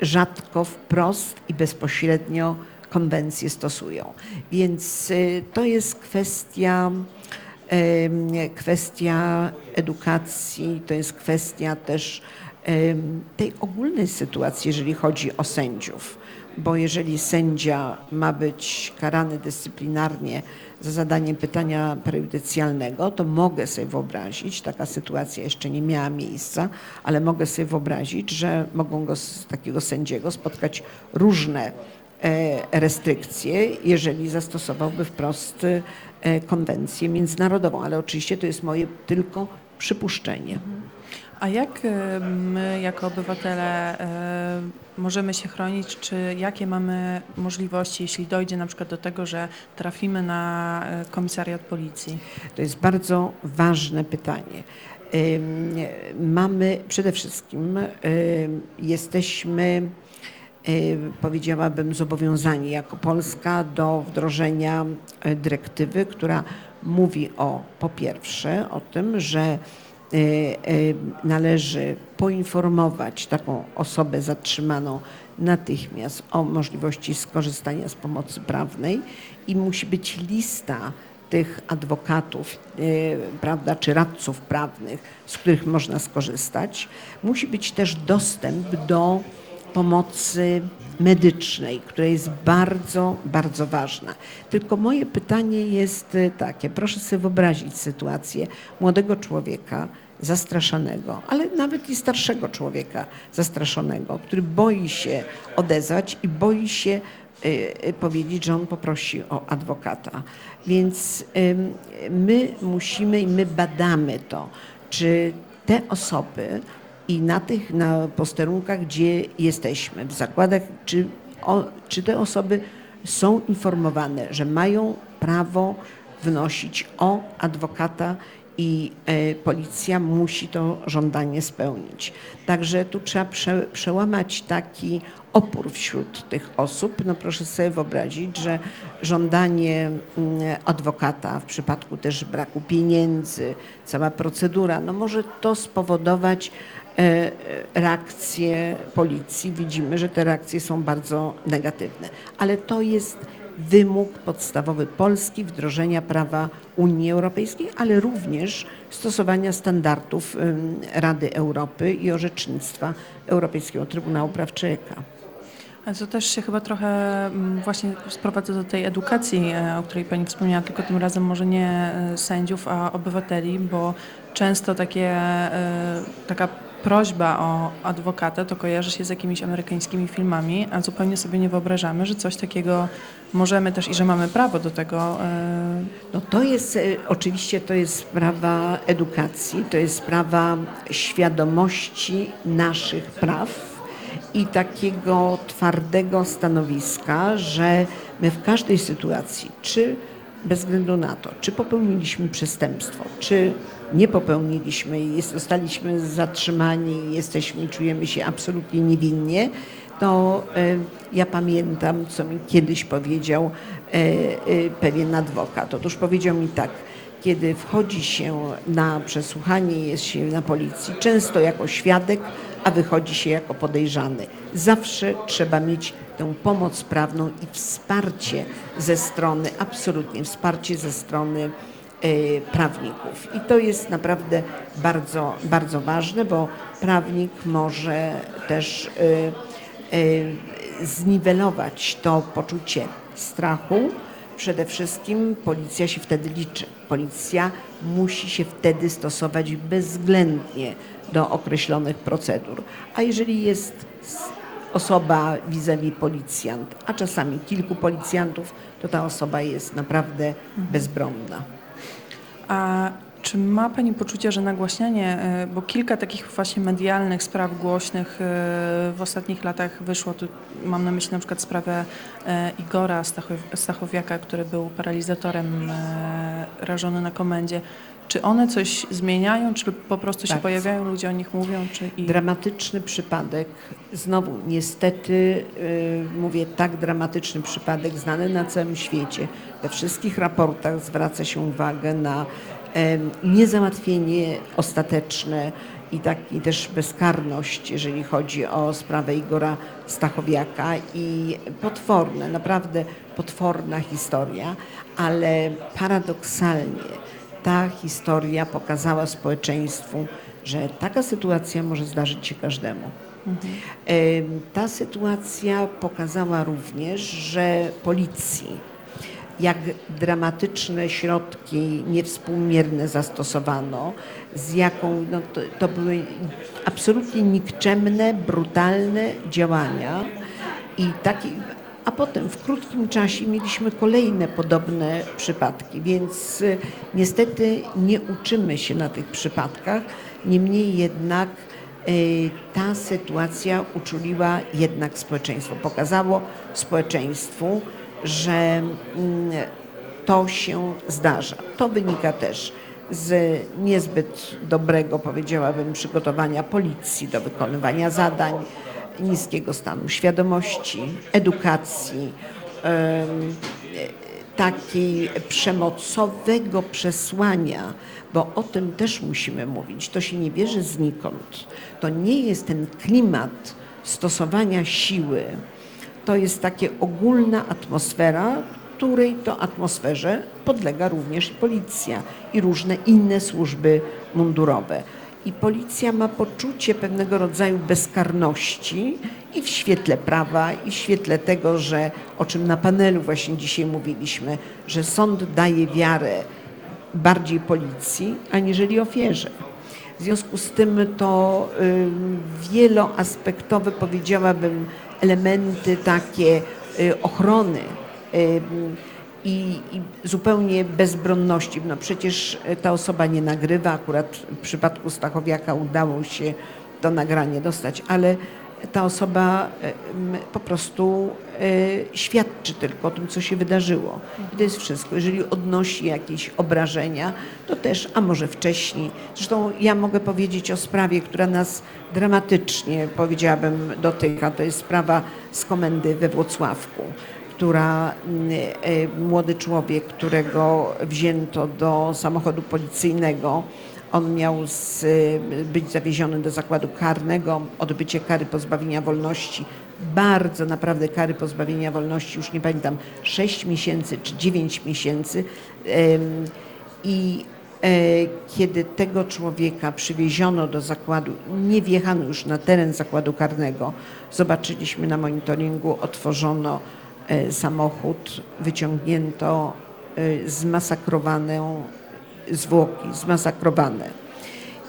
rzadko wprost i bezpośrednio konwencje stosują. Więc y, to jest kwestia, kwestia edukacji, to jest kwestia też tej ogólnej sytuacji, jeżeli chodzi o sędziów. Bo jeżeli sędzia ma być karany dyscyplinarnie za zadanie pytania prejudycjalnego, to mogę sobie wyobrazić, taka sytuacja jeszcze nie miała miejsca, ale mogę sobie wyobrazić, że mogą go z takiego sędziego spotkać różne e, restrykcje, jeżeli zastosowałby wprost konwencję międzynarodową. Ale oczywiście to jest moje tylko przypuszczenie. A jak e, my jako obywatele e, możemy się chronić, czy jakie mamy możliwości, jeśli dojdzie na przykład do tego, że trafimy na e, komisariat policji? To jest bardzo ważne pytanie. Mamy przede wszystkim, jesteśmy, powiedziałabym, zobowiązani jako Polska do wdrożenia y, dyrektywy, która mówi o, po pierwsze, o tym, że y, y, należy poinformować taką osobę zatrzymaną natychmiast o możliwości skorzystania z pomocy prawnej i musi być lista tych adwokatów, y, prawda, czy radców prawnych, z których można skorzystać. Musi być też dostęp do pomocy medycznej, która jest bardzo, bardzo ważna. Tylko moje pytanie jest y, takie, proszę sobie wyobrazić sytuację młodego człowieka, zastraszonego, ale nawet i starszego człowieka zastraszonego, który boi się odezwać i boi się y, y, powiedzieć, że on poprosi o adwokata. Więc my musimy i my badamy to, czy te osoby i na tych na posterunkach, gdzie jesteśmy, w zakładach, czy, o, czy te osoby są informowane, że mają prawo wnosić o adwokata i e, policja musi to żądanie spełnić. Także tu trzeba prze, przełamać taki opór wśród tych osób. No proszę sobie wyobrazić, że żądanie mm, adwokata w przypadku też braku pieniędzy, cała procedura, no może to spowodować reakcje policji. Widzimy, że te reakcje są bardzo negatywne. Ale to jest wymóg podstawowy Polski wdrożenia prawa Unii Europejskiej, ale również stosowania standardów Rady Europy i orzecznictwa Europejskiego Trybunału Praw Człowieka. To też się chyba trochę właśnie sprowadza do tej edukacji, e, o której Pani wspomniała, tylko tym razem może nie e, sędziów, a obywateli, bo często takie, e, taka prośba o adwokata to kojarzy się z jakimiś amerykańskimi filmami, a zupełnie sobie nie wyobrażamy, że coś takiego możemy też i że mamy prawo do tego. e, No to jest, e, oczywiście to jest sprawa edukacji, to jest sprawa świadomości naszych praw i takiego twardego stanowiska, że my w każdej sytuacji, czy bez względu na to, czy popełniliśmy przestępstwo, czy nie popełniliśmy i zostaliśmy zatrzymani jesteśmy, czujemy się absolutnie niewinnie, to e, ja pamiętam, co mi kiedyś powiedział e, e, pewien adwokat. Otóż powiedział mi tak, kiedy wchodzi się na przesłuchanie, jest się na policji, często jako świadek, a wychodzi się jako podejrzany. Zawsze trzeba mieć tę pomoc prawną i wsparcie ze strony, absolutnie wsparcie ze strony prawników. I to jest naprawdę bardzo, bardzo ważne, bo prawnik może też e, e, zniwelować to poczucie strachu. Przede wszystkim policja się wtedy liczy. Policja musi się wtedy stosować bezwzględnie do określonych procedur. A jeżeli jest osoba vis-a-vis policjant, a czasami kilku policjantów, to ta osoba jest naprawdę bezbronna. A czy ma Pani poczucie, że nagłaśnianie, e, bo kilka takich właśnie medialnych spraw głośnych e, w ostatnich latach wyszło, tu mam na myśli na przykład sprawę e, Igora Stachow- Stachowiaka, który był paralizatorem rażony na komendzie. Czy one coś zmieniają, czy po prostu się Tak. pojawiają, ludzie o nich mówią? Czy i... Dramatyczny przypadek, znowu niestety y, mówię tak dramatyczny przypadek, znany na całym świecie. We wszystkich raportach zwraca się uwagę na niezałatwienie ostateczne i tak, i też bezkarność, jeżeli chodzi o sprawę Igora Stachowiaka i potworne, naprawdę potworna historia, ale paradoksalnie ta historia pokazała społeczeństwu, że taka sytuacja może zdarzyć się każdemu. Em, Ta sytuacja pokazała również, że policji, jak dramatyczne środki niewspółmierne zastosowano, z jaką no to, to były absolutnie nikczemne, brutalne działania i taki, a potem w krótkim czasie mieliśmy kolejne podobne przypadki, więc y, niestety nie uczymy się na tych przypadkach, niemniej jednak y, ta sytuacja uczuliła jednak społeczeństwo, pokazało społeczeństwu, że mm, to się zdarza. To wynika też z niezbyt dobrego, powiedziałabym, przygotowania policji do wykonywania zadań, niskiego stanu świadomości, edukacji, takiej przemocowego przesłania, bo o tym też musimy mówić. To się nie bierze znikąd. To nie jest ten klimat stosowania siły, to jest takie ogólna atmosfera, której to atmosferze podlega również i policja i różne inne służby mundurowe. I policja ma poczucie pewnego rodzaju bezkarności i w świetle prawa, i w świetle tego, że o czym na panelu właśnie dzisiaj mówiliśmy, że sąd daje wiarę bardziej policji, aniżeli ofierze. W związku z tym to y, wieloaspektowe, powiedziałabym, elementy takie y, ochrony y, i, i zupełnie bezbronności. No przecież ta osoba nie nagrywa, akurat w przypadku Stachowiaka udało się to nagranie dostać, ale ta osoba y, po prostu y, świadczy tylko o tym, co się wydarzyło. I to jest wszystko. Jeżeli odnosi jakieś obrażenia, to też, a może wcześniej. Zresztą ja mogę powiedzieć o sprawie, która nas dramatycznie, powiedziałabym, dotyka. To jest sprawa z komendy we Włocławku która mm, e, młody człowiek, którego wzięto do samochodu policyjnego, on miał z, być zawieziony do zakładu karnego, odbycie kary pozbawienia wolności, bardzo naprawdę kary pozbawienia wolności, już nie pamiętam, 6 miesięcy czy 9 miesięcy. I e, kiedy tego człowieka przywieziono do zakładu, nie wjechano już na teren zakładu karnego, zobaczyliśmy na monitoringu, otworzono e, samochód, wyciągnięto e, zmasakrowane zwłoki, zmasakrowane.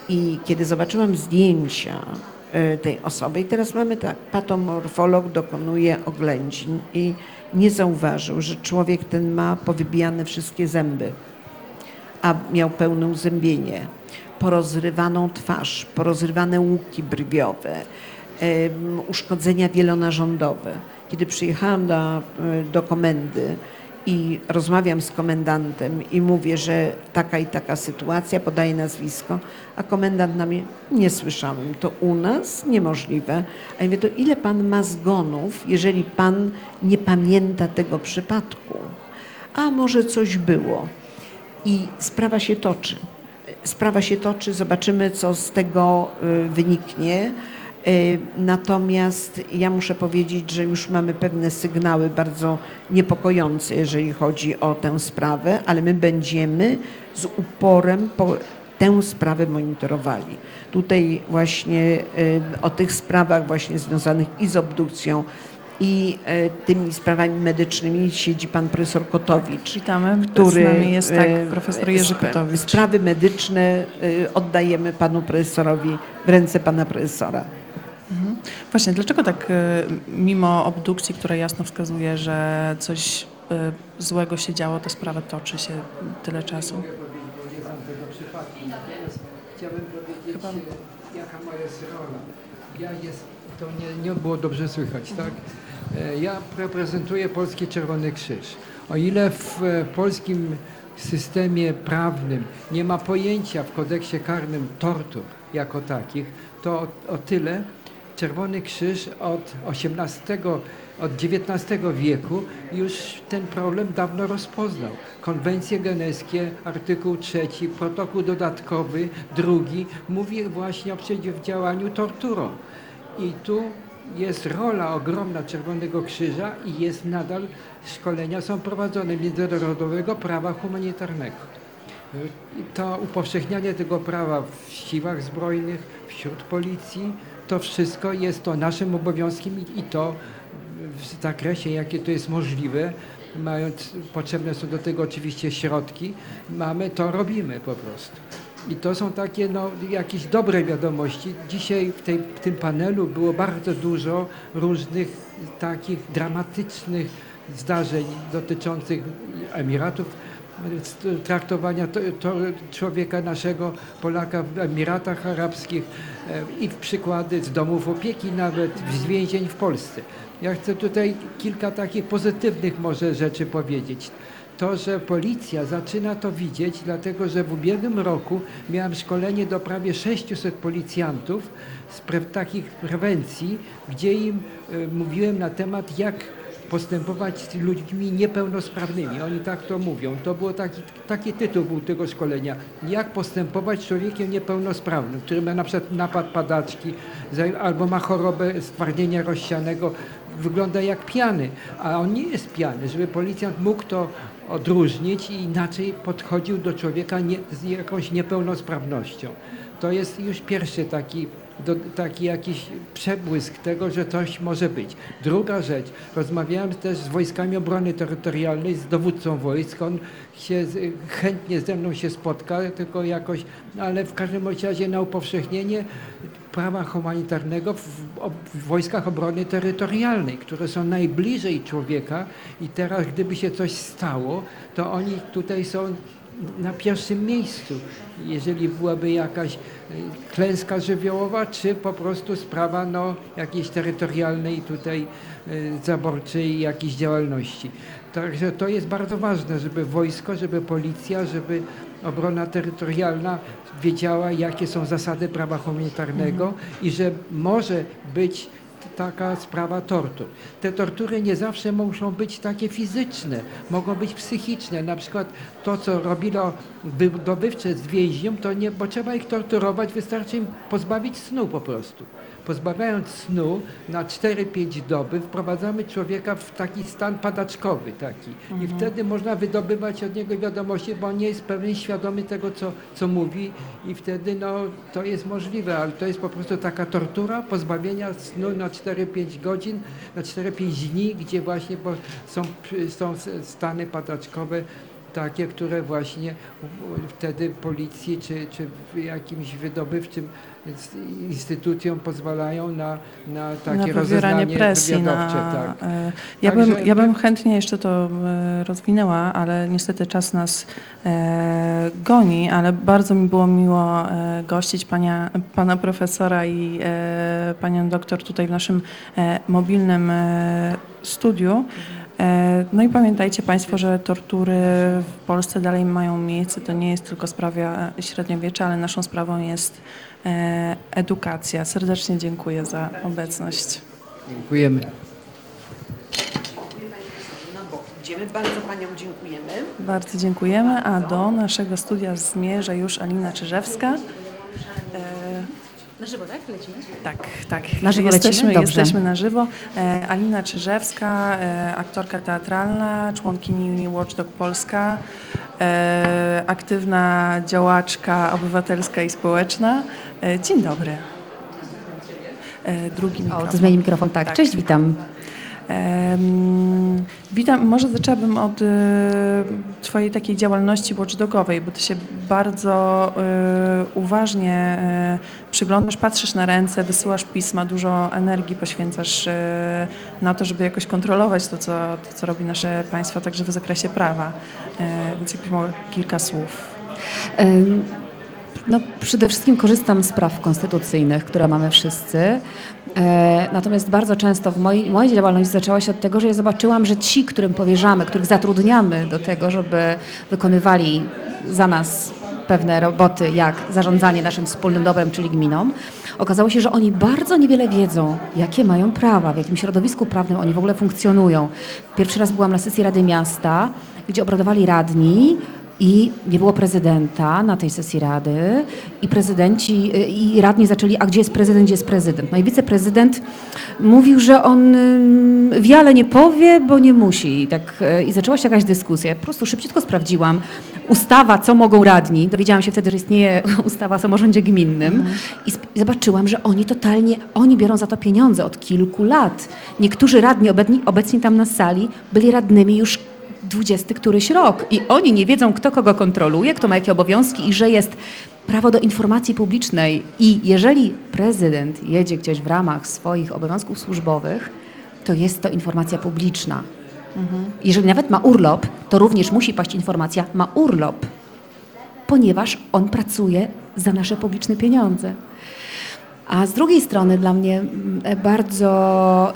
I kiedy zobaczyłam zdjęcia e, tej osoby, i teraz mamy tak, patomorfolog dokonuje oględzin i nie zauważył, że człowiek ten ma powybijane wszystkie zęby, a miał pełne uzębienie, porozrywaną twarz, porozrywane łuki brwiowe, em, uszkodzenia wielonarządowe. Kiedy przyjechałam do, e, do komendy i rozmawiam z komendantem i mówię, że taka i taka sytuacja, podaję nazwisko, a komendant na mnie, nie słyszałem, to u nas niemożliwe. A ja mówię, to ile pan ma zgonów, jeżeli pan nie pamięta tego przypadku? A może coś było? I sprawa się toczy. Sprawa się toczy, zobaczymy, co z tego y, wyniknie. Y, Natomiast ja muszę powiedzieć, że już mamy pewne sygnały bardzo niepokojące, jeżeli chodzi o tę sprawę, ale my będziemy z uporem po tę sprawę monitorowali. Tutaj właśnie y, o tych sprawach właśnie związanych i z obdukcją, i e, tymi sprawami medycznymi siedzi pan profesor Kotowicz Witamy. który Z nami jest tak profesor Jerzy Kotowicz. Sprawy medyczne oddajemy panu profesorowi w ręce pana profesora. Właśnie, dlaczego tak e, mimo obdukcji, która jasno wskazuje, że coś e, złego się działo, ta sprawa toczy się tyle czasu? Chciałbym powiedzieć, jaka moja jest rola. Ja jest, to nie, nie było dobrze słychać, tak? E, Ja reprezentuję Polski Czerwony Krzyż. O ile w polskim systemie prawnym nie ma pojęcia w kodeksie karnym tortur jako takich, to o, o tyle Czerwony Krzyż od XVIII, od XIX wieku już ten problem dawno rozpoznał. Konwencje geneskie, artykuł trzeci, protokół dodatkowy, drugi, mówi właśnie o przeciwdziałaniu torturom. I tu jest rola ogromna Czerwonego Krzyża i jest nadal, szkolenia są prowadzone międzynarodowego prawa humanitarnego. To upowszechnianie tego prawa w siłach zbrojnych, wśród policji, to wszystko jest to naszym obowiązkiem i, to w zakresie, jakie to jest możliwe, mając, potrzebne są do tego oczywiście środki, mamy, to robimy po prostu. I to są takie no, jakieś dobre wiadomości. Dzisiaj w, tej, w tym panelu było bardzo dużo różnych takich dramatycznych zdarzeń dotyczących Emiratów, traktowania to, to człowieka naszego, Polaka w Emiratach Arabskich i w przykłady z domów opieki nawet, z więzień w Polsce. Ja chcę tutaj kilka takich pozytywnych może rzeczy powiedzieć. To, że policja zaczyna to widzieć, dlatego że w ubiegłym roku miałem szkolenie do prawie 600 policjantów z pre, takich prewencji, gdzie im e, mówiłem na temat, jak postępować z ludźmi niepełnosprawnymi. Oni tak to mówią. To był taki, taki tytuł był tego szkolenia. Jak postępować z człowiekiem niepełnosprawnym, który ma na przykład napad padaczki albo ma chorobę stwardnienia rozsianego, wygląda jak pijany, a on nie jest pijany, żeby policjant mógł to odróżnić i inaczej podchodził do człowieka nie, z jakąś niepełnosprawnością. To jest już pierwszy taki, do, taki jakiś przebłysk tego, że coś może być. Druga rzecz, rozmawiałem też z wojskami obrony terytorialnej, z dowódcą wojsk, on się chętnie ze mną się spotka, tylko jakoś, ale w każdym razie na upowszechnienie prawa humanitarnego w, w wojskach obrony terytorialnej, które są najbliżej człowieka i teraz gdyby się coś stało, to oni tutaj są na pierwszym miejscu, jeżeli byłaby jakaś e, klęska żywiołowa, czy po prostu sprawa no, jakiejś terytorialnej tutaj e, zaborczej jakiejś działalności. Także to jest bardzo ważne, żeby wojsko, żeby policja, żeby obrona terytorialna wiedziała, jakie są zasady prawa humanitarnego i że może być taka sprawa tortur. Te tortury nie zawsze muszą być takie fizyczne, mogą być psychiczne. Na przykład to, co robilo wydobywcze z więźniom, to nie, bo trzeba ich torturować, wystarczy im pozbawić snu po prostu. Pozbawiając snu na 4-5 doby, wprowadzamy człowieka w taki stan padaczkowy taki. I wtedy można wydobywać od niego wiadomości, bo on nie jest pewnie świadomy tego, co, co mówi i wtedy no, to jest możliwe, ale to jest po prostu taka tortura pozbawienia snu na 4-5 godzin, na 4-5 dni, gdzie właśnie są, są stany padaczkowe takie, które właśnie wtedy policji czy, czy jakimś wydobywczym s- instytucjom pozwalają na, na takie na rozeznanie presji. wywiadowcze. Na, tak. e, ja, Także bym, ja bym chętnie jeszcze to e, rozwinęła, ale niestety czas nas e, goni, ale bardzo mi było miło e, gościć pania, pana profesora i e, panią doktor tutaj w naszym e, mobilnym e, studiu. No i pamiętajcie Państwo, że tortury w Polsce dalej mają miejsce. To nie jest tylko sprawa średniowiecza, ale naszą sprawą jest edukacja. Serdecznie dziękuję za obecność. Dziękujemy. Bo idziemy, bardzo Paniom dziękujemy. Bardzo dziękujemy, a do naszego studia zmierza już Alina Czyżewska. Na żywo, tak? Lecimy? Tak, tak. Na żywo jesteśmy, lecimy? Jesteśmy na żywo. E, Alina Czyżewska, e, aktorka teatralna, członkini Watchdog Polska, e, aktywna działaczka obywatelska i społeczna. E, dzień dobry. E, drugi O, mikrofon. to zmieni mikrofon. Tak. Tak. Cześć, witam. Witam, może zaczęłabym od e, Twojej takiej działalności watchdogowej, bo Ty się bardzo e, uważnie e, przyglądasz, patrzysz na ręce, wysyłasz pisma, dużo energii poświęcasz na to, żeby jakoś kontrolować to, co, to, co robi nasze państwo, także w zakresie prawa. Więc jakbyś mogła kilka słów. No, przede wszystkim korzystam z praw konstytucyjnych, które mamy wszyscy. E, Natomiast bardzo często w mojej, moja działalność zaczęła się od tego, że ja zobaczyłam, że ci, którym powierzamy, których zatrudniamy do tego, żeby wykonywali za nas pewne roboty, jak zarządzanie naszym wspólnym dobrem, czyli gminą, okazało się, że oni bardzo niewiele wiedzą, jakie mają prawa, w jakim środowisku prawnym oni w ogóle funkcjonują. Pierwszy raz byłam na sesji Rady Miasta, gdzie obradowali radni, i nie było prezydenta na tej sesji rady i prezydenci i radni zaczęli, a gdzie jest prezydent, gdzie jest prezydent? No i wiceprezydent mówił, że on ym, wiele nie powie, bo nie musi. I, tak, y, I zaczęła się jakaś dyskusja. Ja po prostu szybciutko sprawdziłam ustawa, co mogą radni. Dowiedziałam się wtedy, że istnieje ustawa o samorządzie gminnym i zobaczyłam, że oni totalnie, oni biorą za to pieniądze od kilku lat. Niektórzy radni obecni, obecni tam na sali byli radnymi już dwudziesty któryś rok i oni nie wiedzą, kto kogo kontroluje, kto ma jakie obowiązki i że jest prawo do informacji publicznej. I jeżeli prezydent jedzie gdzieś w ramach swoich obowiązków służbowych, to jest to informacja publiczna. Jeżeli nawet ma urlop, to również musi paść informacja, ma urlop, ponieważ on pracuje za nasze publiczne pieniądze. A z drugiej strony dla mnie mm, bardzo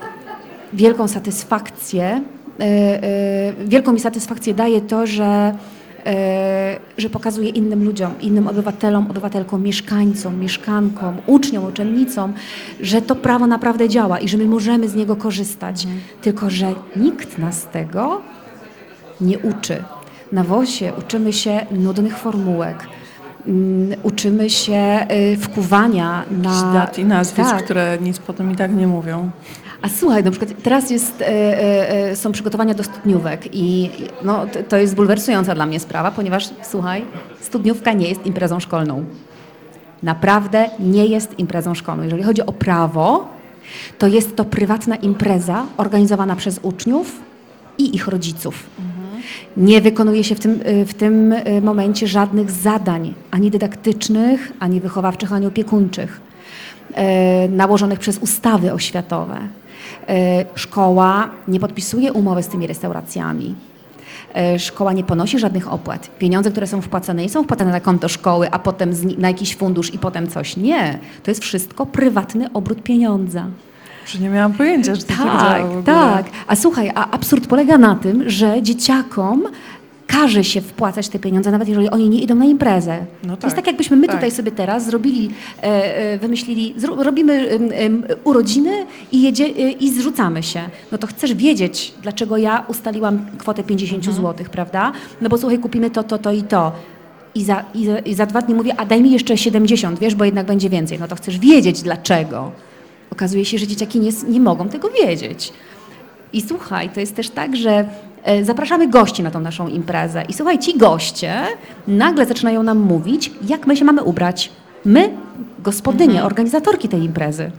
wielką satysfakcję, wielką mi satysfakcję daje to, że, e, że pokazuje innym ludziom, innym obywatelom, obywatelkom, mieszkańcom, mieszkankom, uczniom, uczennicom, że to prawo naprawdę działa i że my możemy z niego korzystać. Tylko, że nikt nas tego nie uczy. Na WOS-ie uczymy się nudnych formułek. Mm, Uczymy się y, wkuwania na... dat i nazwisk, tak. które nic potem i tak nie mówią. A słuchaj, na przykład teraz jest, e, e, e, są przygotowania do studniówek i no, to, jest bulwersująca dla mnie sprawa, ponieważ słuchaj, studniówka nie jest imprezą szkolną. Naprawdę nie jest imprezą szkolną. Jeżeli chodzi o prawo, to jest to prywatna impreza organizowana przez uczniów i ich rodziców. Nie wykonuje się w tym, w tym momencie żadnych zadań, ani dydaktycznych, ani wychowawczych, ani opiekuńczych, nałożonych przez ustawy oświatowe. E, Szkoła nie podpisuje umowy z tymi restauracjami. E, Szkoła nie ponosi żadnych opłat. Pieniądze, które są wpłacane, nie są wpłacane na konto szkoły, a potem na jakiś fundusz i potem coś. Nie. To jest wszystko prywatny obrót pieniądza. Że nie miałam pojęcia, że to tak tak. A słuchaj, a absurd polega na tym, że dzieciakom każe się wpłacać te pieniądze, nawet jeżeli oni nie idą na imprezę. No To jest tak, tak, jakbyśmy my tak. tutaj sobie teraz zrobili, e, e, wymyślili, robimy urodziny i, jedzie, e, i zrzucamy się. No to chcesz wiedzieć, dlaczego ja ustaliłam kwotę 50 Mhm. zł, prawda? No bo słuchaj, kupimy to, to, to i to. I za, i, za, I za dwa dni mówię, a daj mi jeszcze 70, wiesz, bo jednak będzie więcej. No to chcesz wiedzieć dlaczego. Okazuje się, że dzieciaki nie, nie mogą tego wiedzieć. I słuchaj, to jest też tak, że zapraszamy gości na tą naszą imprezę. I słuchaj, ci goście nagle zaczynają nam mówić, jak my się mamy ubrać. My, gospodynie, organizatorki tej imprezy.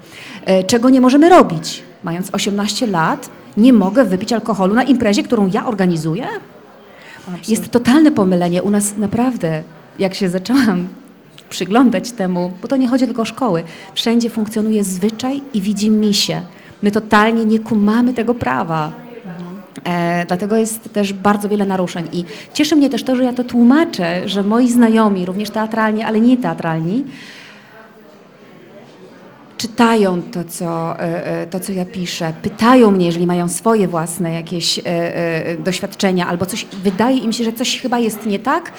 E, Czego nie możemy robić? Mając 18 lat, nie mogę wypić alkoholu na imprezie, którą ja organizuję? Jest totalne pomylenie. U nas naprawdę, jak się zaczęłam przyglądać temu, bo to nie chodzi tylko o szkoły, wszędzie funkcjonuje zwyczaj i widzi mi się. My totalnie nie kumamy tego prawa. E, dlatego jest też bardzo wiele naruszeń. I cieszy mnie też to, że ja to tłumaczę, że moi znajomi, również teatralni, ale nie teatralni, czytają to co, e, e, to, co ja piszę, pytają mnie, jeżeli mają swoje własne jakieś e, doświadczenia albo coś, wydaje im się, że coś chyba jest nie tak,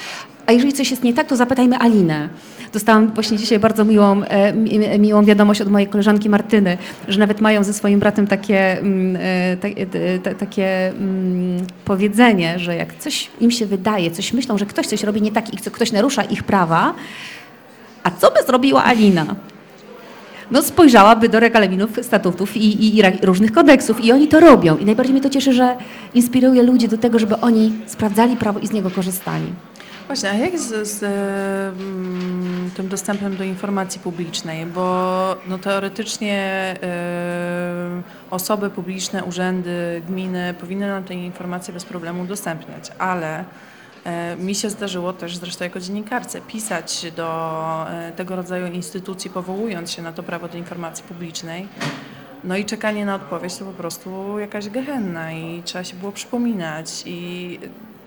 a jeżeli coś jest nie tak, to zapytajmy Alinę. Dostałam właśnie dzisiaj bardzo miłą, e, mi- miłą wiadomość od mojej koleżanki Martyny, że nawet mają ze swoim bratem takie, mm, e, ta- e, ta- takie mm, powiedzenie, że jak coś im się wydaje, coś myślą, że ktoś coś robi nie tak i kto- ktoś narusza ich prawa, a co by zrobiła Alina? no spojrzałaby do regulaminów, statutów i, i, i różnych kodeksów i oni to robią. I najbardziej mnie to cieszy, że inspiruje ludzi do tego, żeby oni sprawdzali prawo i z niego korzystali. Właśnie, a jak z, z tym dostępem do informacji publicznej? Bo no, teoretycznie e, osoby publiczne, urzędy, gminy powinny nam te informacje bez problemu udostępniać, ale e, mi się zdarzyło też zresztą jako dziennikarce pisać do e, tego rodzaju instytucji, powołując się na to prawo do informacji publicznej. No i czekanie na odpowiedź to po prostu jakaś gehenna i trzeba się było przypominać i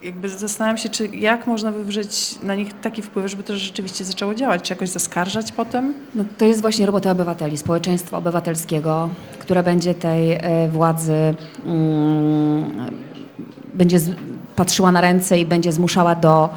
jakby zastanawiam się, czy jak można wywrzeć na nich taki wpływ, żeby to rzeczywiście zaczęło działać, czy jakoś zaskarżać potem? No, to jest właśnie robota obywateli, społeczeństwa obywatelskiego, które będzie tej e, władzy mm, będzie z, patrzyła na ręce i będzie zmuszała do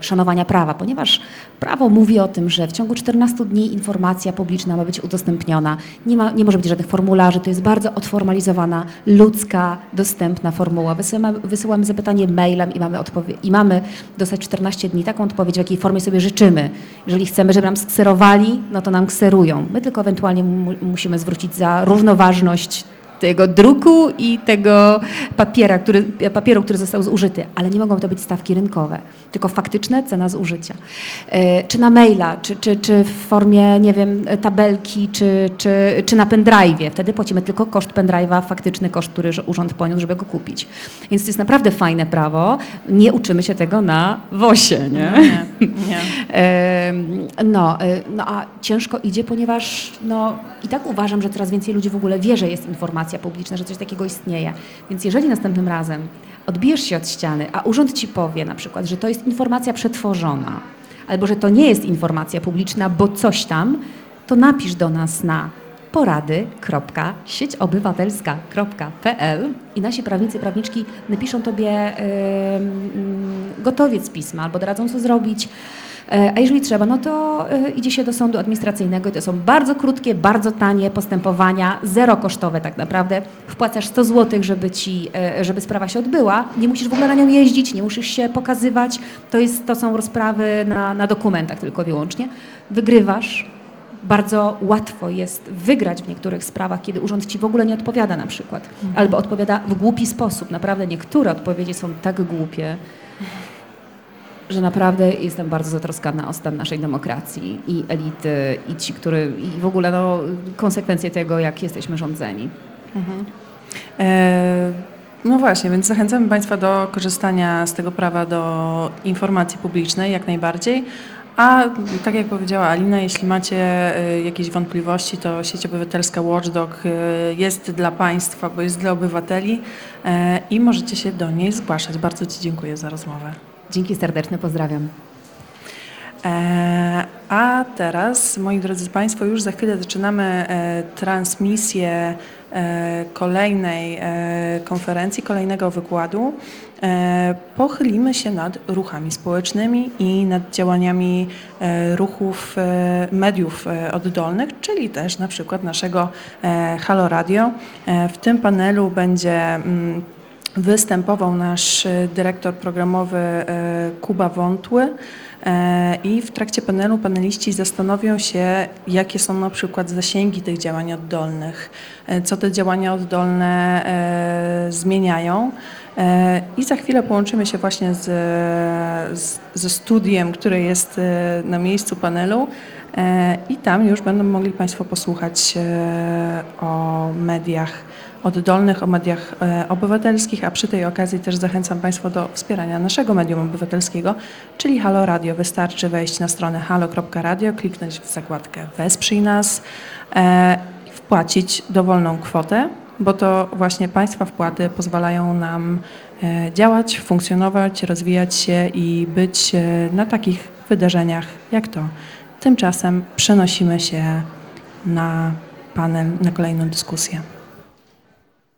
szanowania prawa, ponieważ prawo mówi o tym, że w ciągu 14 dni informacja publiczna ma być udostępniona. Nie, ma, nie może być żadnych formularzy, to jest bardzo odformalizowana, ludzka, dostępna formuła. Wysyłamy, wysyłamy zapytanie mailem i mamy, i mamy dostać 14 dni taką odpowiedź, w jakiej formie sobie życzymy. Jeżeli chcemy, żeby nam skserowali, no to nam kserują. My tylko ewentualnie mu- musimy zwrócić za równoważność tego druku i tego papiera, który, papieru, który został zużyty, ale nie mogą to być stawki rynkowe, tylko faktyczne cena zużycia. E, Czy na maila, czy, czy, czy w formie, nie wiem, tabelki, czy, czy, czy na pendrive'ie. Wtedy płacimy tylko koszt pendrive'a, faktyczny koszt, który urząd poniósł, żeby go kupić. Więc to jest naprawdę fajne prawo. Nie uczymy się tego na WOSie, nie? Nie, nie. No, e, no a ciężko idzie, ponieważ no, i tak uważam, że coraz więcej ludzi w ogóle wie, że jest informacja publiczna, że coś takiego istnieje. Więc jeżeli następnym razem odbijesz się od ściany, a urząd ci powie na przykład, że to jest informacja przetworzona, albo że to nie jest informacja publiczna, bo coś tam, to napisz do nas na porady.sieciobywatelska.pl i nasi prawnicy, prawniczki napiszą tobie em, gotowiec pisma albo doradzą, co zrobić. E, A jeżeli trzeba, no to e, idzie się do sądu administracyjnego i to są bardzo krótkie, bardzo tanie postępowania, zero kosztowe tak naprawdę. Wpłacasz 100 zł, żeby, ci, e, żeby sprawa się odbyła. Nie musisz w ogóle na nią jeździć, nie musisz się pokazywać. To, jest, to są rozprawy na, na dokumentach tylko wyłącznie. Wygrywasz. Bardzo łatwo jest wygrać w niektórych sprawach, kiedy urząd ci w ogóle nie odpowiada na przykład. Albo odpowiada w głupi sposób. Naprawdę niektóre odpowiedzi są tak głupie, że naprawdę jestem bardzo zatroskana o stan naszej demokracji i elity, i ci, który, i w ogóle no, konsekwencje tego, jak jesteśmy rządzeni. E, No właśnie, więc zachęcamy Państwa do korzystania z tego prawa do informacji publicznej jak najbardziej. A tak jak powiedziała Alina, jeśli macie e, jakieś wątpliwości, to sieć obywatelska Watchdog e, jest dla Państwa, bo jest dla obywateli e, i możecie się do niej zgłaszać. Bardzo Ci dziękuję za rozmowę. Dzięki serdeczne, pozdrawiam. E, A teraz, moi drodzy Państwo, już za chwilę zaczynamy e, transmisję e, kolejnej konferencji, kolejnego wykładu. Pochylimy się nad ruchami społecznymi i nad działaniami ruchów mediów oddolnych, czyli też na przykład naszego Halo Radio. W tym panelu będzie mm, występował nasz e, dyrektor programowy e, Kuba Wątły e, i w trakcie panelu paneliści zastanowią się, jakie są na przykład zasięgi tych działań oddolnych, co te działania oddolne zmieniają. I za chwilę połączymy się właśnie z, z, ze studiem, które jest na miejscu panelu i tam już będą mogli Państwo posłuchać o mediach oddolnych, o mediach e, obywatelskich, a przy tej okazji też zachęcam Państwa do wspierania naszego medium obywatelskiego, czyli Halo Radio. Wystarczy wejść na stronę halo.radio, kliknąć w zakładkę Wesprzyj nas e, wpłacić dowolną kwotę, bo to właśnie Państwa wpłaty pozwalają nam e, działać, funkcjonować, rozwijać się i być na takich wydarzeniach jak to. Tymczasem przenosimy się na panel, na kolejną dyskusję.